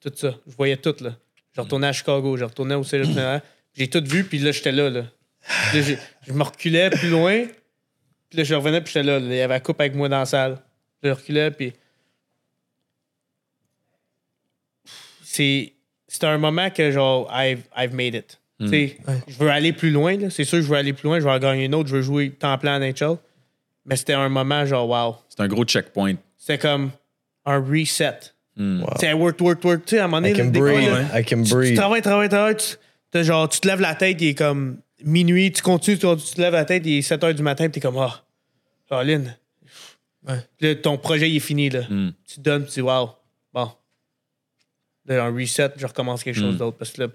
Tout ça. Je voyais tout, là. Je retournais à Chicago, je retournais au Cégep. J'ai tout vu, puis là, j'étais là, là. Là, je me reculais plus loin. Puis là, je revenais, puis j'étais là, là. Il y avait la coupe avec moi dans la salle. Je reculais, puis... C'est... C'était un moment que, genre, I've, I've made it. Tu sais, Ouais. je veux aller plus loin, là. C'est sûr que je veux aller plus loin. Je veux en gagner une autre. Je veux jouer temps plein en NHL. Mais c'était un moment, genre, wow. C'est un gros checkpoint. C'était comme un reset. Wow. Tu sais, work, work, work. Tu sais, à un moment I donné, can là, des fois, breathe. là, I can tu, tu breathe. travailles, travailles, travailles. Tu, genre, tu te lèves la tête, il est comme minuit. Tu continues, tu, tu te lèves la tête, il est 7 h du matin, puis t'es comme, ah, oh, Lynn. Ouais. Puis là, ton projet, il est fini. Là. Mm. Tu te donnes, tu dis, wow, bon. Là, un reset, je recommence quelque chose Mm. d'autre. Parce que là,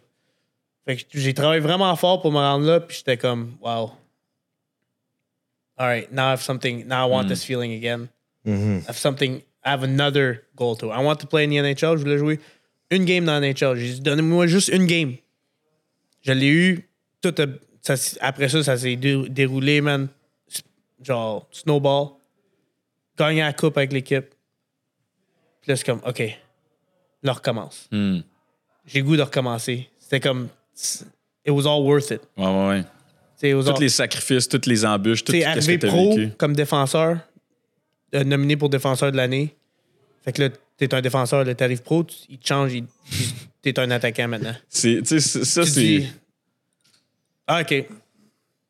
fait que j'ai travaillé vraiment fort pour me rendre là, puis j'étais comme, wow. All right, now I have something, now I want this feeling again. I have something, I have another goal to. I want to play in the NHL. Je voulais jouer une game dans la NHL. J'ai dit, donnez-moi juste une game. Je l'ai eu. Tout a- ça s- après ça, ça s'est dé- déroulé, man. Genre, snowball. Gagner la coupe avec l'équipe. Puis là, c'est comme, OK. On recommence. Hmm. J'ai le goût de recommencer. C'était comme, it was all worth it. Ouais, ouais, ouais. All- Tous les sacrifices, toutes les embûches, tout ce arrivé que tu as pro vécu. comme défenseur, euh, nominé pour défenseur de l'année. Fait que là, t'es un défenseur, là, t'arrives pro, tu- il te change, il- t'es un attaquant maintenant. C'est, tu sais, c'est- ça, c'est. dis, ah, OK.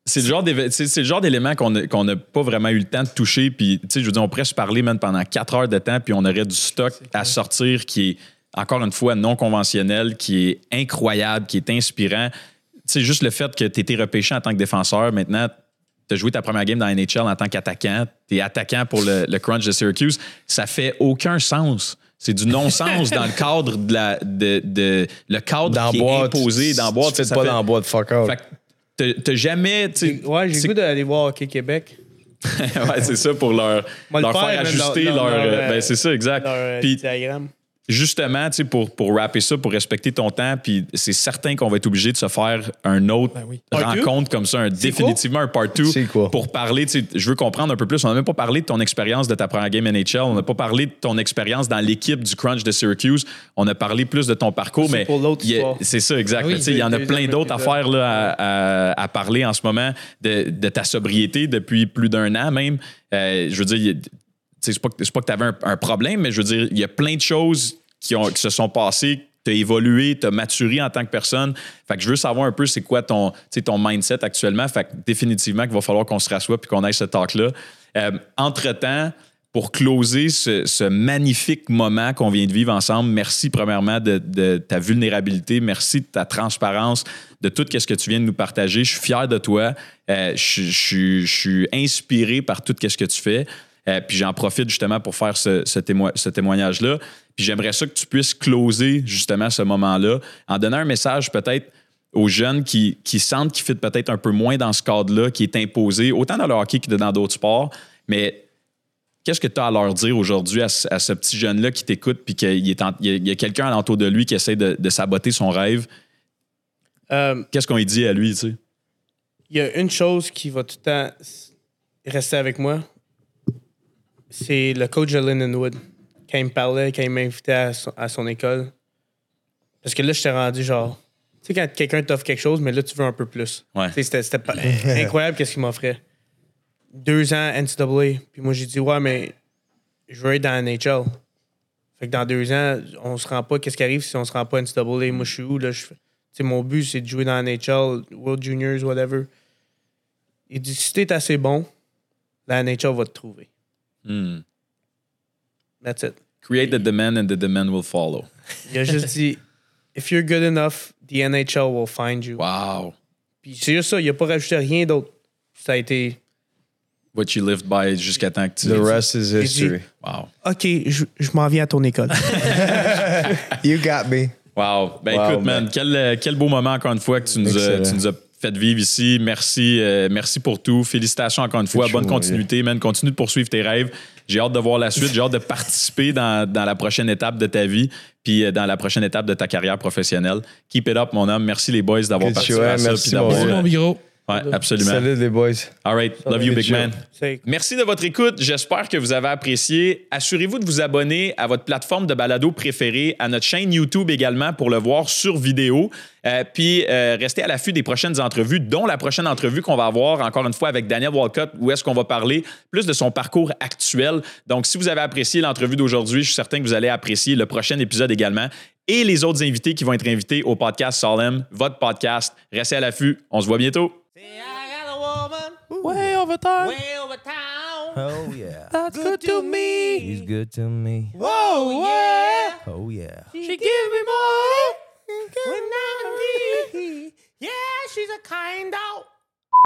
C'est le genre c'est- le genre d'élément qu'on a- qu'on n'a pas vraiment eu le temps de toucher. Puis, tu sais, je veux dire, on pourrait se parler même pendant quatre heures de temps, puis on aurait du stock à sortir qui est, encore une fois, non conventionnel, qui est incroyable, qui est inspirant. Tu sais, juste le fait que tu été repêché en tant que défenseur, maintenant, tu as joué ta première game dans la NHL en tant qu'attaquant, tu es attaquant pour le, le Crunch de Syracuse, ça fait aucun sens. C'est du non-sens dans le cadre de la. De, de- le cadre Dans qui bois, est imposé dans bois. Tu fais pas dans bois de fuck out. Fait que t'as- jamais. Ouais, j'ai c'est- le goût d'aller voir Hockey Québec. ouais, c'est ça pour leur, leur faire, ajuster leur- leur. leur, euh, euh, ben, c'est ça, exact. Leur euh, Puis diagramme. Justement, tu sais, pour, pour rapper ça, pour respecter ton temps, puis c'est certain qu'on va être obligé de se faire un autre Ben oui. Two? rencontre comme ça, un, définitivement un part 2 C'est quoi? pour parler. tu sais, Je veux comprendre un peu plus. On n'a même pas parlé de ton expérience de ta première game NHL. On n'a pas parlé de ton expérience dans l'équipe du Crunch de Syracuse. On a parlé plus de ton parcours, C'est mais c'est ça, exact. Ah oui, Tu sais, il y en a plein d'autres affaires là, à, à- à parler en ce moment de, de ta sobriété depuis plus d'un an même. Euh, je veux dire, c'est pas que, c'est pas que tu avais un, un problème, mais je veux dire, il y a plein de choses qui, se sont passées. Tu as évolué, tu as maturé en tant que personne. Fait que je veux savoir un peu c'est quoi ton, ton mindset actuellement. Fait que définitivement qu'il va falloir qu'on se rassoie puis qu'on aille ce talk-là. Euh, Entre-temps, pour closer ce, magnifique moment qu'on vient de vivre ensemble, merci premièrement de, ta vulnérabilité, merci de ta transparence, de tout ce que tu viens de nous partager. Je suis fier de toi. Euh, je, suis inspiré par tout ce que tu fais. Euh, puis j'en profite justement pour faire ce témoignage-là. Puis j'aimerais ça que tu puisses closer justement ce moment-là en donnant un message peut-être aux jeunes qui, qui sentent qu'ils fit peut-être un peu moins dans ce cadre-là, qui est imposé, autant dans le hockey que dans d'autres sports. Mais Qu'est-ce que tu as à leur dire aujourd'hui à, ce- à ce petit jeune-là qui t'écoute puis qu'il est en- il y a, quelqu'un alentour de lui qui essaie de, de saboter son rêve? Euh, Qu'est-ce qu'on lui dit à lui, tu sais? Il y a une chose qui va tout le temps rester avec moi. C'est le coach de Lindenwood. Quand il me parlait, quand il m'invitait à son, à son école. Parce que là, je t'ai rendu genre. Tu sais, quand quelqu'un t'offre quelque chose, mais là, tu veux un peu plus. Ouais. C'était incroyable qu'est-ce qu'il m'offrait. Deux ans NCAA. Puis moi, j'ai dit, ouais, mais je veux être dans la NHL. Fait que dans deux ans, on se rend pas. Qu'est-ce qui arrive si on se rend pas NCAA? Moi, je suis où? Là, je fais- tu sais, mon but, c'est de jouer dans la NHL, World Juniors, whatever. Il dit, si t'es assez bon, la NHL va te trouver. Hmm. That's it. Create the demand and the demand will follow. Il a juste dit, if you're good enough, the NHL will find you. Wow. Puis c'est juste ça, il a pas rajouté rien d'autre. Ça a été, What you lived by jusqu'à temps que tu. The rest is history. Wow. OK, je, je m'en viens à ton école. You got me. Wow. Ben Wow, écoute, man, man. quel, euh, quel beau moment encore une fois que tu nous, as, Excellent. tu nous as fait vivre ici. Merci, euh, merci pour tout. Félicitations encore une fois. Bonne continuité, man. Continue de poursuivre tes rêves. J'ai hâte de voir la suite. J'ai hâte de participer dans, dans la prochaine étape de ta vie, puis euh, dans la prochaine étape de ta carrière professionnelle. Keep it up, mon homme. Merci les boys d'avoir participé à ça. Merci, puis ouais, absolument. Salut les boys. All right. Love you, big man. Merci de votre écoute. J'espère que vous avez apprécié. Assurez-vous de vous abonner à votre plateforme de balado préférée, à notre chaîne YouTube également pour le voir sur vidéo. Euh, puis euh, restez à l'affût des prochaines entrevues, dont la prochaine entrevue qu'on va avoir encore une fois avec Daniel Walcott, où est-ce qu'on va parler plus de son parcours actuel. Donc, si vous avez apprécié l'entrevue d'aujourd'hui, je suis certain que vous allez apprécier le prochain épisode également. Et les autres invités qui vont être invités au podcast Salem, votre podcast. Restez à l'affût. On se voit bientôt. I got a woman Way over time. way over town. Oh yeah, That's good to me. he's good to me. Whoa, yeah. Oh yeah. She give me more. When I'm Yeah, she's a kind dog.